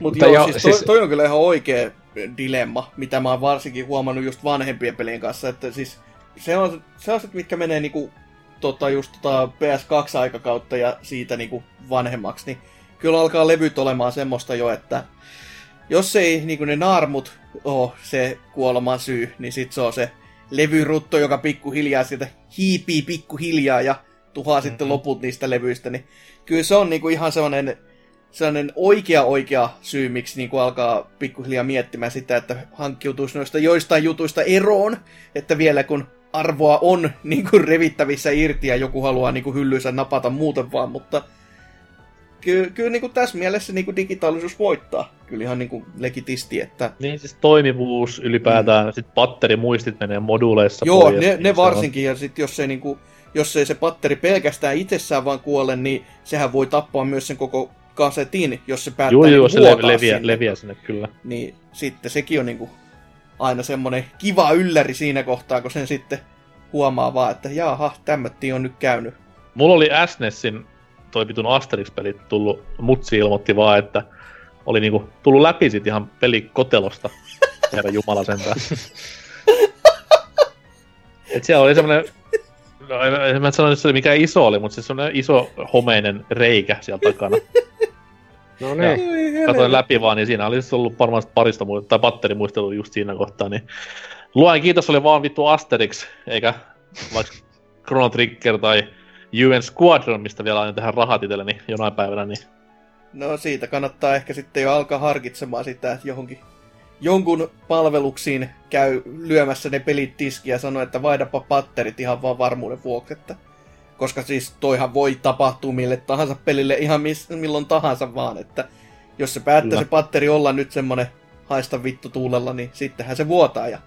Mut Mutta joo, joo, siis toi, siis- toi on kyllä ihan oikea dilemma, mitä mä oon varsinkin huomannut just vanhempien pelien kanssa, että siis se on sellaiset, mitkä menee niinku tota just tota PS2-aikakautta ja siitä niinku vanhemmaksi, niin kyllä alkaa levyt olemaan semmoista jo, että jos ei niinku ne naarmut oo se kuoleman syy, niin sit se on se levyrutto, joka pikkuhiljaa sieltä hiipii pikkuhiljaa ja tuhaa mm-hmm. sitten loput niistä levyistä, niin kyllä se on niinku ihan sellainen sellainen oikea oikea syy, miksi niin kuin alkaa pikkuhiljaa miettimään sitä, että hankkiutuisi noista joistain jutuista eroon, että vielä kun arvoa on niin kuin revittävissä irti ja joku haluaa niin kuin hyllynsä napata muuten vaan, mutta kyllä, kyllä niin kuin tässä mielessä niin kuin digitaalisuus voittaa. Kyllä ihan niin kuin legitisti, että Niin siis toimivuus ylipäätään, mm. sitten batterimuistit menee moduuleissa Joo, pois, ne, niin ne se on- varsinkin, ja sitten jos, ei niinku, jos ei se patteri pelkästään itsessään vaan kuole, niin sehän voi tappaa myös sen koko kasetin, jos se päättää Joo, joo, se leviää, sinne. leviää sinne kyllä. Niin sitten sekin on niinku aina semmonen kiva ylläri siinä kohtaa, kun sen sitten huomaa vaan, että jaha, tämmöttiin on nyt käynyt. Mulla oli SNESin toi vitun Asterix-pelit tullut, mutsi ilmoitti vaan, että oli niinku tullut läpi sit ihan pelikotelosta. Herra Jumala sentään. Et siellä oli semmonen, no en, en mä sano, että se oli mikä iso oli, mutta se semmonen iso homeinen reikä siellä takana. No niin. Katoin läpi vaan, niin siinä oli siis ollut varmaan parista mu- tai batterimuistelu just siinä kohtaa, niin Luen kiitos oli vaan vittu Asterix, eikä vaikka Chrono Trigger tai UN Squadron, mistä vielä aina tehdä rahat itselleni jonain päivänä, niin No siitä kannattaa ehkä sitten jo alkaa harkitsemaan sitä, että johonkin jonkun palveluksiin käy lyömässä ne pelit tiskiin ja sanoo, että vaihdapa patterit ihan vaan varmuuden vuoksi, että koska siis toihan voi tapahtua mille tahansa pelille ihan miss, milloin tahansa vaan, että jos se päättää Kyllä. se patteri olla nyt semmonen haista vittu tuulella, niin sittenhän se vuotaa ja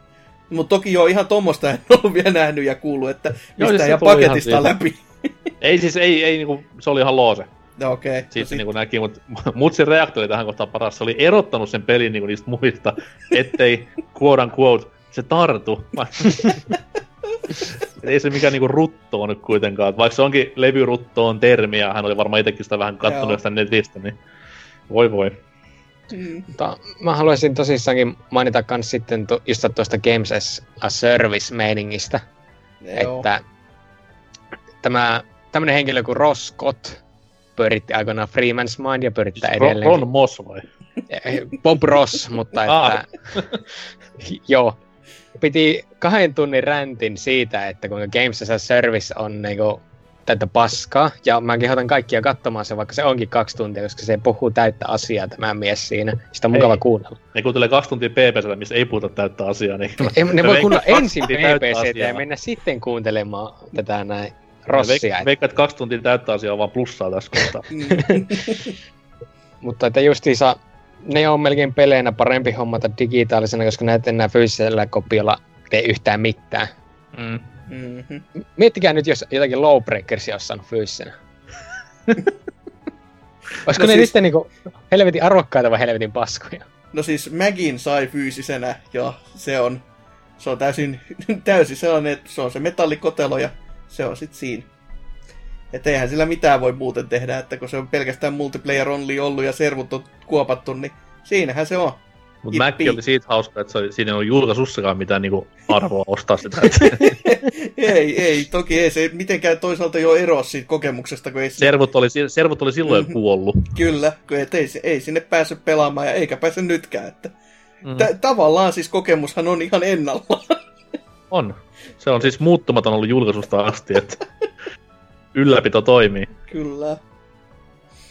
mutta toki joo, ihan tommosta en ollut vielä nähnyt ja kuullut, että mistä siis ihan paketista läpi. ei siis, ei, ei niinku, se oli ihan loose. No okei. Okay. Siitä niinku näki, mutta mutsin reaktio oli tähän kohtaan paras. Se oli erottanut sen pelin niinku niistä muista, ettei quote unquote se tartu. Et ei se mikään niinku rutto on nyt kuitenkaan. Vaikka se onkin levyrutto on termi, ja hän oli varmaan itsekin sitä vähän kattonut jostain netistä, niin voi voi. Mm. Mutta mä haluaisin tosissaankin mainita kans sitten to, just tuosta Games as a Service-meiningistä, Joo. että tämä tämmönen henkilö kuin Ross Scott pyöritti aikoinaan Freeman's Mind ja pyörittää Siis edelleen. Ron Moss vai? Bob Ross, mutta Ah. että... joo. Piti kahden tunnin räntin siitä, että kuinka Games as a Service on niinku täyttä paskaa. Ja mä kehotan kaikkia katsomaan se, vaikka se onkin kaksi tuntia, koska se puhuu täyttä asiaa tämä mies siinä. Sitä on mukava Ei. kuunnella. Ne kuuntelee kaksi tuntia PPCllä, missä ei puhuta täyttä asiaa, niin... Ei, ne Me voi veikkaat kuunnella ensin PPCtä ja mennä sitten kuuntelemaan tätä näin Veik- Rossia. Veikkaan, että kaksi tuntia täyttä asiaa on vaan plussaa tässä kohtaa. Mutta että justiinsa ne on melkein peleinä parempi hommata digitaalisena, koska näet enää fyysisellä kopiolla tee yhtään mitään. Mm. Mm-hmm. Miettikää nyt, jos jotakin Lowbreakersia olisi saanut fyysisenä. Olisiko No ne siis- nyt niinku helvetin arvokkaita vai helvetin paskoja? No siis Magin sai fyysisenä ja se on, se on täysin, täysin sellainen, että se on se metallikotelo ja se on sit siinä. Että eihän sillä mitään voi muuten tehdä, että kun se on pelkästään multiplayer only ollut ja servut on kuopattu, niin siinähän se on. Mutta Jippi. oli siitä hauska, että se oli, siinä ei ollut julkaisussakaan mitään niinku arvoa ostaa sitä. ei, ei, toki ei se mitenkään toisaalta jo eroa siitä kokemuksesta, kun ei se, servut, oli, servut oli silloin Mhm. jo kuollut. kyllä, kun et, ei, ei sinne pääse pelaamaan ja eikä pääse nytkään. Että, Mm. t- tavallaan siis kokemushan on ihan ennallaan. On. Se on siis muuttumaton ollut julkaisusta asti, että ylläpito toimii. Kyllä.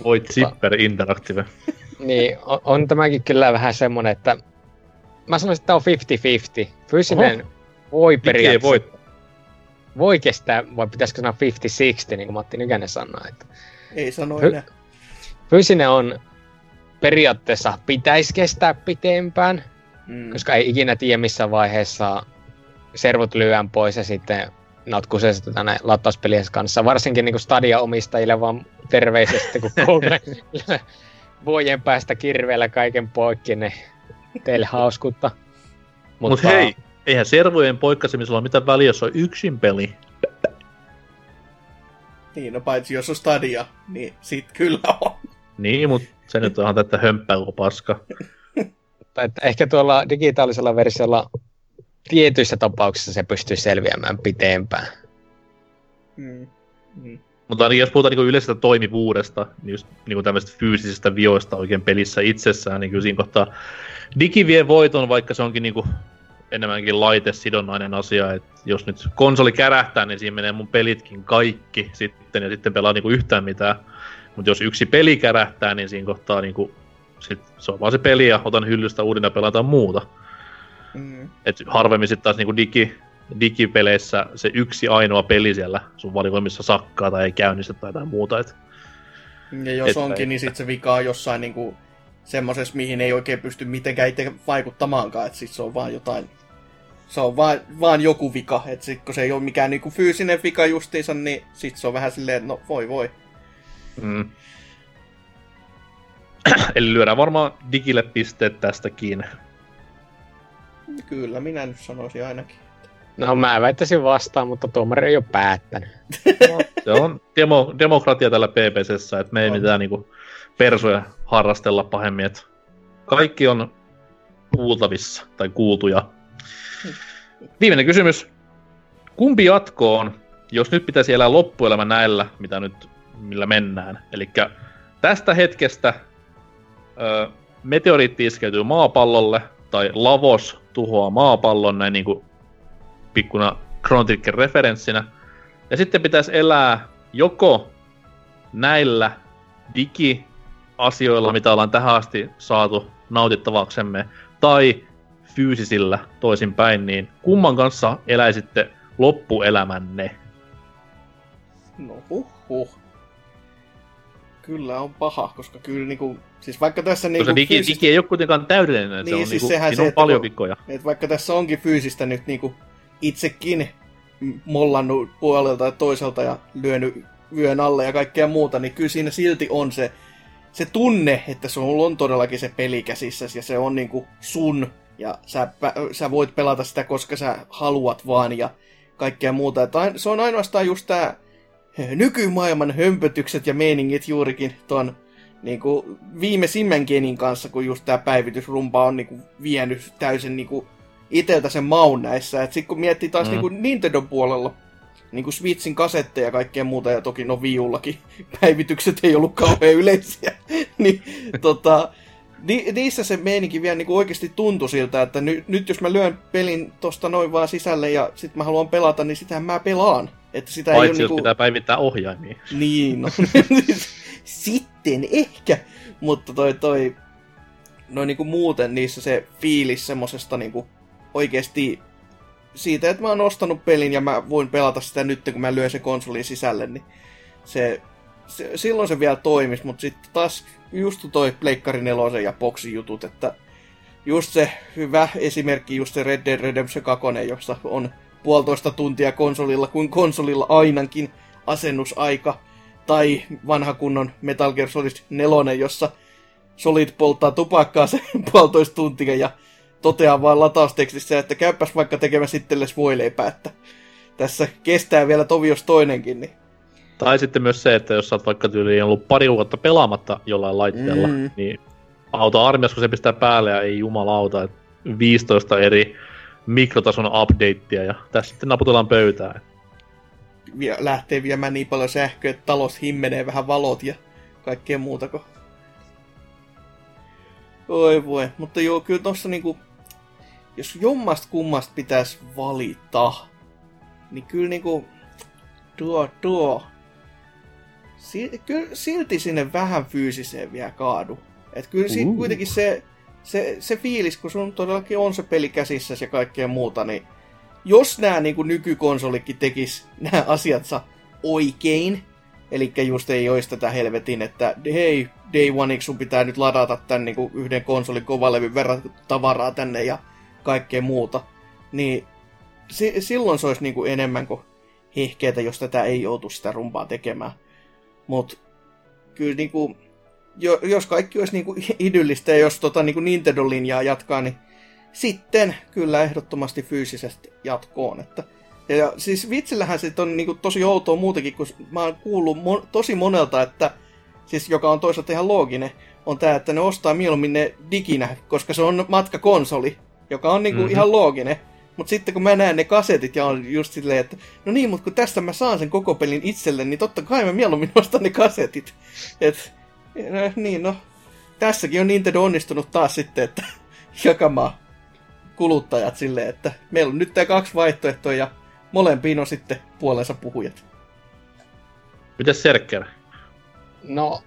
Voit Zipper Interactive. Niin, on, on tämäkin kyllä vähän semmonen, että mä sanoisin, että tää on 50-50. Fyysinen voi Digi ei periaatteessa voi. voi kestää, vai pitäisikö sanoa 50-60, niin kuin Matti Nykänen sanoo. Että Ei sano enää. fyysinen on periaatteessa pitäisi kestää pitempään, Mm. koska ei ikinä tiedä missä vaiheessa servut lyön pois ja sitten notkusee sitä tänne latauspelien kanssa. Varsinkin niin Stadia-omistajille vaan terveisesti, kun Google vuojen päästä kirveellä kaiken poikki, niin teille hauskuutta. Mutta Mut hei, eihän servojen poikkasemisella ole mitään väliä, jos on yksin peli. Niin, no paitsi jos on Stadia, niin sit kyllä on. Niin, mutta se nyt on ihan tätä hömppää koko paska. Että ehkä tuolla digitaalisella versiolla tietyissä tapauksissa se pystyy selviämään pitempään. Mm. Mm. Mutta ainakin jos puhutaan niin yleisestä toimivuudesta, niin just niin tämmöisistä fyysisistä vioista oikein pelissä itsessään, niin kyllä siinä kohtaa digi vie voiton, vaikka se onkin niin kuin enemmänkin laitesidonnainen asia, että jos nyt konsoli kärähtää, niin siinä menee mun pelitkin kaikki sitten, ja sitten pelaa niin kuin yhtään mitään. Mutta jos yksi peli kärähtää, niin siinä kohtaa niin kuin, sit se on vaan se peli, ja otan hyllystä uuden ja pelataan muuta. Mm. Et harvemmin sitten taas niinku digi, digipeleissä se yksi ainoa peli siellä sun valikoimissa sakkaa tai ei käynnistä tai jotain muuta. Et, Ja jos Että- onkin, niin sit se vika on jossain niinku semmosessa, mihin ei oikein pysty mitenkään itse vaikuttamaankaan, että sit se on vaan jotain, se on vaan, vaan joku vika, että sit kun se ei ole mikään niinku fyysinen vika justiinsa, niin sit se on vähän silleen, että no voi voi. mm. Eli lyödään varmaan digille pisteet tästäkin. Kyllä, minä nyt sanoisin ainakin. No mä väittäisin vastaan, mutta tuomari ei ole päättänyt. Se on demo, demokratia tällä PPCssä, että me ei On. mitään niinku persoja harrastella pahemmin. Et kaikki on kuultavissa tai kuultuja. Viimeinen kysymys. Kumpi jatko on, jos nyt pitäisi elää loppuelämä näillä, mitä nyt, millä mennään? Eli tästä hetkestä ö, meteoriitti iskeytyy maapallolle, tai lavos tuhoaa maapallon näin niin kuin pikkuna Chrono Trigger referenssinä. Ja sitten pitäisi elää joko näillä digi-asioilla, mitä ollaan tähän asti saatu nautittavaksemme, tai fyysisillä toisinpäin, niin kumman kanssa eläisitte loppuelämänne? No huh huh. Kyllä on paha, koska kyllä niinku, siis vaikka tässä niinku Koska digi, fyysistä- digi ei ole kuitenkaan täydellinen, se Niin, on, siis niinku, sehän se, on että paljon kun- vikoja. Et vaikka tässä onkin fyysistä nyt niinku itsekin mollannut puolelta ja toiselta ja lyönyt vyön alle ja kaikkea muuta, niin kyllä siinä silti on se, se tunne, että sulla on todellakin se peli käsissäsi ja se on niinku sun ja sä, sä voit pelata sitä, koska sä haluat vaan ja kaikkea muuta. Et ain- se on ainoastaan just tää nykymaailman hömpötykset ja meiningit juurikin ton niinku viimeisimmän genin kanssa, kun just tää päivitysrumpa on niinku vienyt täysin niinku iteltä sen maun näissä. Et sit kun miettii taas Mm. mm. niinku Nintendo puolella, niinku Switchin kasetteja ja kaikkea muuta, ja toki no Viullakin päivitykset ei ollut kauhean yleisiä, niin tota, ni, niissä se meininki vielä niinku oikeasti tuntui siltä, että ny, nyt jos mä lyön pelin tosta noin vaan sisälle ja sit mä haluan pelata, niin sitähän mä pelaan. Että sitä ei Paitsi ole jos niinku... pitää päivittää ohjaimia. Niin, no. Sitten ehkä. Mutta toi, toi, no niinku muuten niissä se fiilis semmosesta niinku oikeesti siitä, että mä oon ostanut pelin ja mä voin pelata sitä nyt, kun mä lyön se konsolin sisälle, niin se, se silloin se vielä toimisi, mutta sitten taas just toi Pleikkari 4 ja Boxin jutut, että just se hyvä esimerkki, just se Red Dead Redemption 2, jossa on puolitoista tuntia konsolilla, kuin konsolilla ainakin asennusaika. Tai vanha kunnon Metal Gear Solid 4, jossa Solid polttaa tupakkaa se puolitoista tuntia ja toteaa vaan lataustekstissä, että käypäs vaikka tekemässä itsellesi voileipää, että tässä kestää vielä tovios toinenkin. Niin. Tai sitten myös se, että jos sä oot vaikka tyyliin ollut pari vuotta pelaamatta jollain laitteella, mm. niin auto armias, kun se pistää päälle ja ei jumalauta, että 15 eri mikrotason updatea ja tässä sitten naputellaan pöytään. Vie, lähtee viemään niin paljon sähköä, että talos himmenee vähän valot ja kaikkea muuta. Kun... Oi voi, mutta joo, kyllä tossa niinku, jos jommasta kummasta pitäisi valita, niin kyllä niinku, tuo, tuo, si, kyllä silti sinne vähän fyysiseen vielä kaadu. Et kyllä siinä kuitenkin se, se, se fiilis, kun sun todellakin on se peli käsissä ja kaikkea muuta, niin jos nämä niin nykykonsolikin tekis nämä asiatsa oikein, eli just ei olisi tätä helvetin, että hei, Day One sun pitää nyt ladata tän niin kuin yhden konsolin kovalevyn verran tavaraa tänne ja kaikkea muuta, niin si- silloin se olisi niin kuin enemmän kuin hehkeetä, jos tätä ei joutu sitä rumpaa tekemään. Mutta kyllä niin kuin, jo, jos kaikki olisi niin kuin idyllistä ja jos tota, niin kuin Nintendo-linjaa jatkaa, niin sitten kyllä ehdottomasti fyysisesti jatkoon. Että, ja siis vitsillähän se on niin kuin tosi outoa muutenkin, kun mä oon kuullut mo- tosi monelta, että siis joka on toisaalta ihan looginen, on tämä, että ne ostaa mieluummin ne diginä, koska se on matkakonsoli, joka on niinku mm-hmm. ihan looginen. Mutta sitten kun mä näen ne kasetit ja on just silleen, että no niin, mutta kun tästä mä saan sen koko pelin itselle, niin totta kai mä mieluummin ostan ne kasetit. Et, no, niin no, tässäkin on Nintendo onnistunut taas sitten, että jakamaan kuluttajat silleen, että meillä on nyt tämä kaksi vaihtoehtoa ja molempiin on sitten puolensa puhujat. Mitäs Serker? No,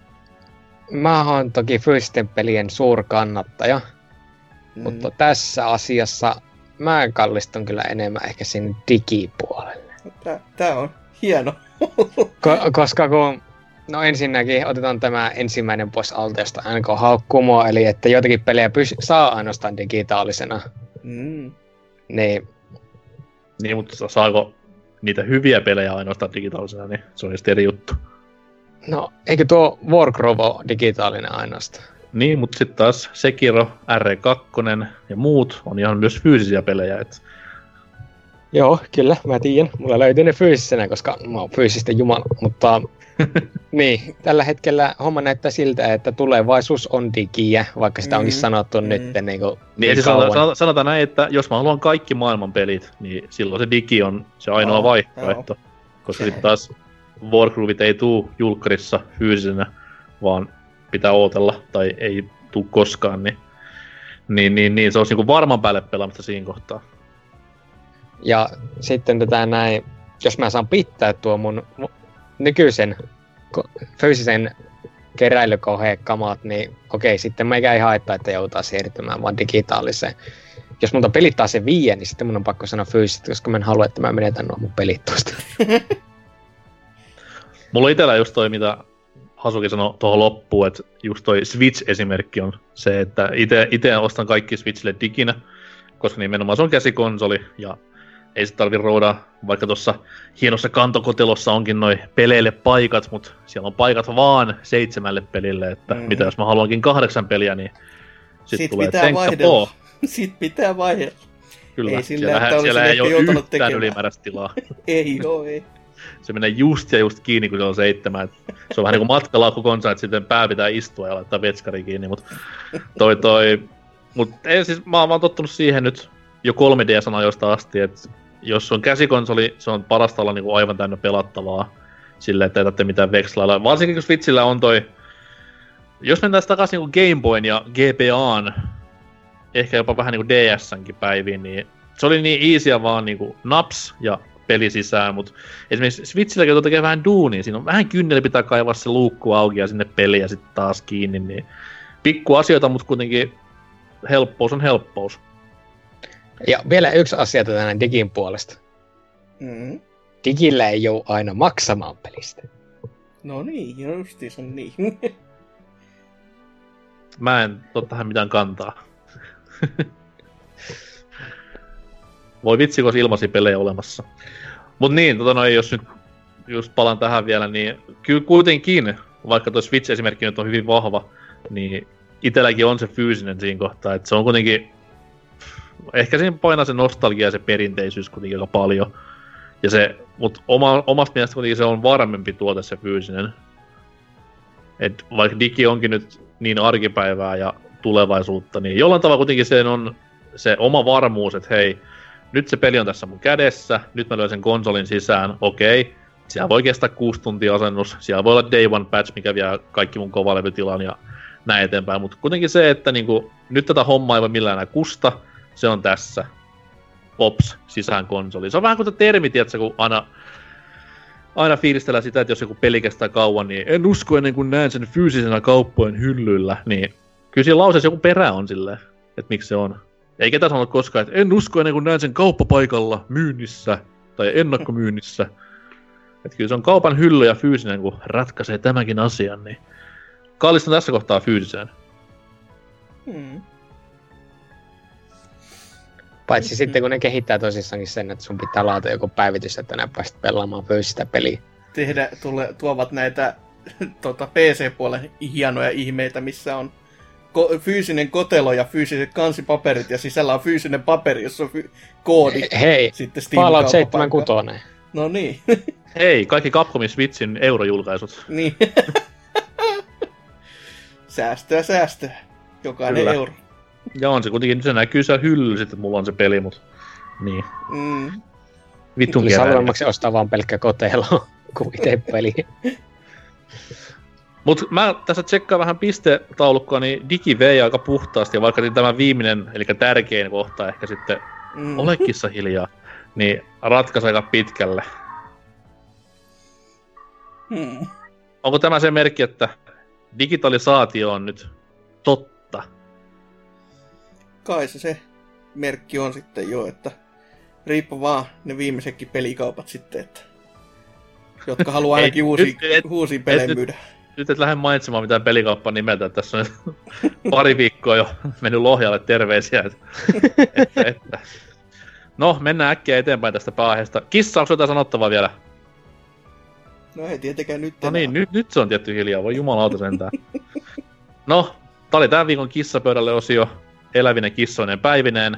mä oon toki fyysisten pelien suurkannattaja, mm. mutta tässä asiassa mä kallistun kyllä enemmän ehkä sinne digipuolelle. Tää, tää on hieno. Ko- koska kun, no ensinnäkin otetaan tämä ensimmäinen pois alteesta NK Haukkumo, eli että joitakin pelejä pys- saa ainoastaan digitaalisena. Mm. Niin. Niin, mutta saako niitä hyviä pelejä ainoastaan digitaalisena, niin se on eri juttu. No, eikö tuo Warcrow digitaalinen ainoastaan? Niin, mutta sitten taas Sekiro, R2 ja muut on ihan myös fyysisiä pelejä. Et... Joo, kyllä, mä tiedän. Mulla löytyy ne fyysisenä, koska mä oon fyysistä jumala. Mutta niin, tällä hetkellä homma näyttää siltä, että tulevaisuus on digiä, vaikka sitä onkin mm, sanottu mm. nyt niin kuin niin, niin sanotaan, sanotaan näin, että jos mä haluan kaikki maailman pelit, niin silloin se digi on se ainoa oh, vaihtoehto. Oh. Koska sitten taas Warcrewit ei tuu julkkarissa fyysisenä, vaan pitää ootella tai ei tuu koskaan, niin, niin, niin, niin se olisi niin varman päälle pelaamista siinä kohtaa. Ja sitten tätä näin, jos mä saan pitää tuo mun nykyisen fyysisen keräilykohekamat, niin okei, sitten meikä ei haittaa, että joutaa siirtymään vaan digitaaliseen. Jos multa pelittaa se viiä, niin sitten mun on pakko sanoa fyysisesti, koska mä en halua, että mä menetän nuo mun pelit tuosta. Mulla itellä just toi, mitä Hasuki sanoi tuohon loppuun, että just toi Switch-esimerkki on se, että itse ostan kaikki Switchille diginä, koska nimenomaan se on käsikonsoli ja ei se tarvi rouda, vaikka tuossa hienossa kantokotelossa onkin noin peleille paikat, mutta siellä on paikat vaan seitsemälle pelille, että mm. mitä jos mä haluankin kahdeksan peliä, niin sit, sit tulee pitää vaihdella. Sitten pitää vaihdella. Kyllä, ei sillä, siellä, siellä ei ole yhtään tekemään. ylimääräistä tilaa. ei oo, ei se menee just ja just kiinni, kun se on seitsemän. Se on vähän niin kuin matkalaukku konsa, että sitten pää pitää istua ja laittaa vetskari kiinni, mutta toi toi... Mut ei siis, mä, oon tottunut siihen nyt jo 3D-sanajoista asti, että jos on käsikonsoli, se on parasta olla niinku aivan täynnä pelattavaa sille, että ei tarvitse mitään vekslailla. Varsinkin kun Switchillä on toi... Jos mennään takaisin niinku Game Boyn ja GBAn, ehkä jopa vähän niinku DSnkin päiviin, niin se oli niin easyä vaan niinku naps ja peli sisään, mutta esimerkiksi Switchilläkin kun tekee vähän duunia, siinä on vähän kynneli pitää kaivaa se luukku auki ja sinne peli ja sitten taas kiinni, niin pikku asioita, mutta kuitenkin helppous on helppous. Ja vielä yksi asia tätä digin puolesta. Mm. Digillä ei ole aina maksamaan pelistä. No niin, justiinsa niin. Mä en ota tähän mitään kantaa. Voi vitsi, kun ilmaisia pelejä olemassa. Mut niin, tota no, jos nyt just palaan tähän vielä, niin kyllä kuitenkin, vaikka tuo Switch-esimerkki nyt on hyvin vahva, niin itselläkin on se fyysinen siinä kohtaa, että se on kuitenkin, ehkä siinä painaa se nostalgia ja se perinteisyys kuitenkin aika paljon. Ja se, mut oma, omasta mielestä kuitenkin se on varmempi tuote se fyysinen. Et vaikka digi onkin nyt niin arkipäivää ja tulevaisuutta, niin jollain tavalla kuitenkin se on se oma varmuus, että hei, nyt se peli on tässä mun kädessä, nyt mä lyön sen konsolin sisään, okei, siellä voi kestää kuusi tuntia asennus, siellä voi olla day one patch, mikä vie kaikki mun kovalevytilan ja näin eteenpäin, mutta kuitenkin se, että niinku, nyt tätä hommaa ei voi millään enää kusta, se on tässä. Pops, sisään konsoli. Se on vähän kuin termi, tiedätkö, kun aina, aina fiilistellään sitä, että jos joku peli kestää kauan, niin en usko ennen kuin näen sen fyysisenä kauppojen hyllyllä, niin kyllä siinä lauseessa joku perä on silleen, että miksi se on. Eikä tässä sanonut koskaan, että en usko ennen kuin näen sen kauppapaikalla myynnissä tai ennakkomyynnissä. Että kyllä se on kaupan hylly ja fyysinen, kun ratkaisee tämänkin asian, niin kallistan tässä kohtaa fyysiseen. Hmm. Paitsi mm-hmm. sitten kun ne kehittää tosissaankin sen, että sun pitää laata joku päivitys, että nää pääset pelaamaan fyysistä peliä. Tehdä, tule, tuovat näitä tota, PC-puolen hienoja ihmeitä, missä on ko- fyysinen kotelo ja fyysiset kansipaperit ja sisällä on fyysinen paperi, jossa on fy- koodi. Hei, sitten Fallout 76. No niin. Hei, kaikki Capcomin Switchin eurojulkaisut. niin. säästöä, säästöä. Jokainen Kyllä. euro. Ja on se kuitenkin, se näkyy siellä hyllyllä että mulla on se peli, mut niin. Mm. Vittun keräilijä. halvemmaksi ostaa vaan pelkkä kotelo kuin itse peli. Mut mä tässä tsekkaan vähän pistetaulukkoa, niin Digi vei aika puhtaasti, ja vaikka tämä viimeinen, eli tärkein kohta ehkä sitten, Mm. ole kissa hiljaa, niin ratkaisi aika pitkälle. Mm. Onko tämä se merkki, että digitalisaatio on nyt totta? Kai se se merkki on sitten jo, että riippu vaan ne viimeisetkin pelikaupat sitten, että jotka haluaa Ei, ainakin uusia, nyt et- uusia pelejä et nyt- myydä. Nyt et lähde mainitsemaan mitään pelikauppaa nimeltä, tässä on nyt pari viikkoa jo mennyt Lohjalle terveisiä. Että, että, että. No, mennään äkkiä eteenpäin tästä pääaiheesta. Kissa, onko jotain sanottavaa vielä? No ei tietenkään nyt No enää. niin, nyt, nyt se on tietty hiljaa, voi jumalauta sentään. No, tää oli tämän viikon kissapöydälle osio, elävinen kissoinen päivineen.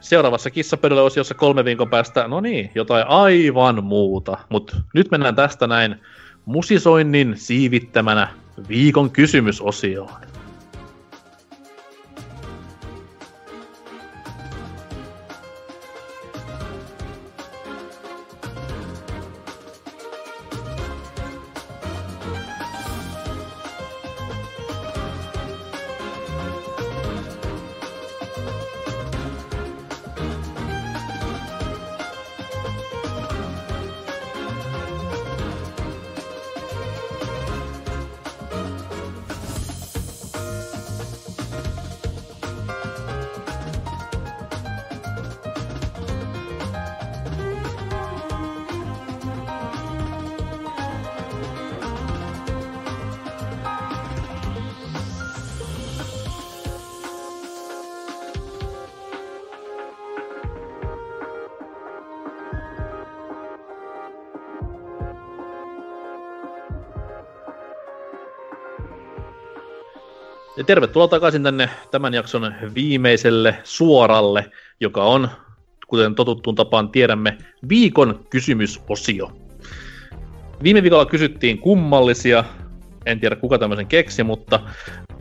Seuraavassa kissapöydälle osiossa kolme viikon päästä, no niin, jotain aivan muuta. Mutta nyt mennään tästä näin musisoinnin siivittämänä viikon kysymysosioon. Ja tervetuloa takaisin tänne tämän jakson viimeiselle suoralle, joka on, kuten totuttuun tapaan tiedämme, viikon kysymysosio. Viime viikolla kysyttiin kummallisia, en tiedä kuka tämmöisen keksi, mutta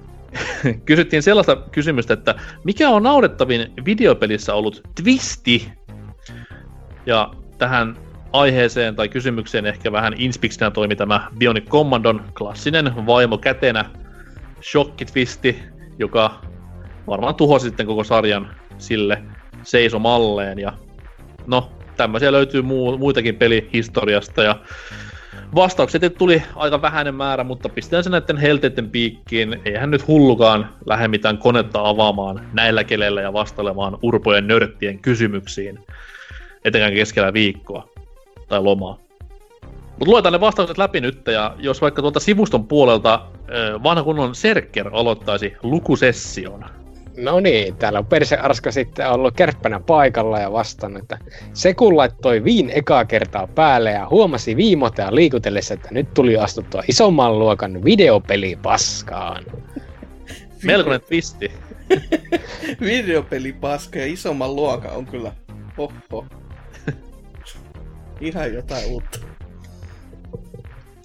kysyttiin sellaista kysymystä, että mikä on naurettavin videopelissä ollut twisti? Ja tähän aiheeseen tai kysymykseen ehkä vähän inspiksenä toimi tämä Bionic Commandon klassinen vaimo kätenä shokkitwisti, joka varmaan tuhosi sitten koko sarjan sille seisomalleen. Ja no, tämmöisiä löytyy muu, muitakin pelihistoriasta ja vastaukset tuli aika vähäinen määrä, mutta pistetään se näiden helteiden piikkiin. Eihän nyt hullukaan lähde mitään konetta avaamaan näillä kelellä ja vastailemaan urpojen nörttien kysymyksiin, etenkään keskellä viikkoa tai lomaa. Mutta luetaan ne vastaukset läpi nyt, ja jos vaikka tuolta sivuston puolelta vanha kunnon Serker aloittaisi lukusession. No niin, täällä on Perse Arska sitten ollut kärppänä paikalla ja vastannut, että se kun laittoi viin ekaa kertaa päälle ja huomasi viimotea liikutellessa, että nyt tuli astuttua isomman luokan videopeli paskaan. Melkoinen twisti. Videopeli paska ja isomman luokan on kyllä. Oho. Ihan jotain uutta.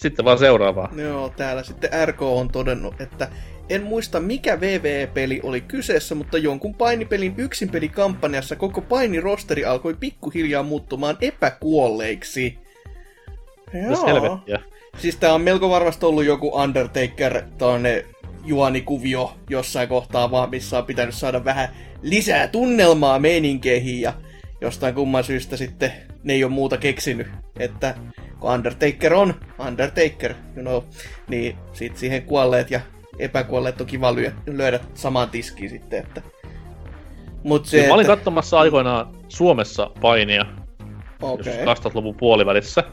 Sitten vaan seuraavaa. Joo, täällä sitten RK on todennut, että en muista mikä VVE-peli oli kyseessä, mutta jonkun painipelin yksinpelikampanjassa koko painirosteri alkoi pikkuhiljaa muuttumaan epäkuolleiksi. Jos helvettiä. Siis tää on melko varmasti ollut joku Undertaker, tonne juonikuvio jossain kohtaa vaan, missä on pitänyt saada vähän lisää tunnelmaa meininkeihin ja jostain kumman syystä sitten ne ei ole muuta keksinyt, että kun Undertaker on Undertaker, you know, niin sit siihen kuolleet ja epäkuolleet on kiva lyö, löydä samaan tiskiin sitten, että Mut se, Kyllä mä olin että... katsomassa aikoinaan Suomessa painia, okay. 2000-luvun puolivälissä.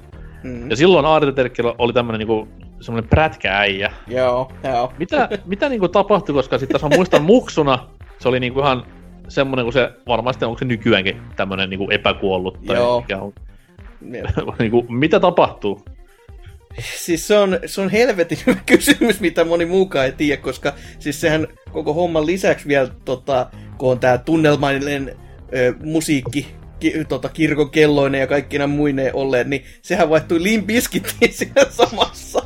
Mm. Ja silloin Undertakerilla oli tämmönen niinku, semmonen prätkääijä. Joo, joo. Mitä, mitä niinku tapahtui, koska sitten tässä on muistan muksuna, se oli niinku ihan semmonen kuin se, varmasti onko se nykyäänkin tämmönen niinku epäkuollut tai Joo. mikä on, Joo. niinku, mitä tapahtuu? Siis se on, se on helvetin hyvä kysymys, mitä moni muukaan ei tiedä, koska siis sehän koko homman lisäksi vielä, tota, kun on tää tunnelmainen ö, musiikki, ki, tota, kirkon kelloinen ja kaikkina muineen olleen, niin sehän vaihtui Limbiskittiin siinä samassa,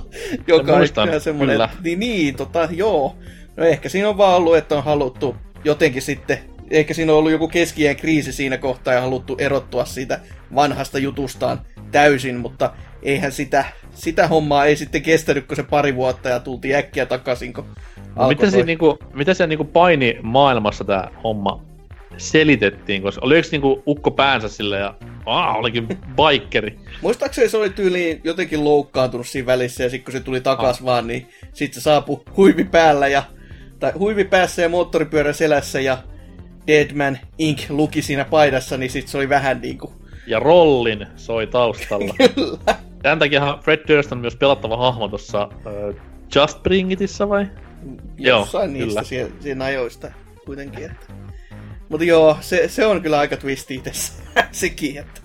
joka on muistan, ihan semmoinen, kyllä. niin, niin, tota, joo. No ehkä siinä on vaan ollut, että on haluttu jotenkin sitten, ehkä siinä on ollut joku keskiään kriisi siinä kohtaa ja haluttu erottua siitä vanhasta jutustaan täysin, mutta eihän sitä, sitä hommaa ei sitten kestänyt, kun se pari vuotta ja tultiin äkkiä takaisin, kun No, toi- siinä, niinku, miten se niinku paini maailmassa tää homma selitettiin, koska oliko niinku ukko päänsä sille ja Aa, olikin bikeri. Muistaakseni se oli tyyliin jotenkin loukkaantunut siinä välissä ja sitten kun se tuli takas vaan, niin sitten se saapui huivi päällä ja, tai huivi päässä ja moottoripyörä selässä ja Deadman Inc. luki siinä paidassa, niin sitten se oli vähän niinku Ja rollin soi taustalla. kyllä. Tämän takiahan Fred Durst on myös pelattava hahmo tuossa uh, Just Bring Itissa vai? Joo, Jossain niistä kyllä. siellä, siinä ajoista kuitenkin. Että. Mutta joo, se, se on kyllä aika twisti itse sekin, että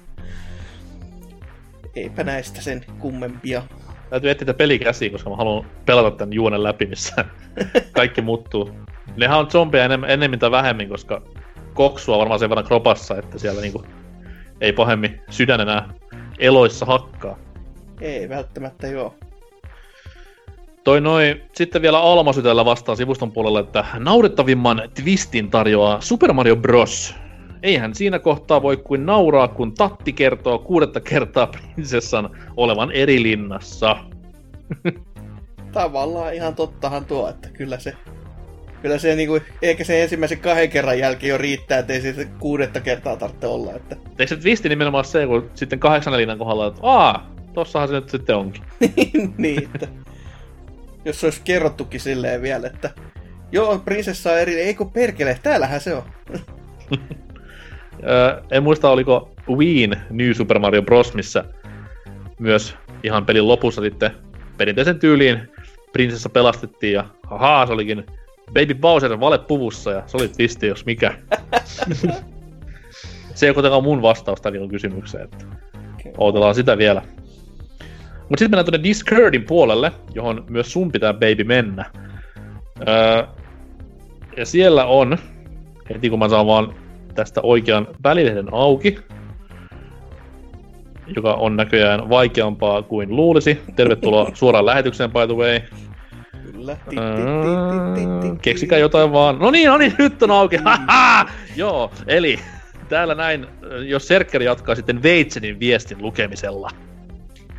eipä näistä sen kummempia. Täytyy etsiä tätä pelikäsiä, koska mä haluan pelata tämän juonen läpi, missä kaikki muuttuu. Nehän on zombeja enemmän, enemmän tai vähemmin, koska koksua varmaan sen verran kropassa, että siellä niinku ei pahemmin sydän enää eloissa hakkaa. Ei välttämättä joo. Toi noin, sitten vielä Almasytellä vastaa sivuston puolella, että naurettavimman twistin tarjoaa Super Mario Bros. Eihän siinä kohtaa voi kuin nauraa, kun Tatti kertoo kuudetta kertaa prinsessan olevan eri linnassa. Tavallaan ihan tottahan tuo, että kyllä se Kyllä se niinku, ehkä se ensimmäisen kahden kerran jälkeen jo riittää, ettei se kuudetta kertaa tarvitse olla. Että... Eikö se twisti nimenomaan se, kun sitten kahdeksan linnan kohdalla, että aa, tossahan se nyt sitten onkin. niin, että jos se olisi kerrottukin silleen vielä, että joo, prinsessa on eri, eikö perkele, täällähän se on. En muista, oliko Wien New Super Mario Bros. missä myös ihan pelin lopussa sitten perinteisen tyyliin prinsessa pelastettiin ja ahaa, se olikin Baby Bowser valepuvussa ja se oli twisti, jos mikä. se ei ole kuitenkaan mun vastaus tähän kysymykseen, että odotellaan sitä vielä. Mutta sitten mennään tuonne Discordin puolelle, johon myös sun pitää baby mennä. Öö, ja siellä on, heti kun mä saan vaan tästä oikean välilehden auki, joka on näköjään vaikeampaa kuin luulisi. Tervetuloa suoraan lähetykseen, by the way. Kyllä. Ää, Keksikää jotain vaan. No niin, no niin, nyt on auki. Haha! Joo, eli täällä näin, jos Serkkeri jatkaa sitten Veitsenin viestin lukemisella.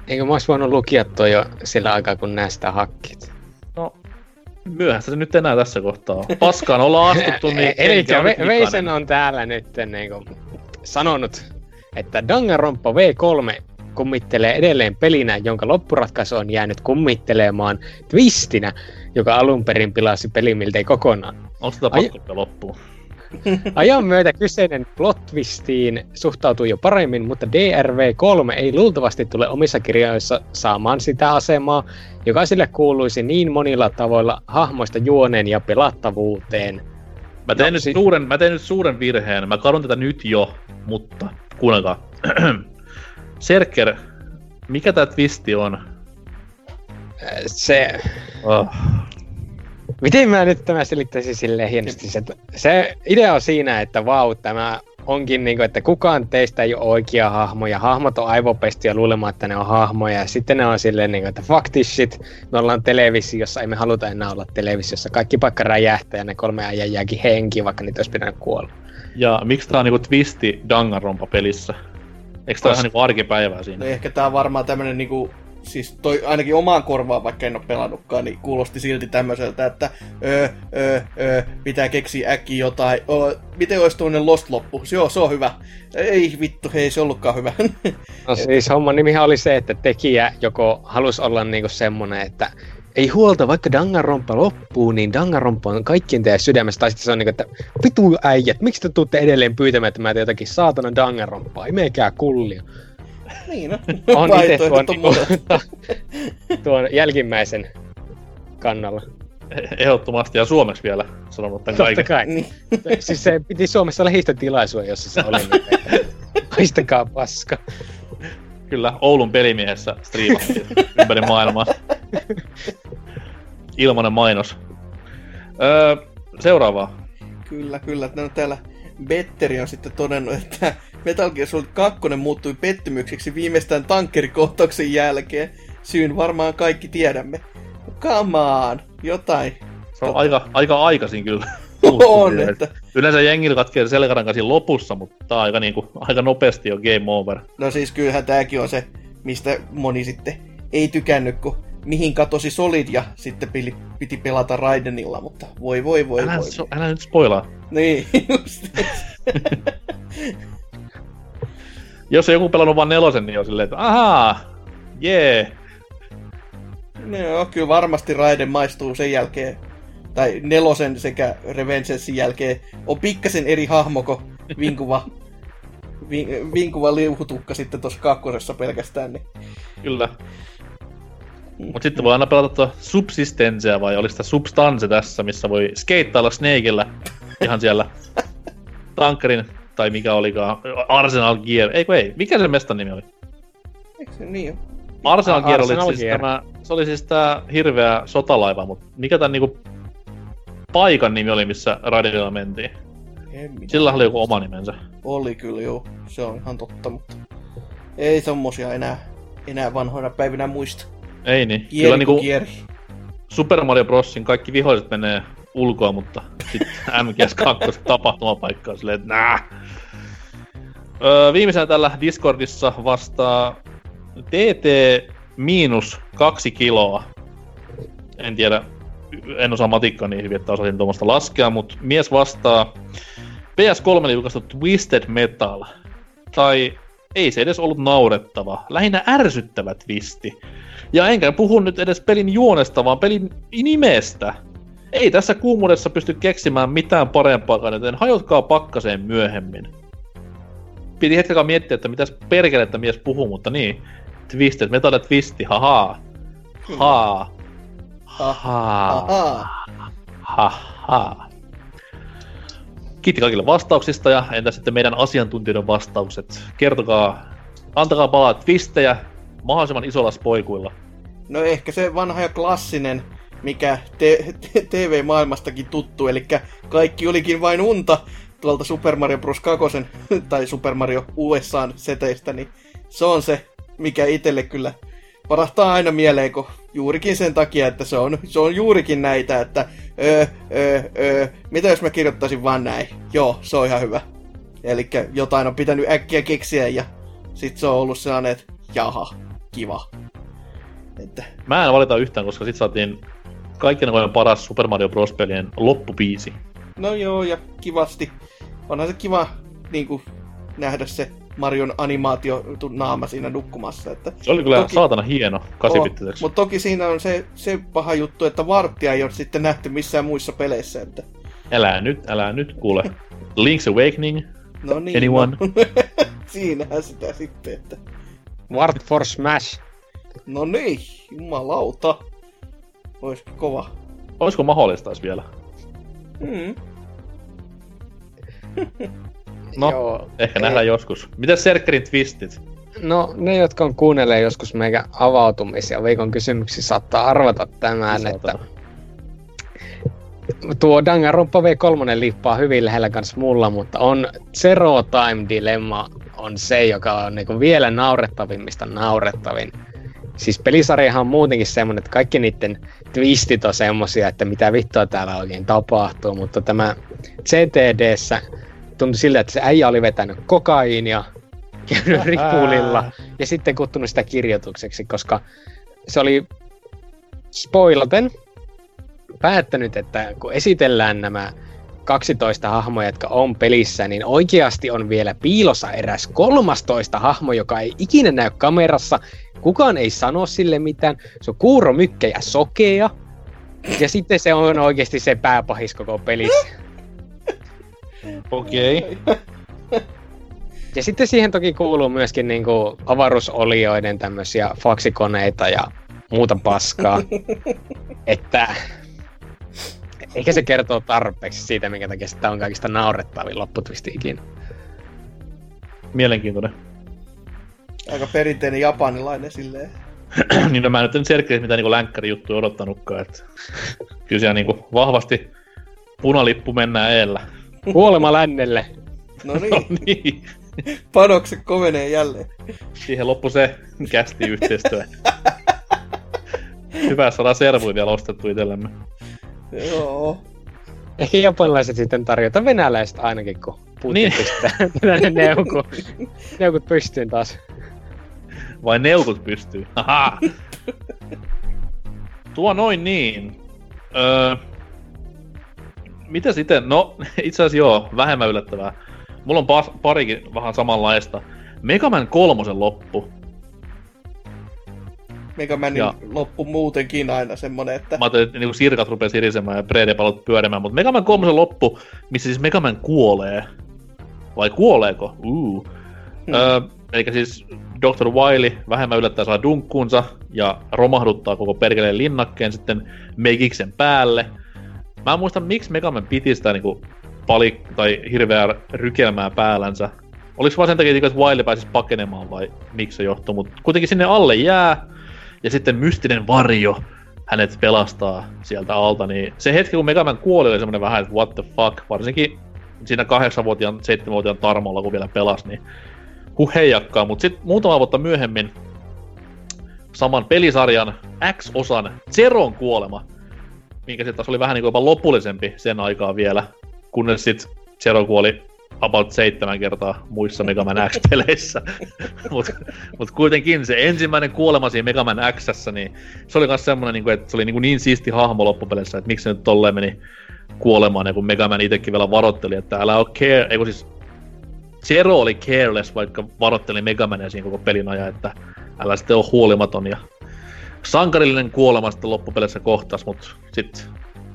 Eikö mä ois voinut lukia toi jo sillä aikaa, kun näistä hakkit? No, myöhäistä se nyt enää tässä kohtaa. Paskaan ollaan astuttu, niin Eli Ve-. Veisen on täällä nyt niin kuin, sanonut, että Danganronpa V3 kummittelee edelleen pelinä, jonka loppuratkaisu on jäänyt kummittelemaan twistinä, joka alun perin pilasi pelin miltei kokonaan. Onko sitä pakko loppuun? Ajan myötä kyseinen plot twistiin suhtautuu jo paremmin, mutta DRV3 ei luultavasti tule omissa kirjoissa saamaan sitä asemaa, joka sille kuuluisi niin monilla tavoilla hahmoista juoneen ja pelattavuuteen. Mä tein, No, nyt si- suuren, mä tein nyt suuren virheen. Mä kadun tätä nyt jo, mutta kuunnelkaa. Serker, mikä tää twisti on? Se, Oh. miten mä nyt tämä selittäisin silleen hienosti, se, se idea on siinä, että vau, tämä onkin niinku, että kukaan teistä ei ole oikea hahmo, ja hahmot on aivopestiä luulemaan, että ne on hahmoja, ja sitten ne on silleen niinku, että fuck this shit, me ollaan televisiossa, ei me haluta enää olla televisiossa, kaikki paikka räjähtää, ja ne kolme äijää jääkin henkiin, vaikka niitä olisi pitänyt kuolla. Ja miksi tää on niinku twisti Danganronpa pelissä? Eikö tää Kos- ihan niinku arkipäivää siinä? No ehkä tää on varmaan tämmönen niinku, siis toi ainakin omaan korvaan, vaikka en ole pelannutkaan, niin kuulosti silti tämmöiseltä, että öö, öö, öö, pitää keksiä äkkiä jotain. O, miten olisi tuonne Lost loppu? Joo, se on hyvä. Ei vittu, ei se ollutkaan hyvä. No siis homman nimihän oli se, että tekijä joko halusi olla niinku semmonen, että ei huolta, vaikka Danganronpa loppuu, niin Danganronpa on kaikkien teidän sydämessä. Tai sitten se on niinku, että vitu äijät, miksi te tuutte edelleen pyytämään, että mä teen jotakin saatana Danganronpaa, imekää kullia. niin no, On itse tuon, niinku, monet. tuon jälkimmäisen kannalla. E- Ehdottomasti ja suomeksi vielä sanonut tän Totta kaiken. kai. Niin. siis se piti Suomessa lehdistötilaisuuden, jossa se oli. Niin, haistakaa paska. Kyllä, Oulun pelimiehessä striimattiin ympäri maailmaa. Ilmanen mainos. Öö, seuraavaa. Kyllä, kyllä. No, täällä Betteri on sitten todennut, että Metal Gear Solid 2 muuttui pettymykseksi viimeistään tankkerikohtauksen jälkeen. Syyn varmaan kaikki tiedämme. Come on, jotain. Se on aika, aika aikaisin kyllä. On, että... Yleensä jengillä katkee selkäranka siinä lopussa, mutta tää on aika, niinku, aika nopeasti jo game over. No siis kyllähän tääkin on se, mistä moni sitten ei tykännyt, kun mihin katosi Solid ja sitten piti, piti pelata Raidenilla, mutta voi voi voi Älä, voi. so, älä nyt spoilaa. Niin, just. Jos on joku pelannut vain nelosen, niin on silleen, että ahaa, jee. No joo, kyllä varmasti Raiden maistuu sen jälkeen, tai nelosen sekä Revengesin jälkeen, on pikkasen eri hahmo kuin vinkuva, vin, vinkuva liuhutukka sitten tuossa kakkosessa pelkästään. Niin. Kyllä. Mut sitten voi aina pelata tuota Subsistencea vai oli sitä Substance tässä, missä voi skeittailla Snakeillä ihan siellä tankkarin, tai mikä olikaan, Arsenal Gear, eikö ei, mikä se mestan nimi oli? Eikö se niin ole? Arsenal Gear oli Arsenal siis Gear. tämä, se oli siis tää hirveä sotalaiva, mutta mikä tän niinku paikan nimi oli, missä Raidenilla mentiin? Sillä oli joku oma nimensä. Oli kyllä joo, se on ihan totta, mutta ei tommosia enää, enää vanhoina päivinä muista. Ei niin. Kieri Kyllä niinku... kieri. Super Mario Brosin kaikki viholliset menee ulkoa, mutta sitten MGS2 tapahtumapaikka on silleen, että nää. Öö, viimeisenä tällä Discordissa vastaa TT miinus kaksi kiloa. En tiedä, en osaa matikkaa niin hyvin, että osasin tuommoista laskea, mutta mies vastaa PS3 julkaistu Twisted Metal. Tai ei se edes ollut naurettava, lähinnä ärsyttävä twisti. Ja enkä puhu nyt edes pelin juonesta, vaan pelin nimestä. Ei tässä kuumuudessa pysty keksimään mitään parempaa, joten hajotkaa pakkaseen myöhemmin. Piti hetken miettiä, että mitäs perkelettä mies puhuu, mutta niin. Twisted, Metal Twisti, haha. Haa. Haa. Ahaa. Haha. Kiitti kaikille vastauksista ja entä sitten meidän asiantuntijoiden vastaukset? Kertokaa, antakaa palaa twistejä mahdollisimman isolla spoikuilla. No ehkä se vanha ja klassinen, mikä te- te- TV-maailmastakin tuttu, eli kaikki olikin vain unta tuolta Super Mario Bros. 2 tai Super Mario USAn seteistä, niin se on se, mikä itselle kyllä parahtaa aina mieleen, kun juurikin sen takia, että se on, se on juurikin näitä, että öö, öö, öö, mitä jos mä kirjoittaisin vaan näin? Joo, se on ihan hyvä. Eli jotain on pitänyt äkkiä keksiä ja sit se on ollut sellainen, että jaha, kiva. Että Mä en valita yhtään, koska sit saatiin kaikkien aikojen paras Super Mario Bros. pelien loppupiisi. No joo, ja kivasti. Onhan se kiva niin kuin, nähdä se Marion animaatio naama siinä nukkumassa. Että, Se oli kyllä Toki- toki... saatana hieno, kasipittiseksi. Mutta toki siinä on se, se paha juttu, että varttia ei ole sitten nähty missään muissa peleissä. Että, Älä nyt, älä nyt, kuule. Link's Awakening, no niin, Anyone? No, siinähän sitä sitten, että Wart for Smash. no niin, jumalauta. Ois kova. olisiko mahdollista vielä? Mm. No, Joo, ehkä ei. nähdään joskus. Mitäs Serkkerin twistit? No, ne, jotka on kuunnelleet joskus meikä avautumisia viikon kysymyksiä, saattaa arvata tämän, että Saatana. tuo Danganronpa V3 liippaa hyvin lähellä kanssa mulla, mutta on Zero Time Dilemma on se, joka on niinku vielä naurettavimmista naurettavin. Siis pelisarjahan on muutenkin semmonen, että kaikki niiden twistit on semmosia, että mitä vittua täällä oikein tapahtuu, mutta tämä CTDssä tuntui siltä, että se äijä oli vetänyt kokaiinia, käynyt ripulilla ja sitten kuttunut sitä kirjoitukseksi, koska se oli spoilaten päättänyt, että kun esitellään nämä 12 hahmoa, jotka on pelissä, niin oikeasti on vielä piilossa eräs 13 hahmo, joka ei ikinä näy kamerassa. Kukaan ei sano sille mitään. Se on kuuro, mykkä ja sokea. Ja sitten se on oikeasti se pääpahis koko pelissä. Okei. Okay. Ja sitten siihen toki kuuluu myöskin niinku avaruusolioiden tämmöisiä faksikoneita ja muuta paskaa. että eikä se kertoo tarpeeksi siitä, minkä takia sitä on kaikista naurettavin lopputwisti ikinä. Mielenkiintoinen. Aika perinteinen japanilainen silleen. niin no mä nyt en Serkkerin mitään niinku länkkärijuttuja odottanutkaan, että kyllä siellä niinku vahvasti punalippu mennään eellä. Kuolema lännelle. No No niin, niin. panokset kovenee jälleen. Siihen loppui se kästi yhteistyö. Hyvä saada servuja vielä ostettu itsellemme. Joo. Ehkä japanilaiset sitten tarjota venäläiset ainakin, kun Putin Niin. pistää tänne neuku, neukut pystyyn taas. Vai neukut pystyy? Haha. Tuo noin niin. Öö, mitä sitten? No, itse asiassa joo, vähemmän yllättävää. Mulla on pas, parikin vähän samanlaista. Mega Man kolmosen loppu. Megamanin Ja. loppu muutenkin aina semmonen, että Mä ajattelin, että niinku sirkat rupee sirisemään ja predepalot pyörimään, mutta Mega Man kolmosen loppu, missä siis Mega Man kuolee. Vai kuoleeko? Uh. Hmm. Öö, eli siis Dr. Wily vähemmän yllättää saa dunkkuunsa ja romahduttaa koko perkeleen linnakkeen sitten Megiksen päälle. Mä en muista, miksi Mega Man piti sitä niinku pali- tai hirveää rykelmää päällänsä. Oliko vaan sen takia, että Wily pääsisi pakenemaan vai miksi se johtuu, mutta kuitenkin sinne alle jää ja sitten mystinen varjo hänet pelastaa sieltä alta, niin se hetki, kun Mega Man kuoli, oli semmoinen vähän, että what the fuck, varsinkin siinä kahdeksanvuotiaan, seitsemänvuotiaan Tarmolla, kun vielä pelasi, niin huh heijakkaa, mutta sitten muutama vuotta myöhemmin saman pelisarjan X-osan Zeron kuolema, minkä sitten taas oli vähän niin kuin jopa lopullisempi sen aikaa vielä, kunnes sitten Zero kuoli about seitsemän kertaa muissa Mega Man X-peleissä. Mutta mut kuitenkin se ensimmäinen kuolema siinä Mega Man Xssä, niin se oli myös semmoinen, niin kuin, että se oli niin, niin siisti hahmo loppupeleissä, että miksi se nyt tolleen meni kuolemaan, ja kun Mega Man itsekin vielä varoitteli, että älä oo care, ei siis Zero oli careless, vaikka varoitteli Mega Mania siinä koko pelin ajan, että älä sitten ole huolimaton ja sankarillinen kuolema sitten loppupeleissä kohtas, mutta sitten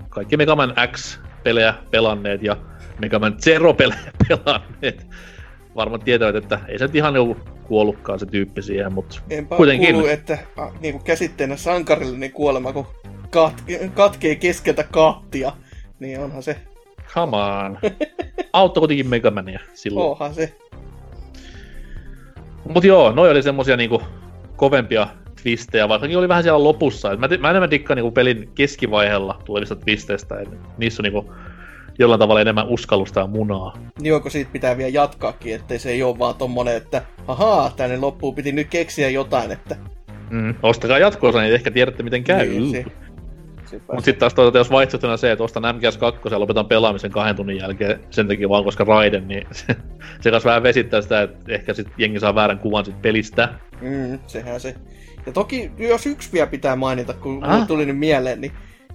kaikki Mega Man X-pelejä pelanneet ja Mega Man Zero-pelejä pelanneet varmaan tietävät, että ei se nyt ihan joku kuollutkaan se tyyppi siihen, mutta enpä kuitenkin. kuulu, että a, niinku käsitteenä sankarillinen kuolema, kun kat, katkee keskeltä kahtia, niin onhan se, come on. Auttoi kuitenkin Mega Mania silloin. onhan se. Mut joo, noi oli semmosia niinku kovempia twistejä, vaikkakin oli vähän siellä lopussa. Et mä, mä enemmän dikkaan niinku pelin keskivaiheella tulevista twisteistä, et niissä on niinku jollain tavalla enemmän uskallusta ja munaa. Niin Joko siitä pitää vielä jatkaakin, ettei se ei ole vaan tommonen, että ahaa, tänne loppuun piti nyt keksiä jotain, että... Mm. Ostakaa jatko niin ehkä tiedätte miten käy. Niin, se- Mutta sitten taas toisaalta, jos vaihtoehtona se, että ostan MGS2 ja lopetan pelaamisen kahden tunnin jälkeen sen takia vaan koska Raiden, niin se, se kanssa vähän vesittää sitä, että ehkä sit jengi saa väärän kuvan sit pelistä. Mm, sehän se. Ja toki, jos yksi vielä pitää mainita, kun ah. tuli nyt mieleen, niin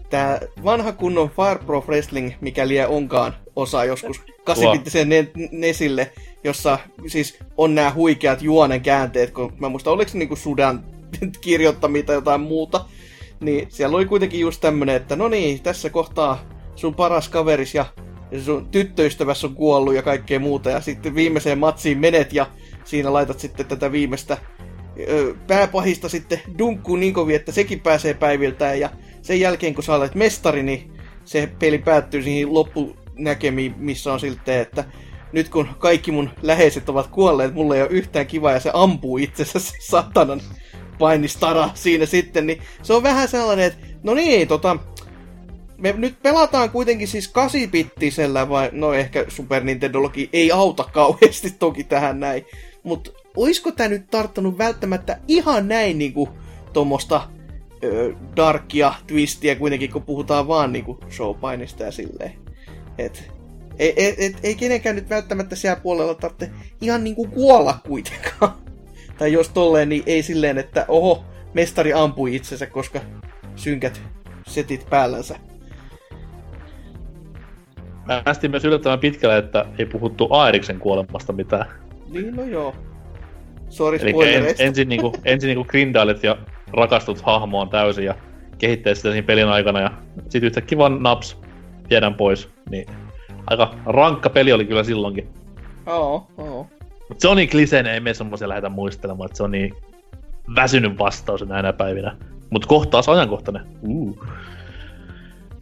tämä vanha kunnon Fire Pro Wrestling, mikä liian onkaan osa joskus 8 ne- Nesille, jossa siis on nämä huikeat juonen käänteet, kun mä muistan, oliko se niinku sudan kirjoittamia tai jotain muuta, niin siellä oli kuitenkin just tämmönen, että no niin, tässä kohtaa sun paras kaveris ja sun tyttöystävässä on kuollut ja kaikkea muuta, ja sitten viimeiseen matsiin menet ja siinä laitat sitten tätä viimeistä ö, pääpahista sitten dunkkuun niin kovin, että sekin pääsee päiviltään ja sen jälkeen kun sä olet mestari, niin se peli päättyy siihen loppunäkemiin, missä on siltä, että nyt kun kaikki mun läheiset ovat kuolleet, mulla ei ole yhtään kivaa ja se ampuu itsensä se satanan painistara siinä sitten, niin se on vähän sellainen, että no niin, tota, me nyt pelataan kuitenkin siis 8-bittisellä, vai no ehkä Super Nintendollakin ei auta kauheasti toki tähän näin, mutta oisko tämä nyt tarttunut välttämättä ihan näin niinku tuommoista darkia twistiä kuitenkin, kun puhutaan vaan niinku showpainista ja silleen. Et, ei, ei, ei, ei kenenkään nyt välttämättä siellä puolella tarvitse ihan niinku kuolla kuitenkaan. tai jos tolleen, niin ei silleen, että oho, mestari ampui itsensä, koska synkät setit päällänsä. Päästiin myös yllättävän pitkälle, että ei puhuttu Aeriksen kuolemasta mitään. Niin, no joo. Sori Eli en, ensin, niinku, ensin niinku grindailet ja rakastut hahmoon täysin ja kehittää sitä siinä pelin aikana ja sit yhtäkkiä vaan naps, tiedän pois. Niin aika rankka peli oli kyllä silloinkin. Oo, oo. Mut se on niin kliseinen, ei me semmoisia lähdetä muistelemaan, että se on niin väsynyt vastaus näinä päivinä. Mut kohtaas ajankohtainen. Uh.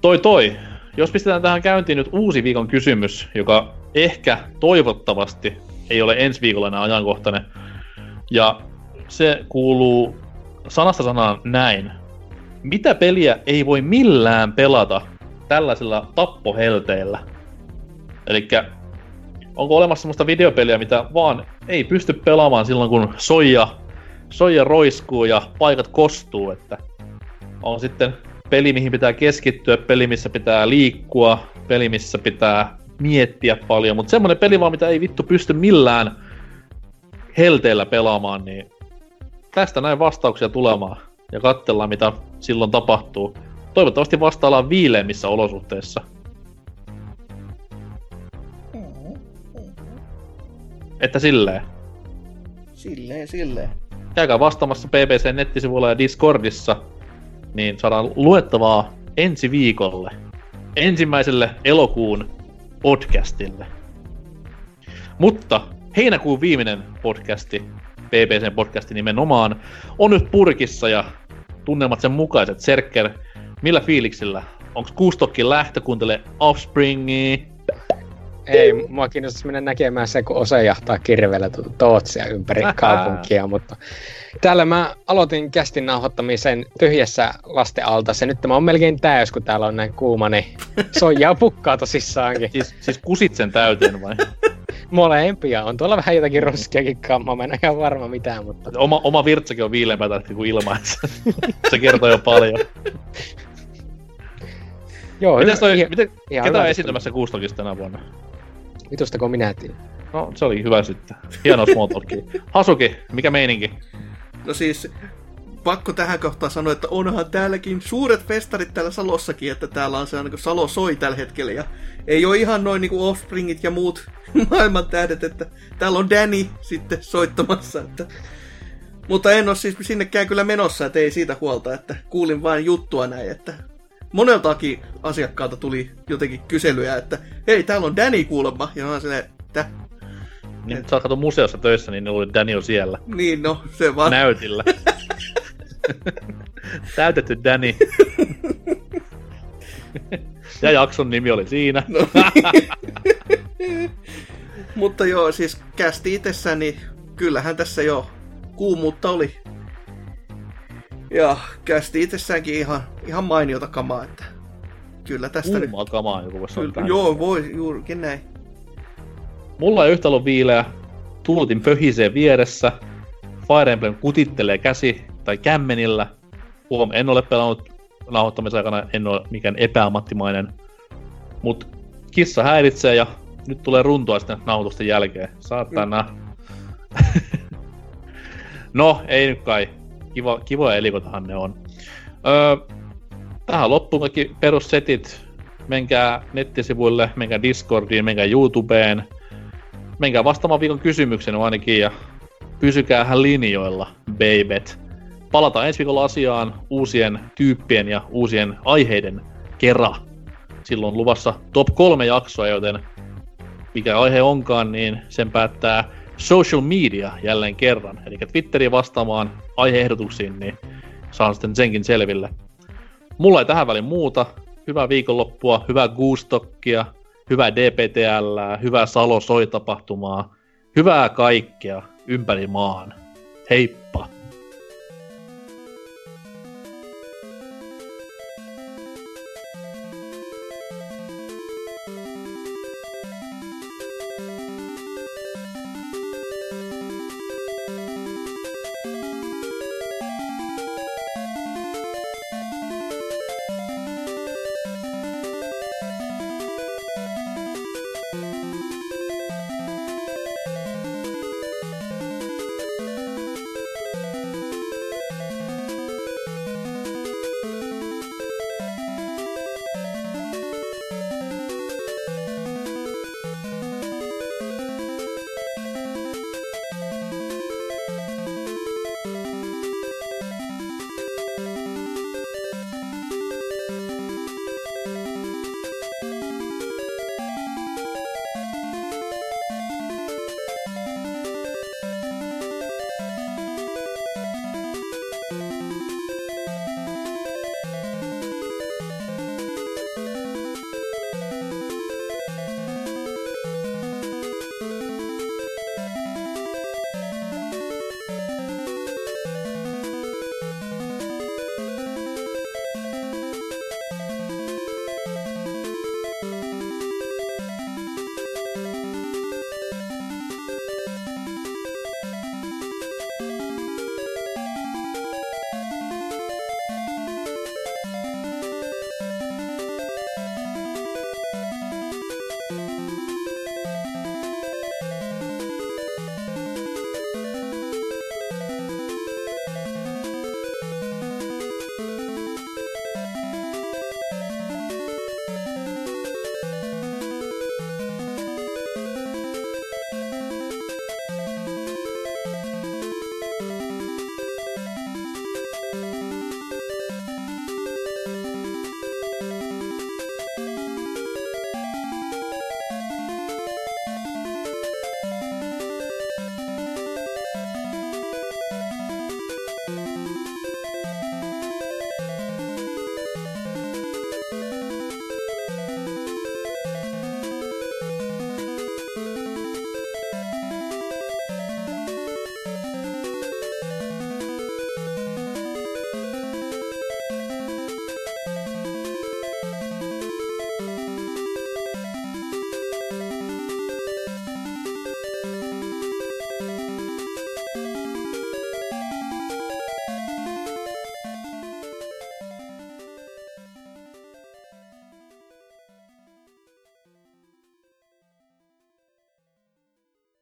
Toi toi. Jos pistetään tähän käyntiin nyt uusi viikon kysymys, joka ehkä toivottavasti ei ole ensi viikolla ajankohtainen. Ja se kuuluu sanasta sanaan näin. Mitä peliä ei voi millään pelata tällaisilla tappohelteillä? Eli onko olemassa sellaista videopeliä, mitä vaan ei pysty pelaamaan silloin, kun soija, soija roiskuu ja paikat kostuu, että on sitten peli, mihin pitää keskittyä, peli, missä pitää liikkua, peli, missä pitää miettiä paljon, mutta semmonen peli vaan, mitä ei vittu pysty millään helteillä pelaamaan, niin tästä näin vastauksia tulemaan ja katsellaan, mitä silloin tapahtuu. Toivottavasti vastaillaan viileimmissä olosuhteissa. Että silleen. Silleen, silleen. Käykää vastaamassa BBC nettisivuilla ja Discordissa, niin saadaan luettavaa ensi viikolle. Ensimmäiselle elokuun podcastille. Mutta heinäkuun viimeinen podcasti, BBCn podcasti nimenomaan, on nyt purkissa ja tunnelmat sen mukaiset. Serker, millä fiiliksillä? Onko Kustokkin lähtö, kuuntele Offspringia? Ei, mua kiinnostaisi mennä näkemään se, kun osa jahtaa kirveellä Tootsia ympäri kaupunkia, mutta täällä mä aloitin kästin nauhoittamisen tyhjässä lasten alta. Se nyt tämä on melkein täys, kun täällä on näin kuuma, niin soijaa pukkaa tosissaankin. Siis, siis kusit sen täyteen vai? Molempia. On tuolla vähän jotakin roskiakin kammaa, mä en ihan varma mitään, mutta... Oma, oma virtsakin on viileämpää kuin ilma, se kertoo jo paljon. Joo, Mites toi, ihan, miten, ihan ketä on esiintymässä Kuustokista tänä vuonna? Vitustako minä tiedän? No, se oli hyvä sitten. Hieno small Hasuki, mikä meininki? No siis, pakko tähän kohtaan sanoa, että onhan täälläkin suuret festarit täällä Salossakin, että täällä on se niin Salo soi tällä hetkellä. Ja ei ole ihan noin niin Offspringit ja muut maailman tähdet, että täällä on Danny sitten soittamassa. Että... Mutta en ole siis sinnekään kyllä menossa, että ei siitä huolta, että kuulin vain juttua näin, että moneltakin asiakkaalta tuli jotenkin kyselyjä, että hei, täällä on Danny kuulemma, ja mä silleen, että... Niin, sä oot museossa töissä, niin ne oli Danny on siellä. Niin, no, se vaan. Näytillä. Täytetty Danny. ja jakson nimi oli siinä. No. Mutta joo, siis kästi itsessään, niin kyllähän tässä jo kuumuutta oli. Ja kästi itsessäänkin ihan, ihan mainiota kamaa, että kyllä tästä Kuumaa nyt... kamaa joku voisi kyllä, Joo, voi, juurikin näin. Mulla ei yhtä ollut viileä. Tuutin pöhisee vieressä. Fire Emblem kutittelee käsi tai kämmenillä. Huom, en ole pelannut nauhoittamisen aikana, en ole mikään epäammattimainen. Mut kissa häiritsee ja nyt tulee runtua sitten nauhoitusten jälkeen. Saatana. No, ei nyt kai. Kiva, kivoja elikotahan ne on. Öö, tähän loppuun kaikki perussetit. Menkää nettisivuille, menkää Discordiin, menkää YouTubeen. Menkää vastaamaan viikon kysymyksen ainakin ja pysykäähän linjoilla, babet. Palataan ensi viikolla asiaan uusien tyyppien ja uusien aiheiden kera. Silloin luvassa top kolme jaksoa, joten mikä aihe onkaan, niin sen päättää social media jälleen kerran. Eli Twitteriin vastaamaan aiheehdotuksiin, niin saan sitten senkin selville. Mulla ei tähän väliin muuta. Hyvää viikonloppua, hyvää Goostokkia hyvää DPTL, hyvää Salo Soi-tapahtumaa, hyvää kaikkea ympäri maan. Heippa!